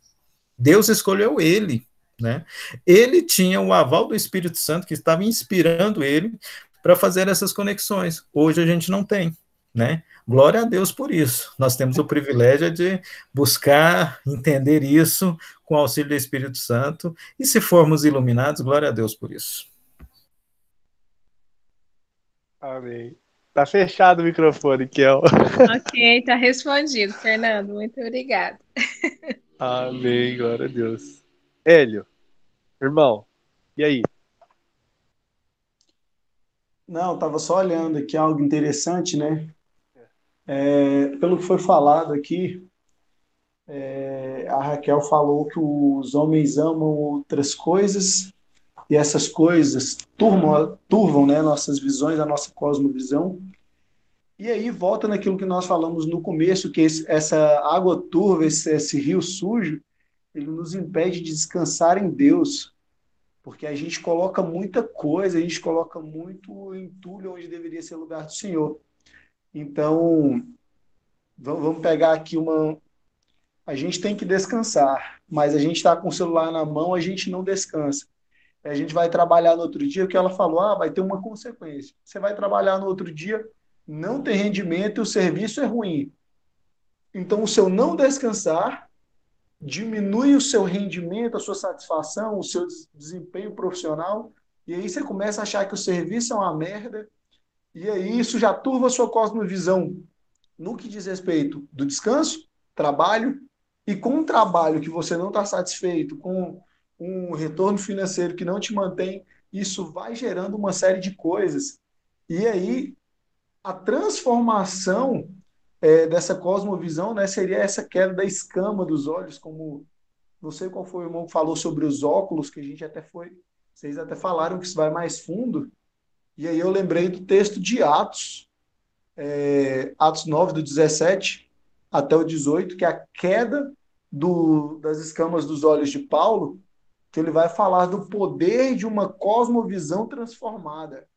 Deus escolheu ele, né? Ele tinha o aval do Espírito Santo que estava inspirando ele para fazer essas conexões. Hoje a gente não tem, né? Glória a Deus por isso. Nós temos o privilégio de buscar entender isso com o auxílio do Espírito Santo, e se formos iluminados, glória a Deus por isso. Amém. Tá fechado o microfone, Kel. Ok, tá respondido, Fernando. Muito obrigada. Amém, glória a Deus. Hélio, irmão, e aí? Não, tava só olhando aqui algo interessante, né? É, pelo que foi falado aqui, é, a Raquel falou que os homens amam outras coisas e essas coisas turvam, turvam né, nossas visões, a nossa cosmovisão. E aí volta naquilo que nós falamos no começo, que esse, essa água turva, esse, esse rio sujo, ele nos impede de descansar em Deus, porque a gente coloca muita coisa, a gente coloca muito entulho onde deveria ser lugar do Senhor. Então, vamos pegar aqui uma. A gente tem que descansar, mas a gente está com o celular na mão, a gente não descansa. A gente vai trabalhar no outro dia, o que ela falou, ah, vai ter uma consequência. Você vai trabalhar no outro dia, não tem rendimento e o serviço é ruim. Então, o seu não descansar diminui o seu rendimento, a sua satisfação, o seu desempenho profissional, e aí você começa a achar que o serviço é uma merda, e aí isso já turva a sua cosmovisão no que diz respeito do descanso, trabalho, e com um trabalho que você não está satisfeito, com um retorno financeiro que não te mantém, isso vai gerando uma série de coisas. E aí, a transformação é, dessa cosmovisão né, seria essa queda da escama dos olhos, como não sei qual foi o irmão que falou sobre os óculos, que a gente até foi, vocês até falaram que isso vai mais fundo, e aí eu lembrei do texto de Atos, é, Atos 9, do 17 até o 18, que é a queda do, das escamas dos olhos de Paulo, que ele vai falar do poder de uma cosmovisão transformada.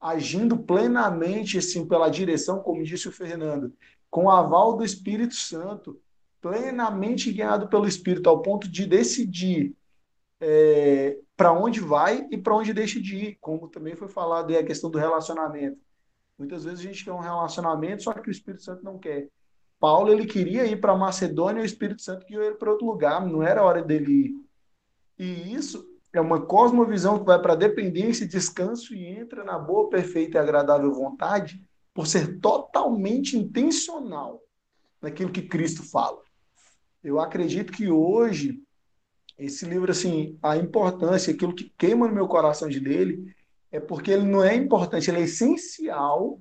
agindo plenamente assim pela direção, como disse o Fernando, com o aval do Espírito Santo, plenamente guiado pelo Espírito, ao ponto de decidir é, para onde vai e para onde deixa de ir, como também foi falado aí a questão do relacionamento. Muitas vezes a gente quer um relacionamento, só que o Espírito Santo não quer. Paulo ele queria ir para Macedônia e o Espírito Santo guiou ele para outro lugar, não era hora dele ir. E isso é uma cosmovisão que vai para dependência descanso e entra na boa, perfeita e agradável vontade por ser totalmente intencional naquilo que Cristo fala. Eu acredito que hoje esse livro assim, a importância, aquilo que queima no meu coração de dele é porque ele não é importante, ele é essencial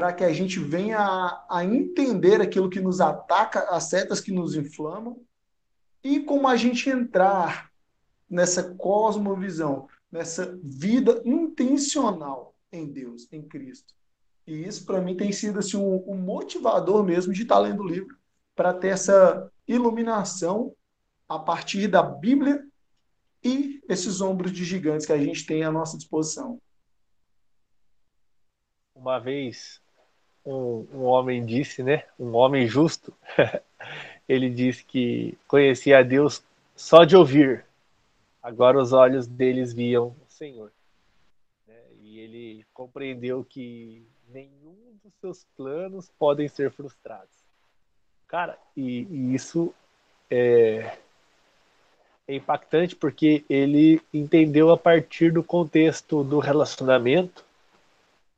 para que a gente venha a, a, entender aquilo que nos ataca, as setas que nos inflamam, e como a gente entrar nessa cosmovisão, nessa vida intencional em Deus, em Cristo. E isso, para mim, tem sido assim, um, um motivador mesmo de estar lendo o livro, para ter essa iluminação a partir da Bíblia e esses ombros de gigantes que a gente tem à nossa disposição. Uma vez um, um homem disse, né? Um homem justo, ele disse que conhecia a Deus só de ouvir. Agora os olhos deles viam o Senhor. Né? E ele compreendeu que nenhum dos seus planos podem ser frustrados. Cara, e, e isso é, é impactante porque ele entendeu a partir do contexto do relacionamento,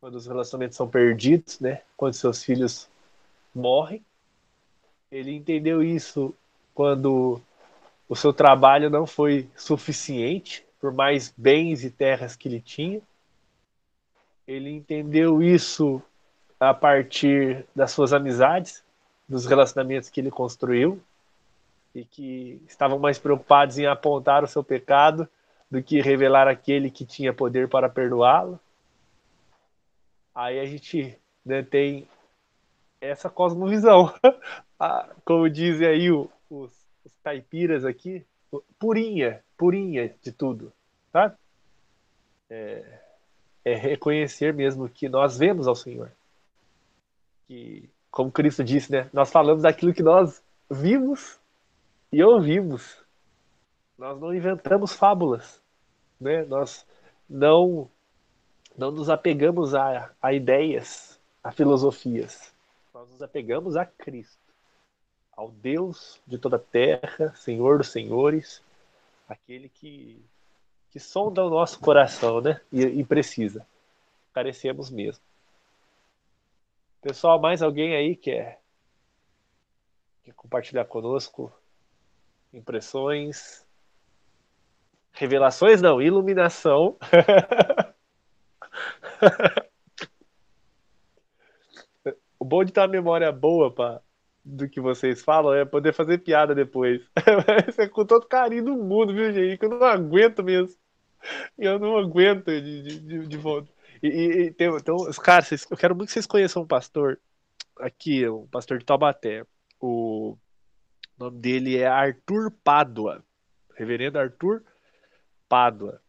quando os relacionamentos são perdidos, né? Quando seus filhos morrem. Ele entendeu isso quando o seu trabalho não foi suficiente, por mais bens e terras que ele tinha. Ele entendeu isso a partir das suas amizades, dos relacionamentos que ele construiu e que estavam mais preocupados em apontar o seu pecado do que revelar aquele que tinha poder para perdoá-lo. Aí a gente né, tem essa cosmovisão, como dizem aí os, os caipiras aqui, purinha, purinha de tudo, tá? É, é reconhecer mesmo que nós vemos ao Senhor. Que, como Cristo disse, né, nós falamos daquilo que nós vimos e ouvimos. Nós não inventamos fábulas, né? Nós não não nos apegamos a, a ideias, a filosofias. Nós nos apegamos a Cristo, ao Deus de toda a terra, Senhor dos senhores, aquele que que sonda o nosso coração, né? E, e precisa. Carecemos mesmo. Pessoal, mais alguém aí quer, quer compartilhar conosco impressões, revelações não, iluminação. o bom de ter uma memória boa pra, do que vocês falam é poder fazer piada depois. É com todo carinho do mundo, viu, gente? Que eu não aguento mesmo. Eu não aguento de, de, de, de volta. E, e, tem, então, cara, vocês, eu quero muito que vocês conheçam um pastor aqui, um pastor de Taubaté. O o nome dele é Arthur Pádua. Reverendo Arthur Pádua.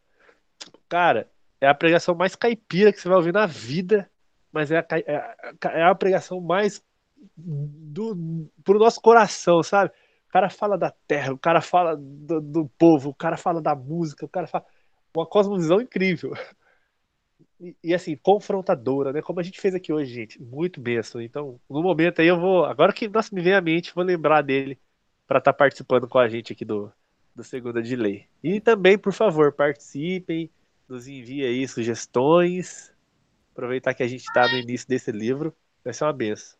Cara, é a pregação mais caipira que você vai ouvir na vida, mas é a, é, é a pregação mais do, pro nosso coração, sabe? O cara fala da terra, o cara fala do, do povo, o cara fala da música, o cara fala. Uma cosmovisão incrível. E, e, assim, confrontadora, né? Como a gente fez aqui hoje, gente. Muito benção. Então, no momento aí eu vou. Agora que nossa, me vem à mente, vou lembrar dele para estar tá participando com a gente aqui do, do Segunda de Lei. E também, por favor, participem, nos enviem aí sugestões. Aproveitar que a gente está no início desse livro, vai ser uma benção.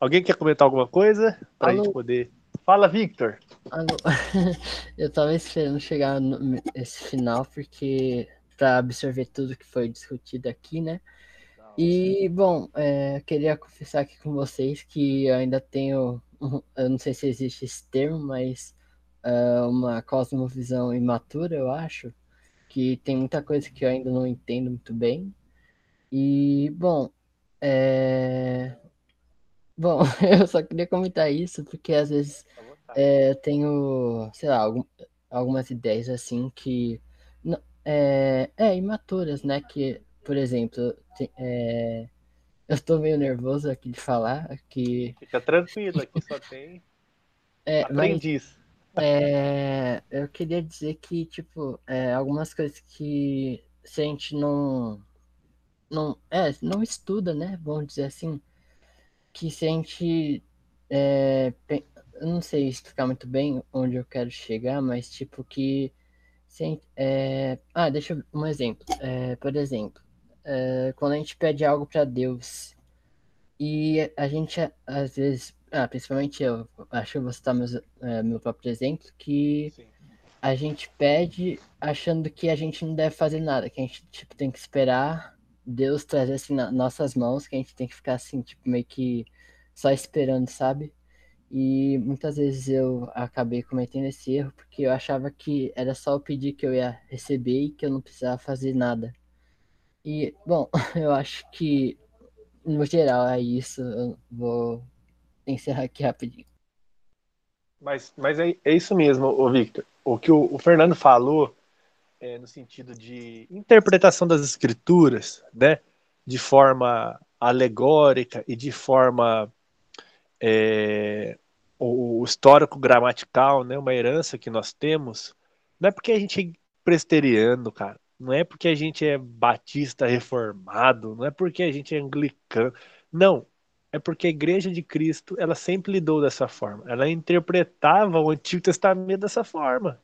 Alguém quer comentar alguma coisa para a gente poder. Fala, Victor. Alô. Eu estava esperando chegar nesse final porque para absorver tudo que foi discutido aqui, né? E bom, é, queria confessar aqui com vocês que eu ainda tenho eu não sei se existe esse termo, mas uh, uma cosmovisão imatura, eu acho, que tem muita coisa que eu ainda não entendo muito bem. E, bom, é... Bom, eu só queria comentar isso porque às vezes é, tenho, sei lá, algum, algumas ideias assim que é, é imaturas, né? Que por exemplo, é, eu tô meio nervoso aqui de falar, que... Fica tranquilo, aqui só tem é, aprendiz. Mas, é, eu queria dizer que, tipo, é, algumas coisas que se a gente não, não, é, não estuda, né, vamos dizer assim, que se a gente, é, eu não sei explicar muito bem onde eu quero chegar, mas, tipo, que se, é, ah, deixa eu, um exemplo, é, por exemplo, é, quando a gente pede algo para Deus e a gente às vezes, ah, principalmente eu, acho que eu vou citar meus, é, meu próprio exemplo, que Sim. a gente pede achando que a gente não deve fazer nada, que a gente tipo, tem que esperar Deus trazer assim nas nossas mãos, que a gente tem que ficar assim, tipo, meio que só esperando, sabe? E muitas vezes eu acabei cometendo esse erro porque eu achava que era só eu pedir que eu ia receber e que eu não precisava fazer nada. E, bom, eu acho que, no geral, é isso. Eu vou encerrar aqui rapidinho. Mas, mas é, é isso mesmo, o Victor. O que o, o Fernando falou é, no sentido de interpretação das escrituras, né, de forma alegórica e de forma é, o, o histórico gramatical, né, uma herança que nós temos, não é porque a gente é presteriano, cara. Não é porque a gente é batista reformado, não é porque a gente é anglicano. Não, é porque a Igreja de Cristo, ela sempre lidou dessa forma. Ela interpretava o Antigo Testamento dessa forma.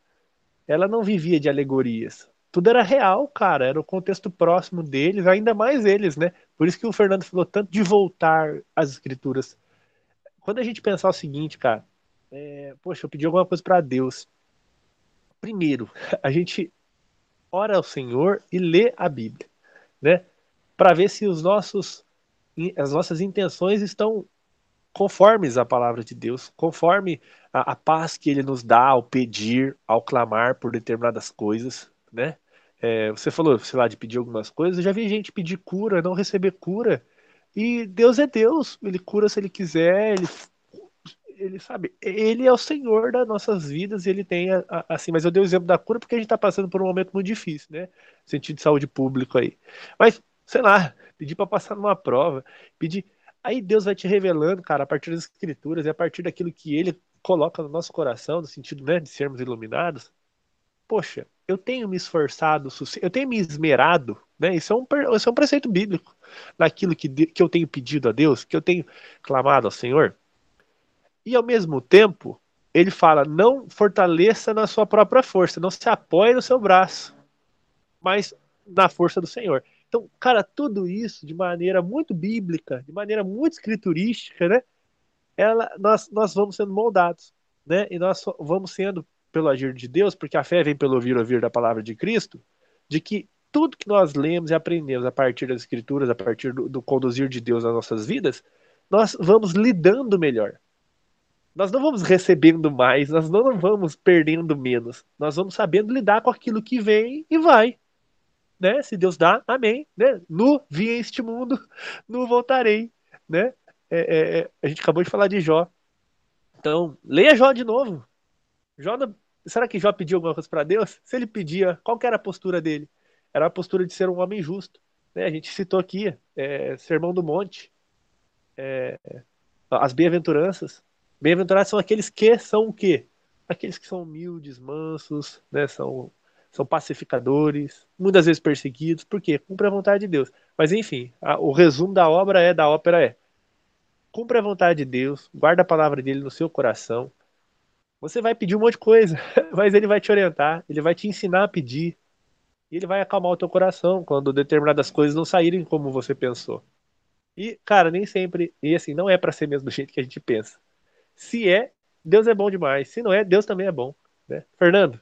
Ela não vivia de alegorias. Tudo era real, cara. Era o contexto próximo deles, ainda mais eles, né? Por isso que o Fernando falou tanto de voltar às Escrituras. Quando a gente pensar o seguinte, cara, é, poxa, eu pedi alguma coisa para Deus. Primeiro, a gente ora ao Senhor e lê a Bíblia, né? Para ver se os nossos as nossas intenções estão conformes à palavra de Deus, conforme a, a paz que Ele nos dá ao pedir, ao clamar por determinadas coisas, né? É, você falou, sei lá, de pedir algumas coisas. Eu já vi gente pedir cura, não receber cura. E Deus é Deus, Ele cura se Ele quiser, Ele ele sabe, ele é o Senhor das nossas vidas e ele tem a, a, assim, mas eu dei o exemplo da cura porque a gente está passando por um momento muito difícil, né? Sentido de saúde público aí. Mas, sei lá, pedir para passar numa prova, pedir. Aí Deus vai te revelando, cara, a partir das escrituras e a partir daquilo que ele coloca no nosso coração, no sentido né, de sermos iluminados. Poxa, eu tenho me esforçado, eu tenho me esmerado, né? Isso é um, isso é um preceito bíblico, naquilo que, que eu tenho pedido a Deus, que eu tenho clamado ao Senhor. E ao mesmo tempo, ele fala: não fortaleça na sua própria força, não se apoie no seu braço, mas na força do Senhor. Então, cara, tudo isso de maneira muito bíblica, de maneira muito escriturística, né? Ela, nós, nós vamos sendo moldados, né? E nós vamos sendo pelo agir de Deus, porque a fé vem pelo ouvir ouvir da palavra de Cristo, de que tudo que nós lemos e aprendemos a partir das escrituras, a partir do, do conduzir de Deus nas nossas vidas, nós vamos lidando melhor. Nós não vamos recebendo mais, nós não vamos perdendo menos. Nós vamos sabendo lidar com aquilo que vem e vai. Né? Se Deus dá, amém. Né? Vi este mundo, nu voltarei. Né? É, é, é, a gente acabou de falar de Jó. Então, leia Jó de novo. Jó, será que Jó pediu alguma coisa para Deus? Se ele pedia, qual era a postura dele? Era a postura de ser um homem justo. Né? A gente citou aqui, é, Sermão do Monte, é, as bem-aventuranças. Bem-aventurados são aqueles que são o quê? Aqueles que são humildes, mansos, né? São, são pacificadores, muitas vezes perseguidos, por quê? Cumpre a vontade de Deus. Mas enfim, a, o resumo da obra é, da ópera é, cumpre a vontade de Deus, guarda a palavra dele no seu coração. Você vai pedir um monte de coisa, mas ele vai te orientar, ele vai te ensinar a pedir. E ele vai acalmar o teu coração quando determinadas coisas não saírem como você pensou. E, cara, nem sempre, e assim, não é para ser mesmo do jeito que a gente pensa. Se é, Deus é bom demais. Se não é, Deus também é bom. Né? Fernando?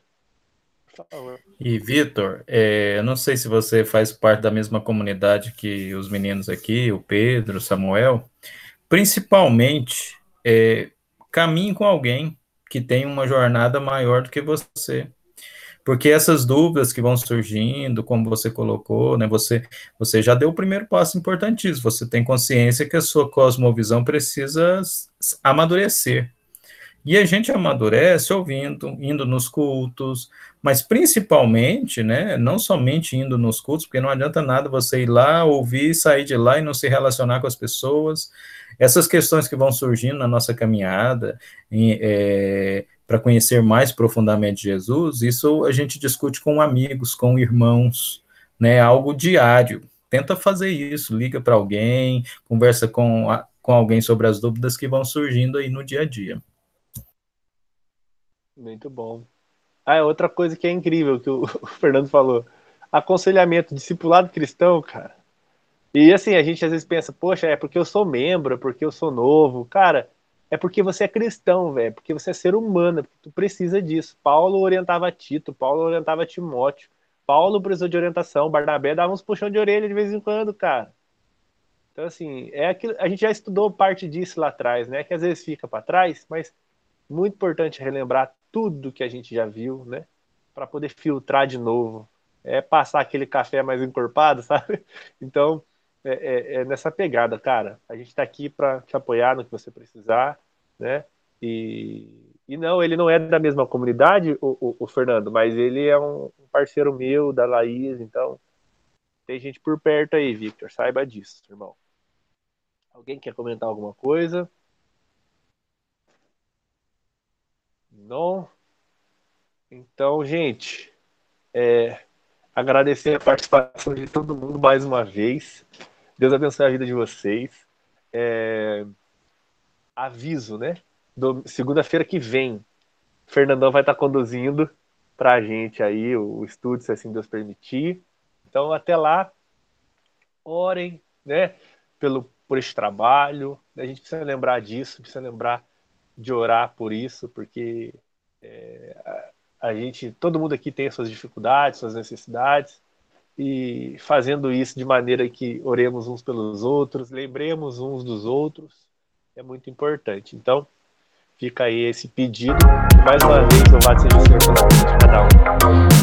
E Vitor, é, eu não sei se você faz parte da mesma comunidade que os meninos aqui, o Pedro, o Samuel. Principalmente, é, caminhe com alguém que tem uma jornada maior do que você. Porque essas dúvidas que vão surgindo, como você colocou, né, você, você já deu o primeiro passo importantíssimo. Você tem consciência que a sua cosmovisão precisa amadurecer. E a gente amadurece ouvindo, indo nos cultos, mas principalmente, né, não somente indo nos cultos, porque não adianta nada você ir lá, ouvir, sair de lá e não se relacionar com as pessoas. Essas questões que vão surgindo na nossa caminhada, é, para conhecer mais profundamente Jesus, isso a gente discute com amigos, com irmãos, né, algo diário. Tenta fazer isso, liga para alguém, conversa com, a, com alguém sobre as dúvidas que vão surgindo aí no dia a dia. Muito bom. Ah, é outra coisa que é incrível que o, Fernando falou. Aconselhamento, discipulado cristão, cara. E assim, a gente às vezes pensa, poxa, é porque eu sou membro, é porque eu sou novo. Cara, é porque você é cristão, velho, porque você é ser humano, é porque tu precisa disso. Paulo orientava Tito, Paulo orientava Timóteo. Paulo precisou de orientação, Barnabé dava uns puxão de orelha de vez em quando, cara. Então, assim, é aquilo, a gente já estudou parte disso lá atrás, né? Que às vezes fica para trás, mas muito importante relembrar tudo que a gente já viu, né? Para poder filtrar de novo. É passar aquele café mais encorpado, sabe? Então, é, é, é nessa pegada, cara. A gente está aqui para te apoiar no que você precisar, né? E, e não, ele não é da mesma comunidade, o, o, o Fernando, mas ele é um parceiro meu, da Laís, então tem gente por perto aí, Victor. Saiba disso, irmão. Alguém quer comentar alguma coisa? Não? Então, gente, é, agradecer a participação de todo mundo mais uma vez. Deus abençoe a vida de vocês. É, aviso, né? Segunda-feira que vem, Fernandão vai estar conduzindo para a gente aí o estudo, se assim Deus permitir. Então, até lá, orem, né? Pelo, por esse trabalho. A gente precisa lembrar disso, precisa lembrar de orar por isso, porque é, a, a gente, todo mundo aqui tem suas dificuldades, suas necessidades, e fazendo isso de maneira que oremos uns pelos outros, lembremos uns dos outros, é muito importante. Então, fica aí esse pedido. Mais uma vez, louvado seja o Senhor pela vida de cada um.